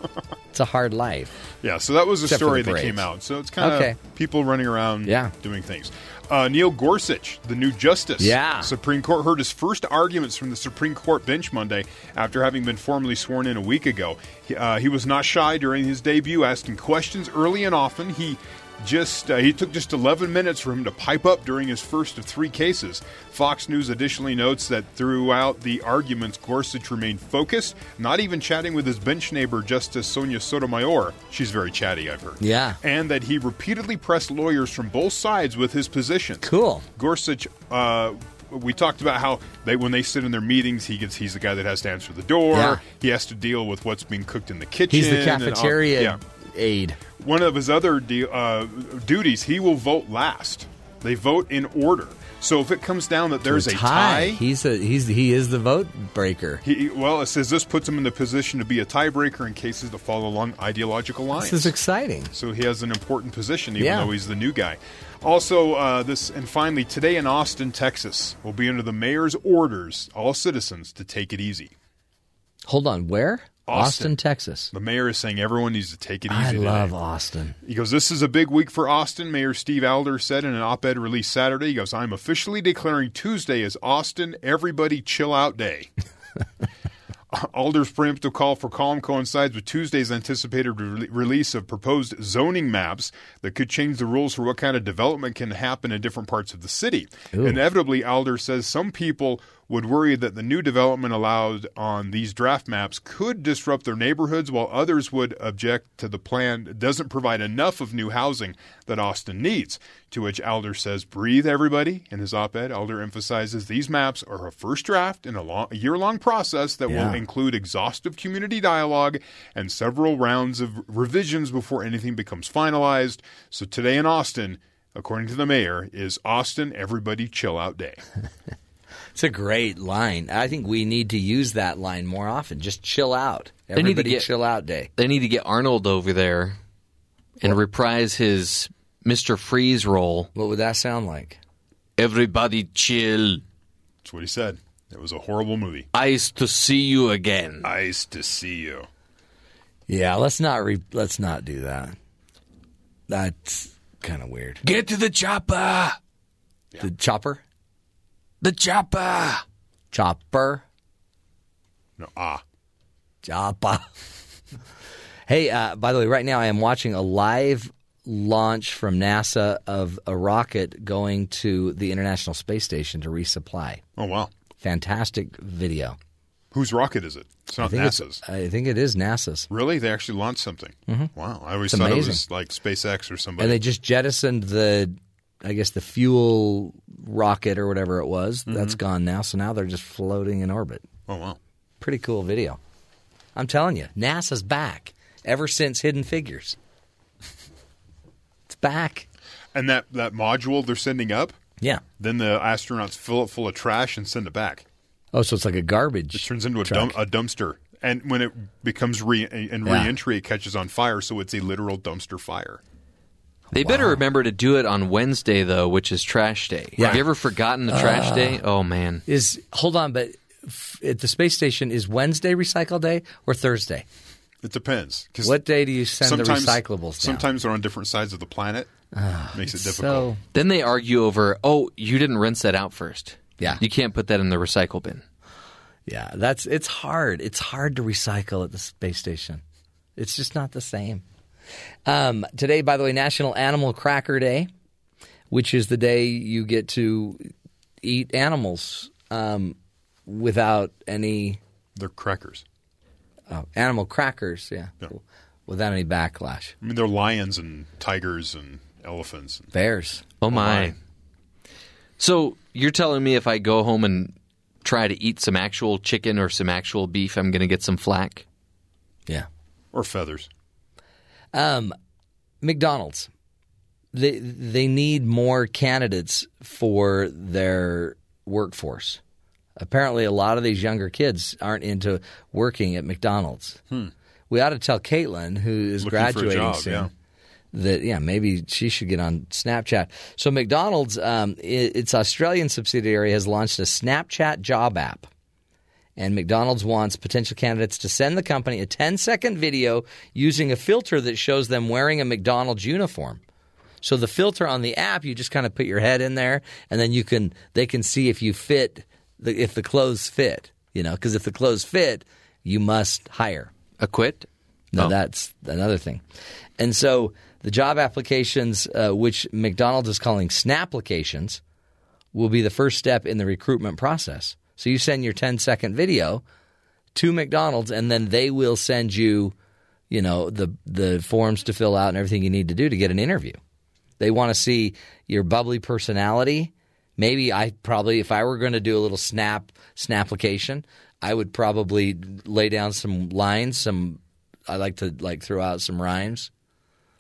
it's a hard life. Yeah, so that was a Except story that came out. So it's kind of Okay. people running around Yeah. doing things. Uh, Neil Gorsuch, the new justice. Yeah. Supreme Court heard his first arguments from the Supreme Court bench Monday after having been formally sworn in a week ago. He, uh, he was not shy during his debut, asking questions early and often. He just uh, he took just 11 minutes for him to pipe up during his first of three cases. Fox News additionally notes that throughout the arguments, Gorsuch remained focused, not even chatting with his bench neighbor, Justice Sonia Sotomayor. She's very chatty, I've heard. Yeah. And that he repeatedly pressed lawyers from both sides with his position. Cool. Gorsuch, uh, we talked about how they when they sit in their meetings, he gets he's the guy that has to answer the door. Yeah. He has to deal with what's being cooked in the kitchen. He's the cafeteria yeah. Aide. One of his other de- uh, duties, he will vote last. They vote in order. So if it comes down that there's a tie, He's a he's he is the vote breaker. he, well, it says this puts him in the position to be a tiebreaker in cases that fall along ideological lines. This is exciting. So he has an important position, even Yeah. though he's the new guy. Also, uh, this and finally, today in Austin, Texas, will be under the mayor's orders all citizens to take it easy. Hold on, where? Austin. Texas. The mayor is saying everyone needs to take it easy. I today. love Austin. He goes, This is a big week for Austin. Mayor Steve Adler said in an op ed released Saturday. He goes, I'm officially declaring Tuesday as Austin Everybody Chill Out Day. Adler's preemptive call for calm coincides with Tuesday's anticipated re- release of proposed zoning maps that could change the rules for what kind of development can happen in different parts of the city. Ooh. Inevitably, Adler says some people would worry that the new development allowed on these draft maps could disrupt their neighborhoods, while others would object to the plan that doesn't provide enough of new housing that Austin needs. To which Adler says, Breathe, everybody. In his op ed, Adler emphasizes these maps are a first draft in a, a year long process that Yeah. will include exhaustive community dialogue and several rounds of revisions before anything becomes finalized. So today in Austin, according to the mayor, is Austin Everybody Chill Out Day. It's a great line. I think we need to use that line more often. Just chill out. They need to Everybody get- chill out day. They need to get Arnold over there and reprise his Mr. Freeze role. What would that sound like? Everybody chill. That's what he said. It was a horrible movie. Nice to see you again. Nice to see you. Yeah, let's not re- let's not do that. That's kind of weird. Get to the chopper. The chopper, The chopper. chopper, No, ah. chopper. hey, uh, by the way, right now I am watching a live launch from NASA of a rocket going to the International Space Station to resupply. Oh, wow. Fantastic video. Whose rocket is it? It's not think NASA's. it's I think it is NASA's. Really? They actually launched something? Mhm. Wow. I always It's thought it was like SpaceX or somebody. And they just jettisoned the, I guess the fuel rocket or whatever it was. That's mm-hmm. gone now. So now they're just floating in orbit. oh, wow. Pretty cool video. I'm telling you, NASA's back ever since Hidden Figures. It's back. And that, that module they're sending up, Yeah. then the astronauts fill it full of trash and send it back. Oh, so it's like a garbage. It turns into a, dump, a dumpster. And when it becomes re in Yeah. reentry, it catches on fire. So it's a literal dumpster fire. They better remember to do it on Wednesday, though, which is trash day. Yeah. Have you ever forgotten the trash Uh, day? Oh, man. Is hold on, but f- at the space station is Wednesday recycle day or Thursday? It depends. What day do you send the sometimes- recyclables down? Sometimes they're on different sides of the planet. Makes it difficult. So Then they argue over, oh, you didn't rinse that out first. Yeah. You can't put that in the recycle bin. yeah, that's it's hard. It's hard to recycle at the space station. It's just not the same. Um, today, by the way, National Animal Cracker Day, which is the day you get to eat animals um, without any They're crackers. oh, animal crackers. Yeah, Yeah. without any backlash. I mean, they're lions and tigers and elephants. and Bears. Oh, my. So you're telling me if I go home and try to eat some actual chicken or some actual beef, I'm going to get some flack? Yeah. Or feathers. Um, McDonald's. They they need more candidates for their workforce. Apparently, a lot of these younger kids aren't into working at McDonald's. We ought to tell Caitlin, who is Hmm. Looking graduating job, soon, yeah. that yeah, maybe she should get on Snapchat. So McDonald's, um, i its Australian subsidiary, has launched a Snapchat job app, And McDonald's wants potential candidates to send the company a 10 second video using a filter that shows them wearing a McDonald's uniform. So the filter on the app, you just kind of put your head in there, and then you can they can see if you fit, the, if the clothes fit. You know, because if the clothes fit, you must hire. Acquit? No, Oh. that's another thing. And so the job applications, uh, which McDonald's is calling snap applications, will be the first step in the recruitment process. So you send your 10 second video to McDonald's, and then they will send you, you know, the the forms to fill out and everything you need to do to get an interview. They want to see your bubbly personality. Maybe I probably, if I were going to do a little snap snap application, I would probably lay down some lines. Some I like to like throw out some rhymes,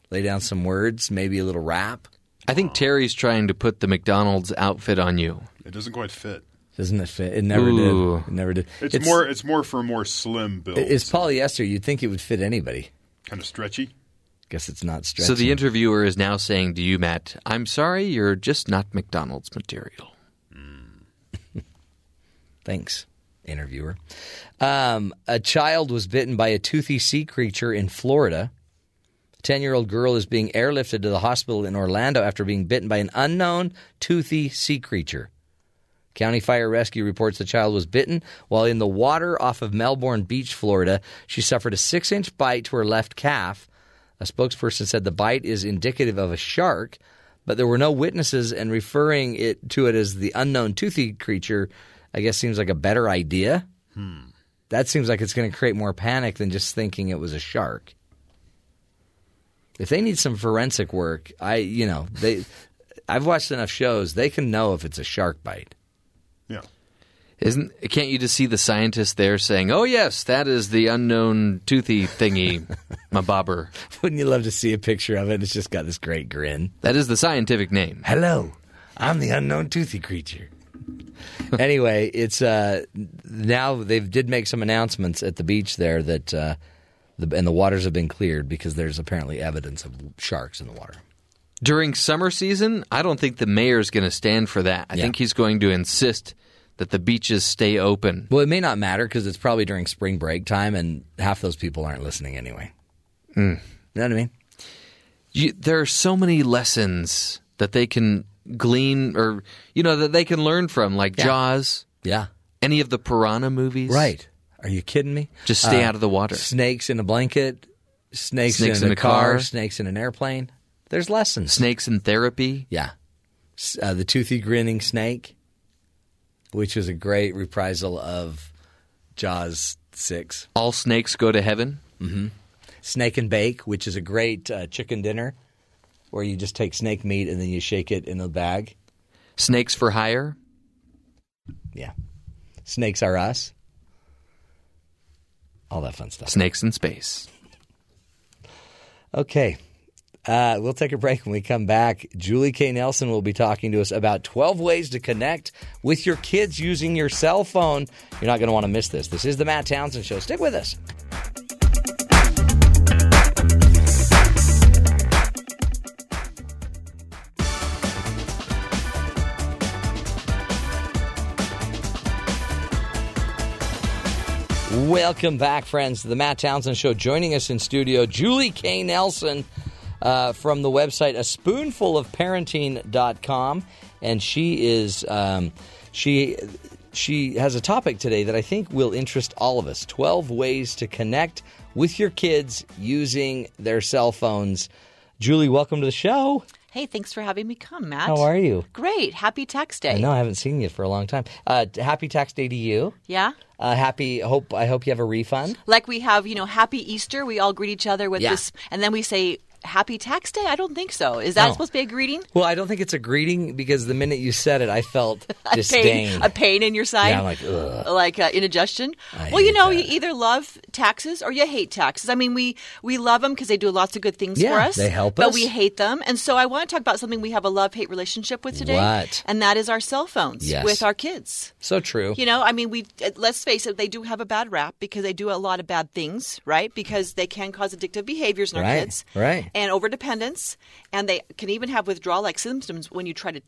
lay down some words, maybe a little rap. I think Terry's trying to put the McDonald's outfit on you. It doesn't quite fit. Doesn't it fit? It never Ooh. did. It never did. It's, more. It's more for a more slim build. It's polyester. You'd think it would fit anybody. kind of stretchy. Guess it's not stretchy. So the interviewer is now saying to you, Matt, I'm sorry, you're just not McDonald's material. Thanks, interviewer. Um, a child was bitten by a toothy sea creature in Florida. A 10 year old girl is being airlifted to the hospital in Orlando after being bitten by an unknown toothy sea creature. County Fire Rescue reports the child was bitten while in the water off of Melbourne Beach, Florida. She suffered a six inch bite to her left calf. A spokesperson said the bite is indicative of a shark, but there were no witnesses, and referring it to it as the unknown toothy creature, I guess, seems like a better idea. Hmm. That seems like it's going to create more panic than just thinking it was a shark. If they need some forensic work, I, you know, they, I've watched enough shows; they can know if it's a shark bite. Isn't can't you just see the scientist there saying, "Oh yes, that is the unknown toothy thingy, my bobber." Wouldn't you love to see a picture of it? It's just got this great grin. That is the scientific name. Hello, I'm the unknown toothy creature. anyway, it's uh, now they did make some announcements at the beach there that uh, the, and the waters have been cleared because there's apparently evidence of sharks in the water. During summer season, I don't think the mayor's going to stand for that. I Yeah. think he's going to insist that the beaches stay open. Well, it may not matter because it's probably during spring break time, and half those people aren't listening anyway. You know what I mean? You, there are so many lessons that they can glean or you know that they can learn from like Yeah. Jaws, Yeah. any of the piranha movies. Right. Are you kidding me? Just stay Uh, out of the water. Snakes in a blanket, snakes, Snakes in, in a a car, car. snakes in an airplane. There's lessons. Snakes in therapy. Yeah. Uh, the toothy grinning snake, which was a great reprisal of Jaws 6. All snakes go to heaven. Snake and Bake, which is a great uh, chicken dinner where you just take snake meat and then you shake it in a bag. Snakes for hire. Yeah. Snakes Are Us. All that fun stuff. Snakes in space. Okay. Uh, we'll take a break when we come back. Julie K. Nelson will be talking to us about 12 ways to connect with your kids using your cell phone. You're not going to want to miss this. This is the Matt Townsend Show. Stick with us. Welcome back, friends, to the Matt Townsend Show. Joining us in studio, Julie K. Nelson uh, from the website a spoonful of parenting.com. And she is, um, she, she has a topic today that I think will interest all of us 12 ways to connect with your kids using their cell phones. Julie, welcome to the show. Hey, thanks for having me come, Matt. How are you? Great. Happy Tax Day. I know I haven't seen you for a long time. Uh, happy tax day to you. Yeah? Uh, happy. Hope I hope you have a refund. Like we have, you know, Happy Easter. We all greet each other with Yeah. this, and then we say Happy Tax Day. I don't think so. Is that No. supposed to be a greeting? Well, I don't think it's a greeting because the minute you said it, I felt A disdain. pain, a pain in your side. Yeah, I'm like, ugh. like uh, indigestion. I well, you know, that. you either love taxes or you hate taxes. I mean, we we love them because they do lots of good things Yeah, for us. they help but us. we hate them. And so, I want to talk about something we have a love hate relationship with today. What? And that is our cell phones Yes. with our kids. So true. You know, I mean, we uh, let's face it, they do have a bad rap because they do a lot of bad things, right? Because they can cause addictive behaviors in our Right, kids. right. And overdependence, and they can even have withdrawal-like symptoms when you try to,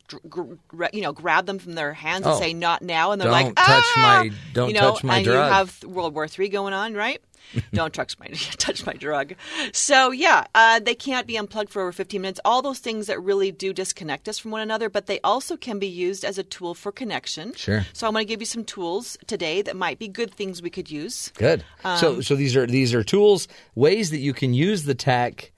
you know, grab them from their hands and Oh. say "not now," and they're Don't like, touch "Ah!" my- don't you know, touch my and drug. you have World War Three going on, right? Don't touch my touch my drug. So yeah, uh, they can't be unplugged for over 15 minutes. All those things that really do disconnect us from one another, but they also can be used as a tool for connection. Sure. So I'm going to give you some tools today that might be good things we could use. Good. so Um, so these are these are tools, ways that you can use the tech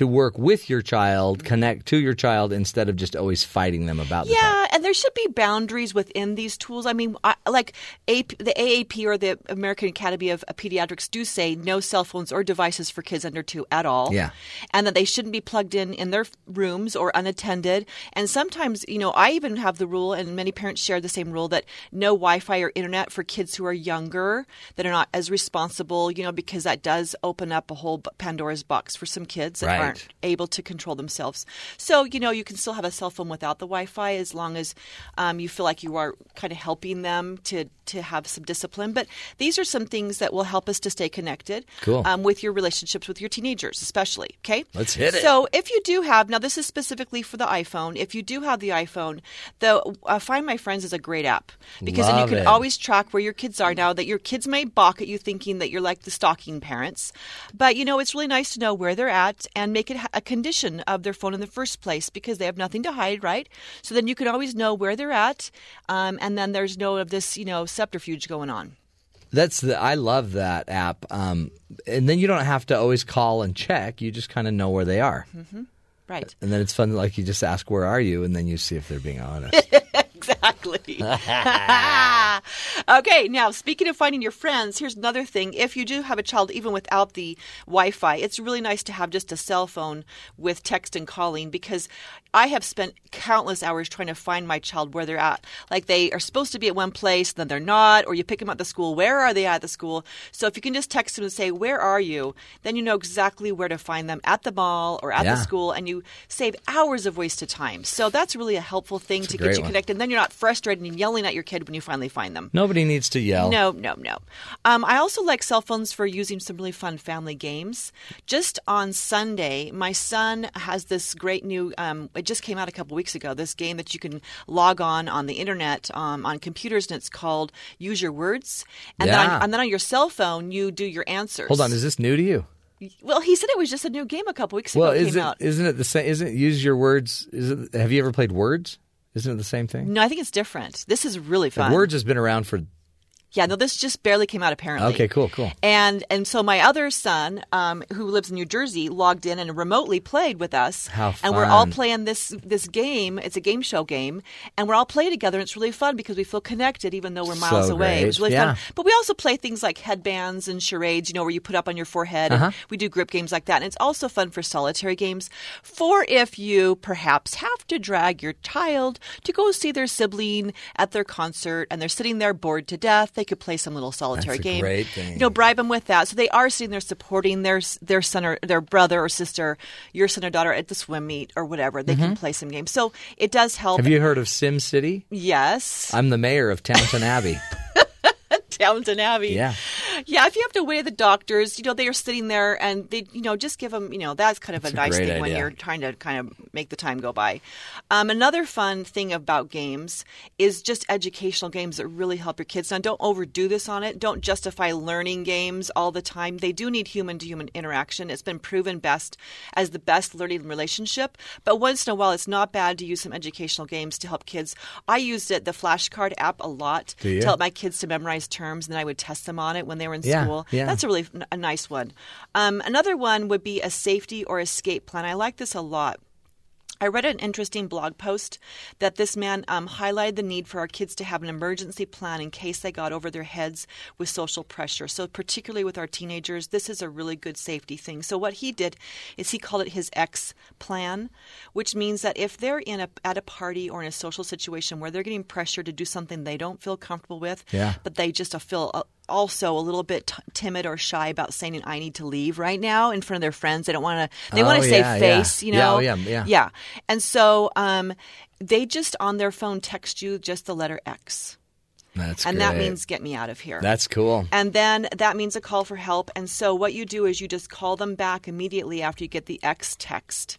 to work with your child, connect to your child instead of just always fighting them about the. Yeah, and there should be boundaries within these tools. I mean, I, like AP, the AAP or the American Academy of Pediatrics do say no cell phones or devices for kids under two at all. Yeah. and that they shouldn't be plugged in in their rooms or unattended. And sometimes, you know, I even have the rule, and many parents share the same rule that no Wi-Fi or internet for kids who are younger that are not as responsible. You know, because that does open up a whole Pandora's box for some kids that Right. aren't able to control themselves. So, you know, you can still have a cell phone without the Wi-Fi as long as um, you feel like you are kind of helping them to to have some discipline. But these are some things that will help us to stay connected Cool. um, with your relationships with your teenagers, especially. Okay, Let's hit it. So, if you do have now, this is specifically for the iPhone. If you do have the iPhone, the uh, Find My Friends is a great app because then you can it. always track where your kids are now. That your kids may balk at you thinking that you're like the stalking parents, but you know it's really nice to know where they're at and make it a condition of their phone in the first place because they have nothing to hide, right? So then you can always know where they're at, um, and then there's no of this you know subterfuge going on. That's the I love that app. Um, and then you don't have to always call and check. You just kind of know where they are. hmm Right. And then it's fun like you just ask where are you and then you see if they're being honest. exactly. okay, now speaking of finding your friends, here's another thing. If you do have a child, even without the Wi Fi, it's really nice to have just a cell phone with text and calling because I have spent countless hours trying to find my child where they're at. Like they are supposed to be at one place, then they're not, or you pick them up at the school. Where are they at the school? So if you can just text them and say, Where are you? then you know exactly where to find them at the mall or at Yeah. the school, and you save hours of wasted time. So that's really a helpful thing to get you one. connected. And then you're not frustrated and yelling at your kid when you finally find them. Nobody needs to yell. No, no, no. Um, I also like cell phones for using some really fun family games. Just on Sunday, my son has this great new. Um, it just came out a couple weeks ago. This game that you can log on on the internet um, on computers, and it's called Use Your Words. And then, Yeah. on, and then on your cell phone, you do your answers. Hold on, is this new to you? Well, he said it was just a new game a couple weeks Well, ago. It is came it out. not it the same isn't it use your words is it have you ever played words? Isn't it the same thing? No, I think it's different. This is really Like, fun. words has been around for Yeah, no, this just barely came out apparently. Okay, cool, cool. And and so my other son, um, who lives in New Jersey, logged in and remotely played with us. How fun. And we're all playing this this game. It's a game show game, and we're all playing together. And it's really fun because we feel connected, even though we're miles So away. It was really Yeah. fun. But we also play things like headbands and charades. You know, where you put up on your forehead. Uh-huh. And we do grip games like that, and it's also fun for solitary games. For if you perhaps have to drag your child to go see their sibling at their concert, and they're sitting there bored to death, they could play some little solitary That's a game. great thing. You know, bribe them with that. So they are sitting there supporting their their son or their brother or sister, your son or daughter at the swim meet or whatever. They can play some games. So it does help. Mm-hmm. Have you heard of Sim City? Yes, I'm the mayor of Downton Abbey. Downton Abbey. Yeah. Yeah, if you have to wait at the doctors, you know, they are sitting there and they, you know, just give them, you know, that's kind of That's a nice thing when you're trying to kind of make the time go by. Um, another fun thing about games is just educational games that really help your kids. Now, don't overdo this on it. Don't justify learning games all the time. They do need human to human interaction. It's been proven best as the best learning relationship. But once in a while, it's not bad to use some educational games to help kids. I used it, the flashcard app, a lot to help my kids to memorize terms, and then I would test them on it when they were in Yeah, school. yeah. That's a really a nice one. Um, another one would be a safety or escape plan. I like this a lot. I read an interesting blog post that this man um, highlighted the need for our kids to have an emergency plan in case they got over their heads with social pressure. So, particularly with our teenagers, this is a really good safety thing. So, what he did is he called it his X plan, which means that if they're in a at a party or in a social situation where they're getting pressure to do something they don't feel comfortable with, Yeah. but they just feel uh, also a little bit t- timid or shy about saying I need to leave right now in front of their friends. They don't want to. They Oh, want to yeah, save yeah. face, you Yeah, know. oh, yeah, yeah. Yeah. And so um, they just on their phone text you just the letter X. That's and that means get me out of here. That's cool. And then that means a call for help. And so what you do is you just call them back immediately after you get the X text.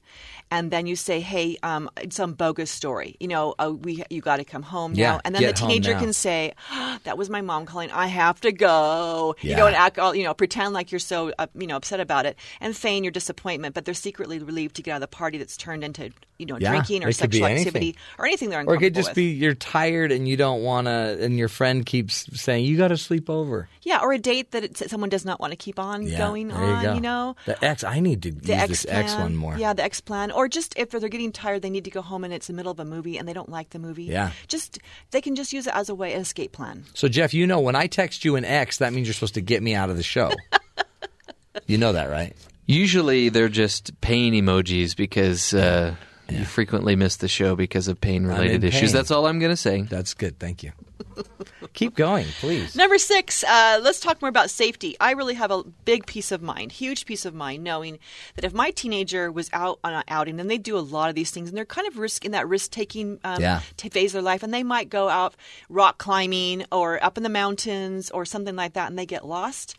And then you say, hey, um, it's some bogus story. You know, uh, we you got to come home Yeah, now. And then the teenager can say, "Ah, that was my mom calling. I have to go. You Yeah. go and act, all, you know, pretend like you're so, uh, you know, upset about it and feign your disappointment. But they're secretly relieved to get out of the party that's turned into, you know, Yeah, drinking or sexual anything. activity or anything they're Or it could just with. be you're tired and you don't want to, and your friend keeps saying, you got to sleep over. Yeah, or a date that it, someone does not want to keep on Yeah, going there you on, go. you know? The X, I need to The use X this plan. X one more. Yeah, the X plan. Or just if they're getting tired, they need to go home and it's the middle of a movie and they don't like the movie. Yeah. Just, they can just use it as a way, an escape plan. So, Jeff, you know, when I text you an X, that means you're supposed to get me out of the show. you know that, right? Usually they're just pain emojis because uh, you frequently miss the show because of pain related issues. pain. That's all I'm going to say. That's good. Thank you. Keep going, please. Number six, uh, let's talk more about safety. I really have a big peace of mind, huge peace of mind, knowing that if my teenager was out on an outing, then they do a lot of these things, and they're kind of risk in that risk taking um, Yeah. phase of their life, and they might go out rock climbing or up in the mountains or something like that, and they get lost.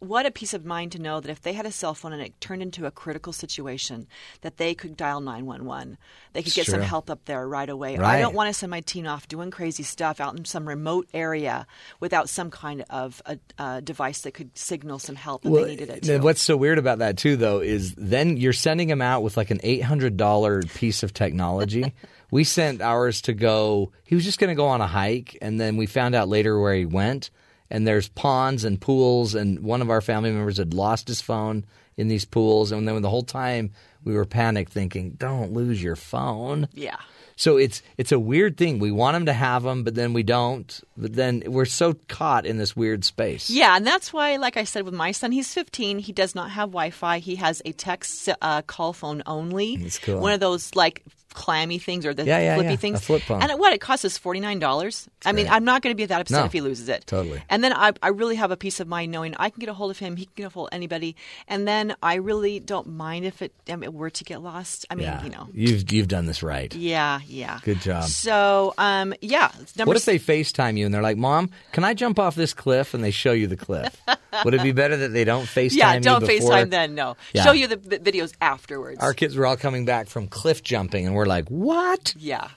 What a peace of mind to know that if they had a cell phone and it turned into a critical situation, that they could dial 911. They could get some help up there right away. I don't want to send my teen off doing crazy stuff out in some remote area without some kind of a, a device that could signal some help that they needed it to. what's so weird about that too, though, is then you're sending them out with like an eight hundred dollar piece of technology. we sent ours to go. He was just going to go on a hike, and then we found out later where he went. And there's ponds and pools, and one of our family members had lost his phone in these pools, and then the whole time we were panicked, thinking, "Don't lose your phone." Yeah. So it's it's a weird thing. We want them to have them, but then we don't. But then we're so caught in this weird space. Yeah, and that's why, like I said, with my son, he's 15. He does not have Wi Fi. He has a text uh, call phone only. That's cool. One of those like clammy things or the Yeah, yeah, flippy yeah, things. a flip phone. And what it costs us forty nine dollars. I mean. I'm not going to be that upset No, if he loses it. totally. And then I, I really have a peace of mind knowing I can get a hold of him. He can get a hold of anybody. And then I really don't mind if it, I mean, were to get lost. I mean, you know. You've you've done this right. Yeah, yeah. Good job. So, um, yeah. Number What if they FaceTime you and they're like, "Mom, can I jump off this cliff?" and they show you the cliff? Would it be better that they don't FaceTime yeah, don't before? FaceTime then. No, Yeah. show you the videos afterwards. Our kids were all coming back from cliff jumping, and we're like, "What? yeah,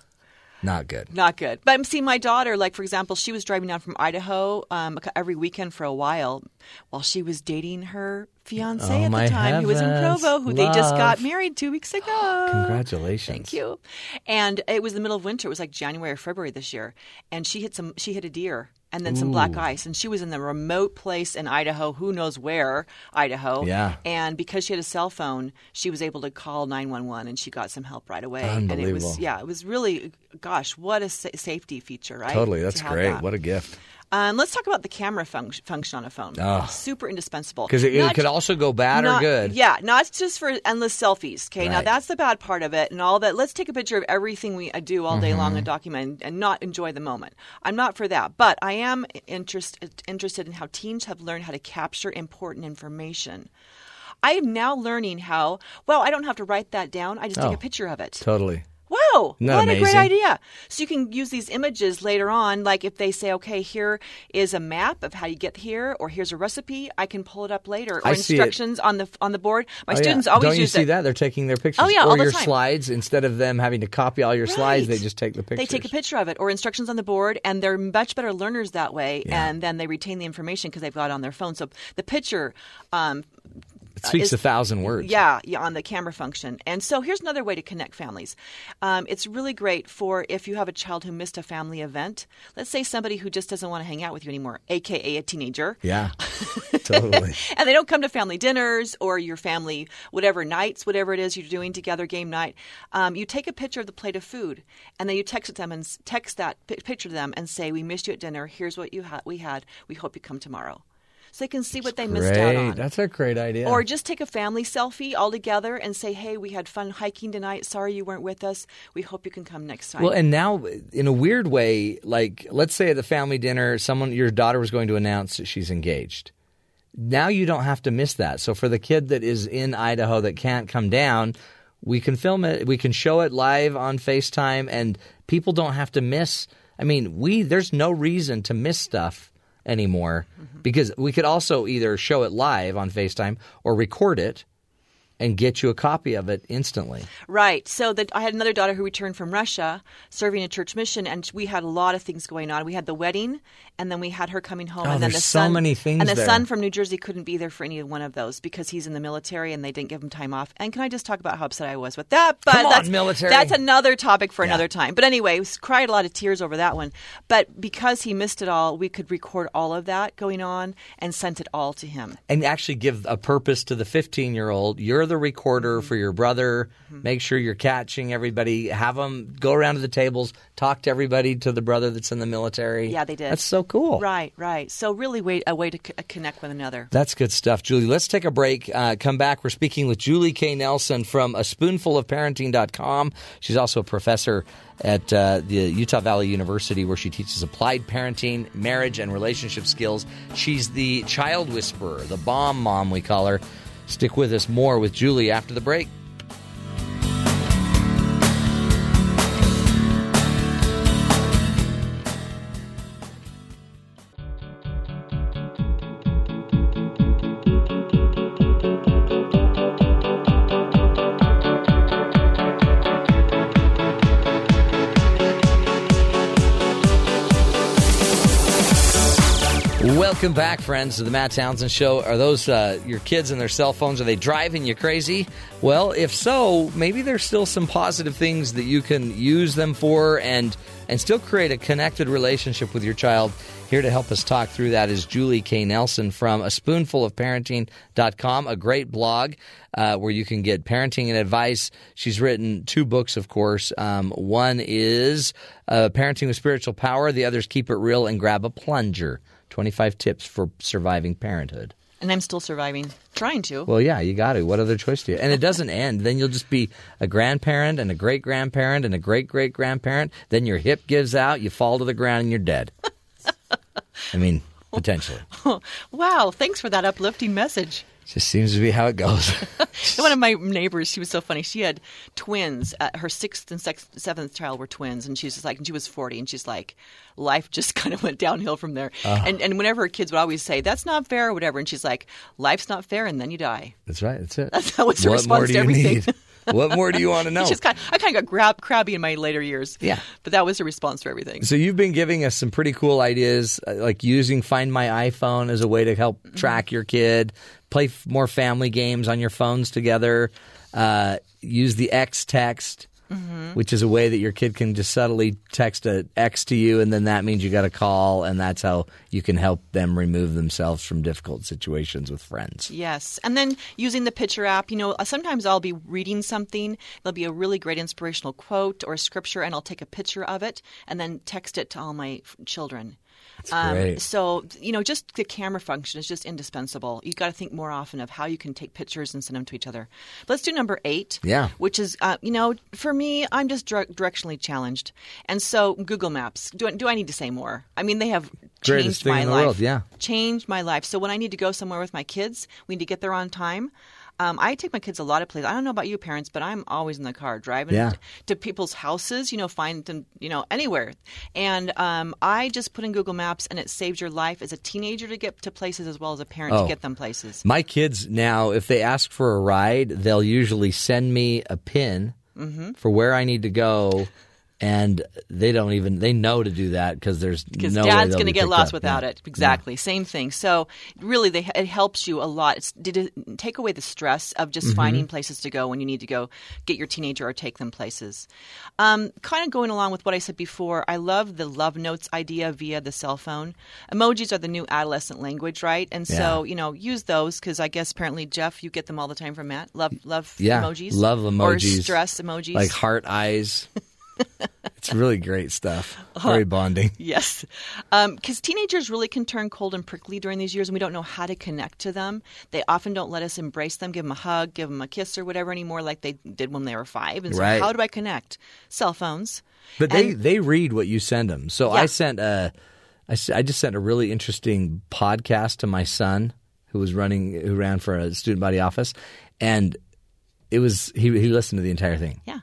Not good." not good. But I'm my daughter, like for example, she was driving down from Idaho um, every weekend for a while, while she was dating her fiance Oh, at the time, who was in. Provo, who they just got married two weeks ago. Congratulations. Thank you. And it was the middle of winter. It was like January or February this year, and she hit some. She hit a deer. And then some black ice, and she was in the remote place in Idaho, who knows where, Idaho. Yeah. And because she had a cell phone, she was able to call nine one one, and she got some help right away. And it was Unbelievable. yeah, it was really, gosh, what a sa- safety feature, right? Totally, that's To great. that. What a gift. Um, let's talk about the camera func- function on a phone. Oh. Super indispensable. Because it, it Not could also go bad or good. Yeah, not just for endless selfies. Okay, now that's the bad part of it, and all that. Let's take a picture of everything we uh, do all day long Mm-hmm. and document, and not enjoy the moment. I'm not for that, but I am interest, interested in how teens have learned how to capture important information. I am now learning how. Well, I don't have to write that down. I just Oh. take a picture of it. Totally. Wow, Isn't what a great idea. So you can use these images later on, like if they say, okay, here is a map of how you get here, or here's a recipe, I can pull it up later, or I instructions on the on the board. My Oh, yeah. students always Don't you use see it. that? They're taking their pictures. Oh, yeah, or all the your time. slides instead of them having to copy all your slides, they just take the pictures. They take a picture of it or instructions on the board, and they're much better learners that way. And then they retain the information because they've got it on their phone. So the picture um, It speaks is- a thousand words. Yeah, yeah, on the camera function. And so here's another way to connect families. Um, it's really great for if you have a child who missed a family event. Let's say somebody who just doesn't want to hang out with you anymore, aka a teenager. Yeah. totally. and they don't come to family dinners or your family whatever nights whatever it is you're doing together game night um, you take a picture of the plate of food and then you text them and text that pi picture to them and say we missed you at dinner here's what you had we had we hope you come tomorrow so they can see what they missed out on That's a great idea. or just take a family selfie all together and say hey we had fun hiking tonight sorry you weren't with us we hope you can come next time Well, and now, in a weird way, like let's say at the family dinner, someone your daughter was going to announce that she's engaged. Now you don't have to miss that. So for the kid that is in Idaho that can't come down, we can film it. We can show it live on FaceTime, and people don't have to miss. I mean, we there's no reason to miss stuff anymore because we could also either show it live on FaceTime or record it and get you a copy of it instantly. Right. So that I had another daughter who returned from Russia, serving a church mission, and we had a lot of things going on. We had the wedding, and then we had her coming home, Oh, and then there's the so son, many things And the there. son from New Jersey couldn't be there for any one of those because he's in the military, and they didn't give him time off. And can I just talk about how upset I was with that? But Come on, that's military. That's another topic for Yeah. another time. But anyway, we cried a lot of tears over that one. But because he missed it all, we could record all of that going on and sent it all to him. and actually give a purpose to the 15 year old. You're the recorder for your brother. Make sure you're catching everybody. Have them go around to the tables, talk to everybody, to the brother that's in the military. Yeah, they did. That's so cool. Right, right. So really, way, a way to c- connect with another. That's good stuff, Julie. Let's take a break. Uh, come back. We're speaking with Julie K. Nelson from a spoonful of parenting.com. She's also a professor at uh, the Utah Valley University where she teaches applied parenting, marriage, and relationship skills. She's the child whisperer, the bomb mom, we call her. Stick with us more with Julie after the break. Welcome back, friends, to the Matt Townsend Show. Are those uh, your kids and their cell phones? Are they driving you crazy? Well, if so, maybe there's still some positive things that you can use them for, and and still create a connected relationship with your child. Here to help us talk through that is Julie K. Nelson from a spoonful of parenting.com, a great blog uh, where you can get parenting and advice. She's written two books, of course. Um, one is uh, Parenting with Spiritual Power, the other's Keep It Real and Grab a Plunger 25 Tips for Surviving Parenthood. And I'm still surviving, trying to. Well, yeah, you got to. What other choice do you? Have? And it doesn't end. Then you'll just be a grandparent and a great grandparent and a great great grandparent. Then your hip gives out, you fall to the ground, and you're dead. I mean, potentially. wow, thanks for that uplifting message. Just seems to be how it goes. One of my neighbors, she was so funny. She had twins. Uh, her sixth and sex- seventh child were twins, and she was just like, and she was forty, and she's like, life just kind of went downhill from there. Uh. And and whenever her kids would always say, "That's not fair," or whatever, and she's like, "Life's not fair, and then you die." That's right. That's it. That's that was her what more response do to you everything. need? What more do you want to know? Just kind I kind of got grab, crabby in my later years. Yeah. but that was her response to everything. So you've been giving us some pretty cool ideas, uh, like using Find My iPhone as a way to help Mm-hmm. track your kid, play f- more family games on your phones together, uh, use the X text, Mhm. which is a way that your kid can just subtly text an X to you, and then that means you got a call, and that's how you can help them remove themselves from difficult situations with friends. Yes. And then using the picture app, you know, uh, sometimes I'll be reading something, there'll be a really great inspirational quote or scripture, and I'll take a picture of it and then text it to all my f- children. Um. So, you know, just the camera function is just indispensable. You've got to think more often of how you can take pictures and send them to each other. But let's do number eight. Yeah. Which is, uh, you know, for me, I'm just dir- directionally challenged. And so, Google Maps, do I, do I need to say more? I mean, they have Greatest changed my life world, yeah. changed my life. So when I need to go somewhere with my kids, we need to get there on time. Um, I take my kids a lot of places. I don't know about you parents, but I'm always in the car driving Yeah. to people's houses. You know, find them, you know, anywhere. And um, I just put in Google Maps, and it saves your life as a teenager to get to places as well as a parent Oh. to get them places. My kids now, if they ask for a ride, they'll usually send me a pin Mhm. for where I need to go, and they don't even they know to do that because there's because no dad's going to get lost up. without Yeah. it. Exactly, same thing. So really, they, it helps you a lot. It's, did it take away the stress of just Mhm. finding places to go when you need to go get your teenager or take them places. Um, kind of going along with what I said before, I love the love notes idea via the cell phone. Emojis are the new adolescent language, right? And so Yeah. you know, use those because I guess apparently Jeff, you get them all the time from Matt. Love, love Yeah, emojis. love or emojis, stress emojis, like heart eyes. it's really great stuff. Uh-huh. Very bonding. Yes. Because teenagers really can turn cold and prickly during these years, and we don't know how to connect to them. They often don't let us embrace them, give them a hug, give them a kiss or whatever anymore, like they did when they were five. And so, Right. how do I connect? Cell phones. But they, And- they read what you send them. So I sent a, I, I just sent a really interesting podcast to my son who was running, who ran for a student body office. And it was, he, he listened to the entire thing. Yeah.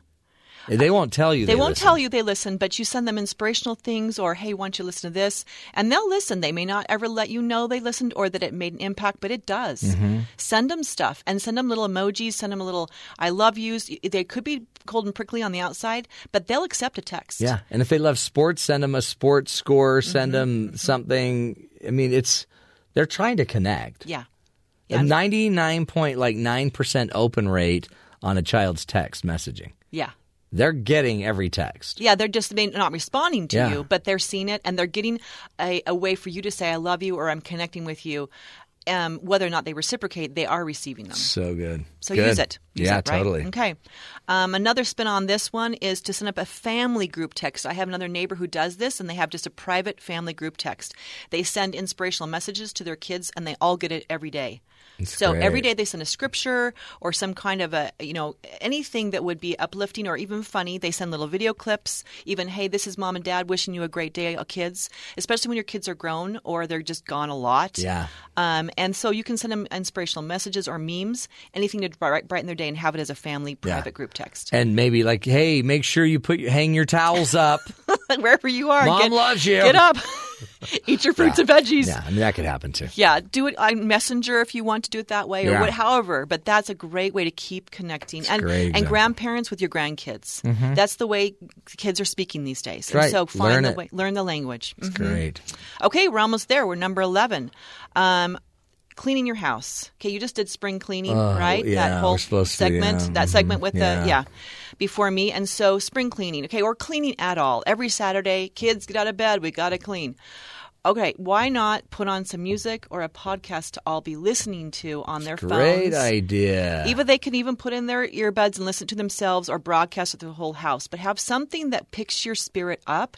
They won't tell you. They, They, won't listen. tell you they listen, but you send them inspirational things or, hey, why don't you listen to this? And they'll listen. They may not ever let you know they listened or that it made an impact, but it does. Mhm. Send them stuff and send them little emojis, send them a little I love yous. They could be cold and prickly on the outside, but they'll accept a text. Yeah, and if they love sports, send them a sports score. Send Mm-hmm. them something. I mean, it's they're trying to connect. Yeah. A ninety nine point like nine percent open rate on a child's text messaging. Yeah. They're getting every text. Yeah, they're just not responding to Yeah. you, but they're seeing it and they're getting a, a way for you to say, I love you or I'm connecting with you. Um, whether or not they reciprocate, they are receiving them. So good. So Good. use it. Use yeah, it, right? totally. Okay. Um, another spin on this one is to send up a family group text. I have another neighbor who does this, and they have just a private family group text. They send inspirational messages to their kids, and they all get it every day. So great. every day they send a scripture or some kind of a you know anything that would be uplifting or even funny. They send little video clips. Even hey, this is mom and dad wishing you a great day, uh, kids. Especially when your kids are grown or they're just gone a lot. Yeah. Um, and so you can send them inspirational messages or memes, anything to bright- brighten their day and have it as a family private group text. And maybe like, hey, make sure you put hang your towels up. Wherever you are. Mom get, loves you. Get up. Eat your fruits and veggies. yeah, I mean that could happen too. Yeah, do it on Messenger if you want to do it that way, or Yeah. what, however. But that's a great way to keep connecting, and great and example. grandparents with your grandkids. Mhm. That's the way kids are speaking these days. Right. So find Learn the way, learn the language. Mhm. Great. Okay, we're almost there. We're number eleven. Um, cleaning your house. Okay, you just did spring cleaning, Oh, right? yeah, that whole supposed to, segment. yeah. That segment with Yeah. the yeah before me, and so spring cleaning. Okay, or cleaning at all every Saturday. Kids get out of bed. We got to clean. Okay, why not put on some music or a podcast to all be listening to on their Great phones? Great idea. Even they can even put in their earbuds and listen to themselves or broadcast to the whole house, but have something that picks your spirit up.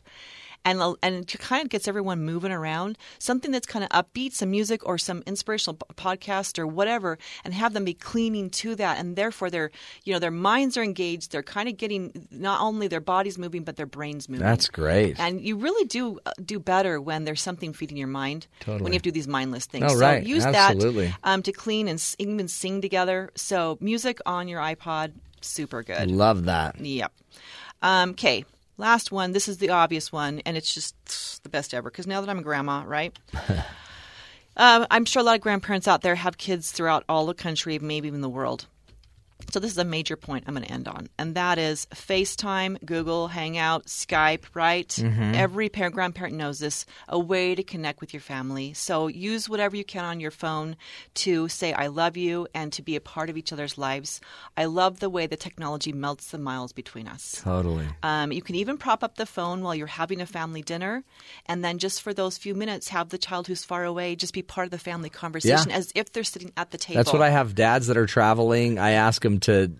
And, and it kind of gets everyone moving around. Something that's kind of upbeat, some music or some inspirational podcast or whatever, and have them be cleaning to that. And therefore, their you know their minds are engaged. They're kind of getting not only their bodies moving, but their brains moving. That's great. And you really do uh, do better when there's something feeding your mind. Totally. When you have to do these mindless things. Oh, so right. use Absolutely. that um, to clean and even sing together. So music on your iPod, super good. I love that. Yep. Um, Okay. Last one. This is the obvious one, and it's just the best ever. Because now that I'm a grandma, right? um, I'm sure a lot of grandparents out there have kids throughout all the country, maybe even the world. So this is a major point I'm going to end on, and that is FaceTime, Google Hangout, Skype. Right? Mhm. Every parent, grandparent knows this. A way to connect with your family. So use whatever you can on your phone to say "I love you" and to be a part of each other's lives. I love the way the technology melts the miles between us. Totally. Um, you can even prop up the phone while you're having a family dinner, and then just for those few minutes, have the child who's far away just be part of the family conversation Yeah. as if they're sitting at the table. That's what I have dads that are traveling. I ask them to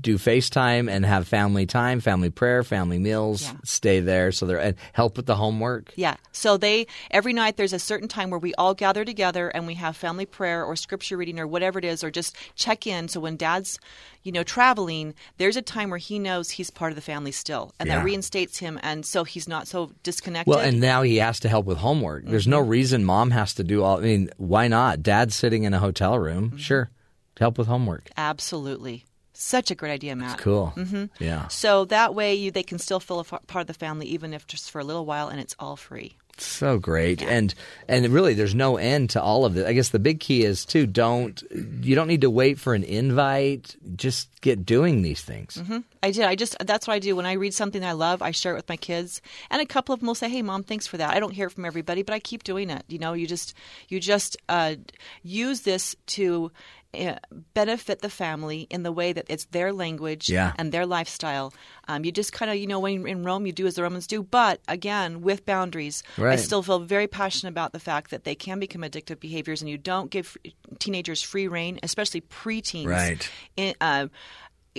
do FaceTime and have family time, family prayer, family meals, stay there so they're and help with the homework. Yeah. So they every night there's a certain time where we all gather together and we have family prayer or scripture reading or whatever it is or just check in. So when dad's, you know, traveling, there's a time where he knows he's part of the family still. And Yeah. that reinstates him and so he's not so disconnected. Well, and now he has to help with homework. There's no Mm-hmm. reason mom has to do all. I mean, why not? Dad's sitting in a hotel room. Mm-hmm. Sure, help with homework. Absolutely. Such a great idea, Matt. cool. Mm-hmm. Yeah. So that way you they can still feel a f- part of the family even if just for a little while and it's all free. So great, and and really, there's no end to all of it. I guess the big key is too don't you don't need to wait for an invite. Just get doing these things. hmm I did. I just that's what I do when I read something I love. I share it with my kids, and a couple of them will say, "Hey, mom, thanks for that." I don't hear it from everybody, but I keep doing it. You know, you just you just uh, use this to. Uh, benefit the family in the way that it's their language Yeah. and their lifestyle. Um, you just kind of, you know, when in Rome, you do as the Romans do, but again, with boundaries. I still feel very passionate about the fact that they can become addictive behaviors, and you don't give teenagers free reign, especially preteens. Right. In, uh,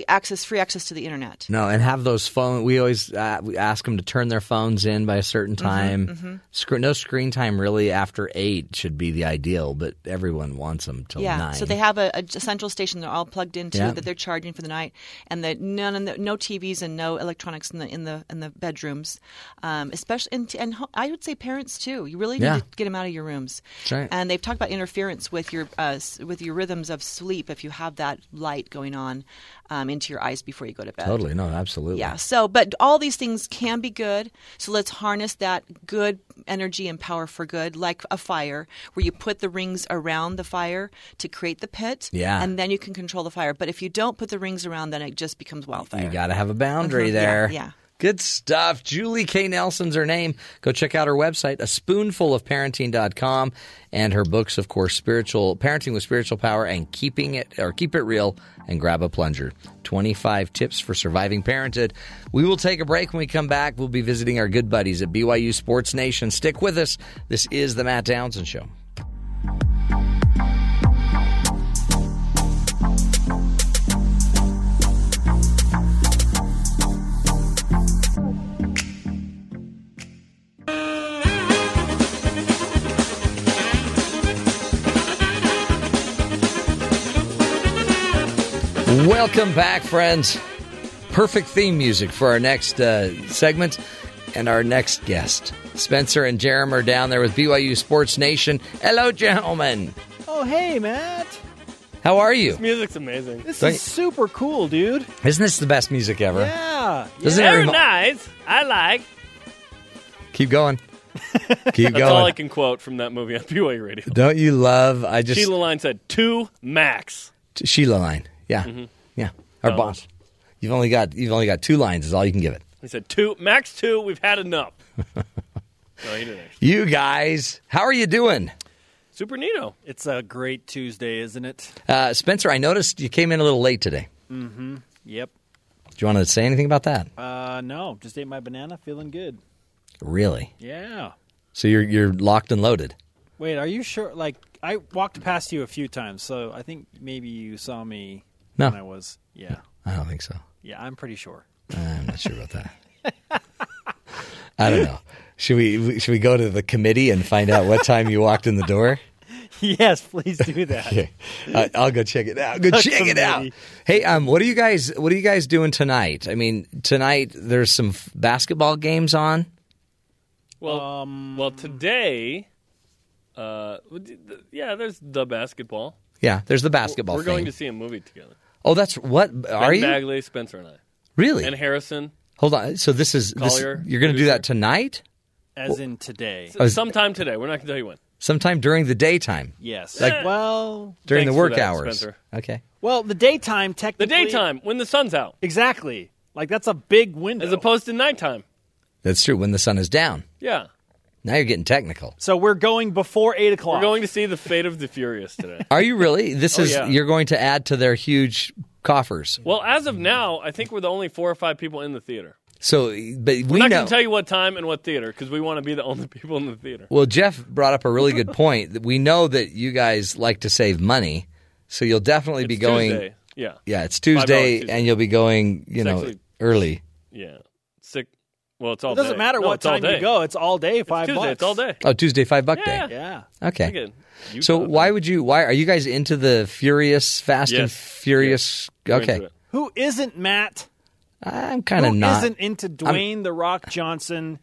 access free access to the internet. No, and have those phone. We always uh, we ask them to turn their phones in by a certain time. mhm. Scre- no screen time really after eight should be the ideal, but everyone wants them till yeah, nine. so they have a, a central station they're all plugged into Yeah. that they're charging for the night, and that none the, no TVs and no electronics in the in the in the bedrooms, um, especially and, and ho- I would say parents too. You really need Yeah. to get them out of your rooms. Right. And they've talked about interference with your uh, with your rhythms of sleep if you have that light going on. Um, into your eyes before you go to bed. Totally. No, absolutely. Yeah. So, but all these things can be good. So let's harness that good energy and power for good, like a fire, where you put the rings around the fire to create the pit. Yeah. And then you can control the fire. But if you don't put the rings around, then it just becomes wildfire. You got to have a boundary Mhm. Yeah, there. yeah. Good stuff. Julie K. Nelson's her name. Go check out her website, a spoonful of parenting.com, and her books, of course, Spiritual Parenting with Spiritual Power and Keeping It or Keep It Real and Grab a Plunger. 25 tips for surviving parenthood. We will take a break when we come back. We'll be visiting our good buddies at BYU Sports Nation. Stick with us. This is the Matt Townsend Show. Welcome back, friends. Perfect theme music for our next uh, segment and our next guest. Spencer and Jarom are down there with BYU Sports Nation. Hello, gentlemen. Oh, hey, Matt. How are you? This music's amazing. This Don't- is super cool, dude. Isn't this the best music ever? Yeah. Doesn't it Very remi- nice. I like. Keep going. Keep going. That's going. all I can quote from that movie on BYU Radio. Don't you love? I just Sheila Line said two max. Sheila line. Yeah, Mhm. yeah. Our Oh. boss. You've only got you've only got two lines. Is all you can give it. He said two max two. We've had enough. no, he didn't. You guys, how are you doing? Super neato. It's a great Tuesday, isn't it? Uh, Spencer, I noticed you came in a little late today. Mm-hmm. Yep. Do you want to say anything about that? Uh, no, just ate my banana, feeling good. Really? Yeah. So you're you're locked and loaded. Wait, are you sure? Like, I walked past you a few times, so I think maybe you saw me No. when I was. Yeah. I don't think so. Yeah, I'm pretty sure. I'm not sure about that. I don't know. Should we should we go to the committee and find out what time you walked in the door? yes, please do that. Okay, uh, I'll go check it out. Go The check it out. Hey, um, what are you guys? What are you guys doing tonight? I mean, tonight there's some f- basketball games on. Well, Um, well, today, uh, yeah, there's the basketball. Yeah, there's the basketball. We're going to see a movie together. Oh, that's what are ben you Bagley, Spencer, and I. really? And Harrison. Hold on. So this is this, you're going to do that tonight, As in today. S- I was- Sometime today. We're not going to tell you when. sometime during the daytime, Yes. Like- eh. well, during Thanks the for work that, hours. Spencer. Okay. well, the daytime technically. The daytime, when the sun's out, Exactly. Like that's a big window. as opposed to nighttime. That's true. When the sun is down. Yeah. Now you're getting technical. so we're going before eight o'clock. We're going to see The Fate of the Furious today. Are you really? This Oh, is yeah. you're going to add to their huge coffers. well, as of now, I think we're the only four or five people in the theater. So, but we We're not going to tell you what time and what theater because we want to be the only people in the theater. Well, Jeff brought up a really good point. We know that you guys like to save money, so you'll definitely be going. Tuesday. Yeah. Yeah, it's Tuesday, Tuesday. and you'll be going. You It's know, actually- early. Yeah. Sick. Well, it's all It doesn't day. matter No, what time you go. It's all day. Five Tuesday. bucks. It's all day. Oh, Tuesday, five buck Yeah. day. Yeah. Okay. So why would you? Why are you guys into the Furious, Fast and Furious? We're Okay. Who isn't Matt? I'm kind of Who not. not into Dwayne the Rock Johnson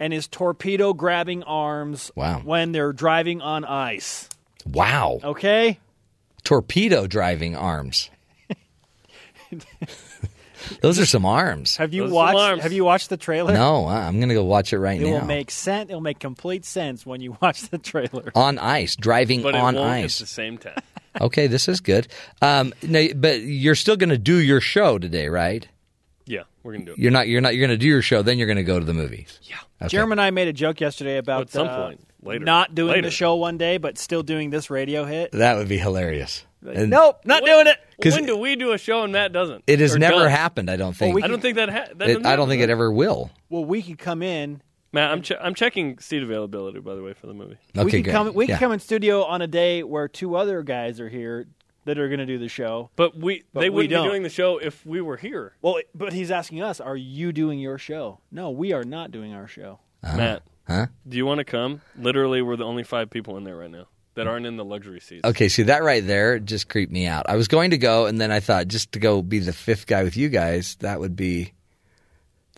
and his torpedo grabbing arms Wow. when they're driving on ice? Wow, Okay? torpedo driving arms. Those are some arms. Have you Those are watched alarms. have you watched the trailer? No, I- I'm going to go watch it right now. It now. will make sense. It'll make complete sense when you watch the trailer. on ice, driving But it on won't ice. at the same time. Okay, this is good. Um, now, but you're still going to do your show today, right? Yeah, we're gonna do it. You're not. You're not. You're going to do your show. Then you're going to go to the movies. Yeah. Okay. Jeremy and I made a joke yesterday about At some uh, point, later. not doing Later. the show one day, but still doing this radio hit. That would be hilarious. And nope, not doing it. When do we do a show and Matt doesn't? It has Or never does? happened. I don't think. we I don't think that. Ha- that It- I don't think it ever will. Well, we could come in. Matt, I'm che- I'm checking seat availability by the way for the movie. Okay, we could great. come. We Yeah. could come in studio on a day where two other guys are here that are going to do the show. But we But they we wouldn't don't. be doing the show if we were here. Well, but he's asking us, "Are you doing your show?" No, we are not doing our show. Uh-huh. Matt, Huh? do you want to come? Literally, we're the only five people in there right now that aren't in the luxury seats. Okay, see that right there just creeped me out. I was going to go, and then I thought just to go be the fifth guy with you guys, that would be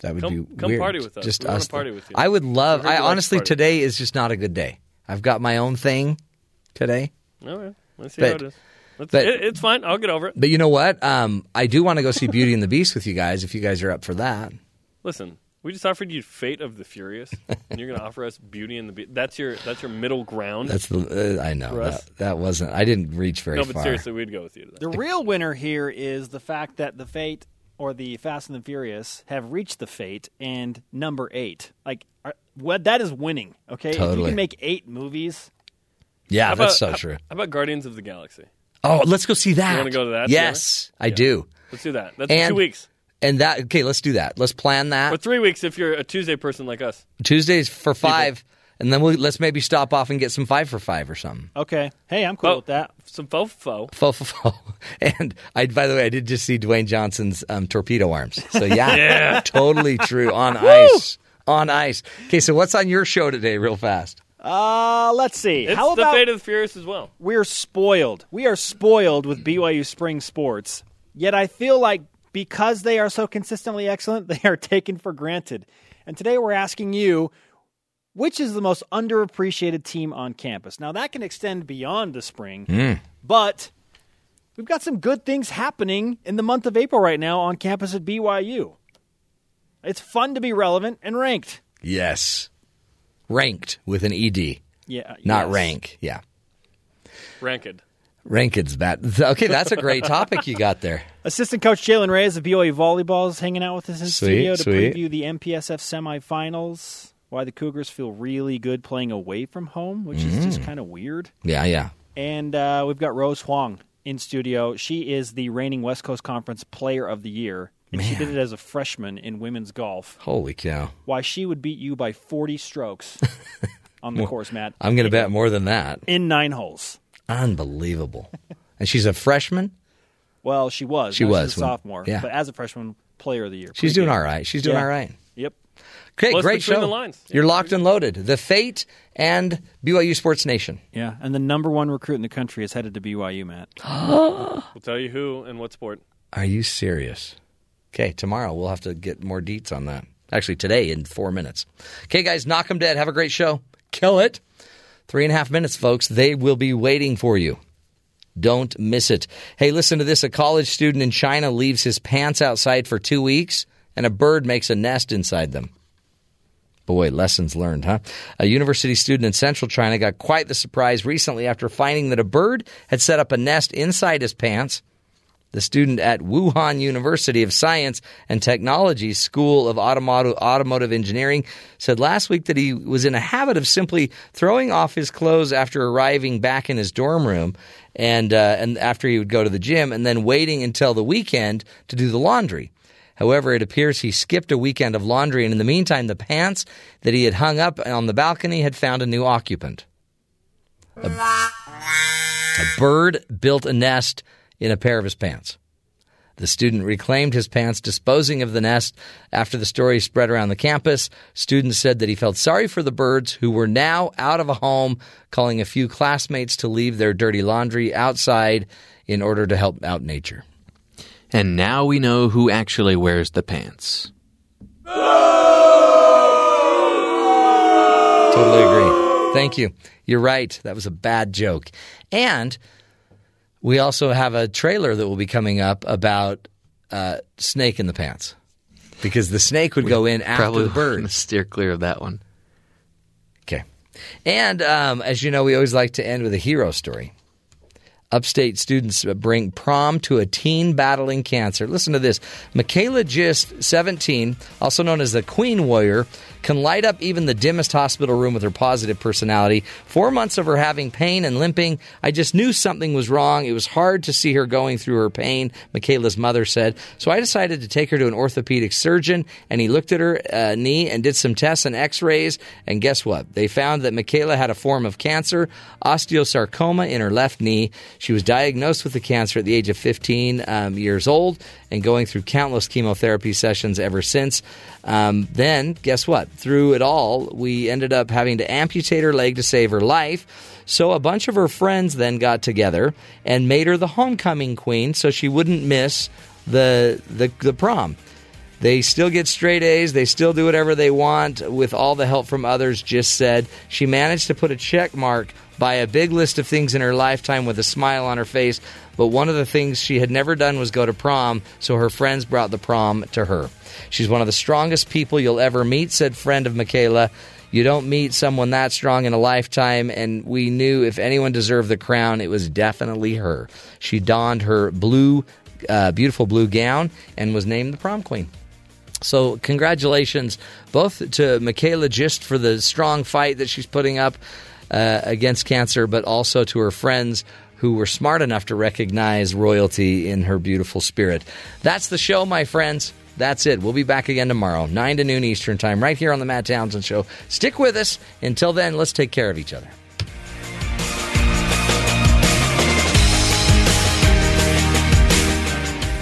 that would Come- be come weird. party with us. Just We us. party with you. I would love. I you like to honestly party. today is just not a good day. I've got my own thing today, All right, let's see but how it is. That's, But- it, it's fine. I'll get over it. But you know what? Um, I do want to go see Beauty and the Beast with you guys if you guys are up for that. Listen, we just offered you Fate of the Furious, and you're going to offer us Beauty and the Beast. That's your that's your middle ground. That's the uh, I know that, that wasn't. I didn't reach very far. no, but far. seriously, we'd go with you. To. The real winner here is the fact that the Fate or the Fast and the Furious have reached the Fate and number eight. Like, are, what that is winning. Okay, if you can make eight movies. Yeah, How that's so how- true. How about Guardians of the Galaxy? Oh, let's go see that. You want to go to that? Yes, I together? do. Let's do that. That's And- two weeks. And that okay, let's do that. Let's plan that. Or three weeks if you're a Tuesday person like us. Tuesdays for five, and then we'll let's maybe stop off and get some five for five or something. Okay, hey, I'm cool Oh, with that. Some faux faux. Fo, fo, fo. And I, by the way, I did just see Dwayne Johnson's um, torpedo arms. So yeah, Yeah. totally true on ice. On ice. Okay, so what's on your show today, real fast? Uh, let's see. It's How the about Fate of the Furious as well. we're spoiled? We are spoiled with BYU spring sports. Yet I feel like because they are so consistently excellent, they are taken for granted. And today we're asking you, which is the most underappreciated team on campus? Now that can extend beyond the spring, hmm. but we've got some good things happening in the month of April right now on campus at BYU. It's fun to be relevant and ranked. Yes, ranked with an ed, Yeah, not yes. rank. Yeah, Ranked. ranked's bad. Okay, that's a great topic you got there. Assistant coach Jalen Reyes of BYU Volleyball is hanging out with us in Sweet, studio to sweet. preview the MPSF semifinals. Why the Cougars feel really good playing away from home, which is just Mm. kind of weird. Yeah, yeah. And uh, we've got Rose Huang in studio. She is the reigning West Coast Conference Player of the Year, and she did it as a freshman in women's golf. Holy cow! Why she would beat you by 40 strokes on the course, Matt. I'm going to bet more than that. in nine holes. Unbelievable. and she's a freshman. Well, she was. She Now was she's a when- sophomore. yeah. But as a freshman, Player of the Year. She's doing all right. She's doing Yeah. all right. Yep. Okay, Plus great between show. the lines. You're locked and loaded. The Fate and BYU Sports Nation. Yeah, and the number one recruit in the country is headed to BYU, Matt. We'll tell you who and what sport. Are you serious? Okay, tomorrow we'll have to get more deets on that. Actually, today in four minutes. Okay, guys, knock 'em dead. Have a great show. Kill it. Three and a half minutes, folks. They will be waiting for you. Don't miss it. Hey, listen to this. A college student in China leaves his pants outside for two weeks, and a bird makes a nest inside them. Boy, lessons learned, huh? A university student in central China got quite the surprise recently after finding that a bird had set up a nest inside his pants. The student at Wuhan University of Science and Technology School of Automotive, Automotive Engineering said last week that he was in a habit of simply throwing off his clothes after arriving back in his dorm room and, uh, and after he would go to the gym and then waiting until the weekend to do the laundry. However, it appears he skipped a weekend of laundry, and in the meantime, the pants that he had hung up on the balcony had found a new occupant. A, a bird built a nest in a pair of his pants. The student reclaimed his pants, disposing of the nest after the story spread around the campus. Students said that he felt sorry for the birds who were now out of a home, calling a few classmates to leave their dirty laundry outside in order to help out nature. And now we know who actually wears the pants. Totally agree. Thank you. You're right. That was a bad joke. And we also have a trailer that will be coming up about uh, snake in the pants. Because the snake would go in after the bird. steer clear of that one. Okay. And um, as you know, we always like to end with a hero story. Upstate students bring prom to a teen battling cancer. Listen to this. Michaela Gist, 17, also known as the Queen Warrior, can light up even the dimmest hospital room with her positive personality. Four months of her having pain and limping, I just knew something was wrong. It was hard to see her going through her pain, Michaela's mother said. So I decided to take her to an orthopedic surgeon, and he looked at her uh, knee and did some tests and x rays. And guess what? They found that Michaela had a form of cancer, osteosarcoma in her left knee. She was diagnosed with the cancer at the age of 15 um, years old and going through countless chemotherapy sessions ever since. Um, then, guess what? Through it all, we ended up having to amputate her leg to save her life. So a bunch of her friends then got together and made her the homecoming queen so she wouldn't miss the the, the prom. They still get straight A's. They still do whatever they want with all the help from others. Just said she managed to put a check mark by a big list of things in her lifetime with a smile on her face. But one of the things she had never done was go to prom, so her friends brought the prom to her. She's one of the strongest people you'll ever meet, said friend of Michaela. You don't meet someone that strong in a lifetime, and we knew if anyone deserved the crown, it was definitely her. She donned her blue, uh, beautiful blue gown and was named the prom queen. So, congratulations both to Michaela Gist for the strong fight that she's putting up uh, against cancer, but also to her friends who were smart enough to recognize royalty in her beautiful spirit. That's the show, my friends. That's it. We'll be back again tomorrow, 9 to noon Eastern Time, right here on The Matt Townsend Show. Stick with us. Until then, let's take care of each other.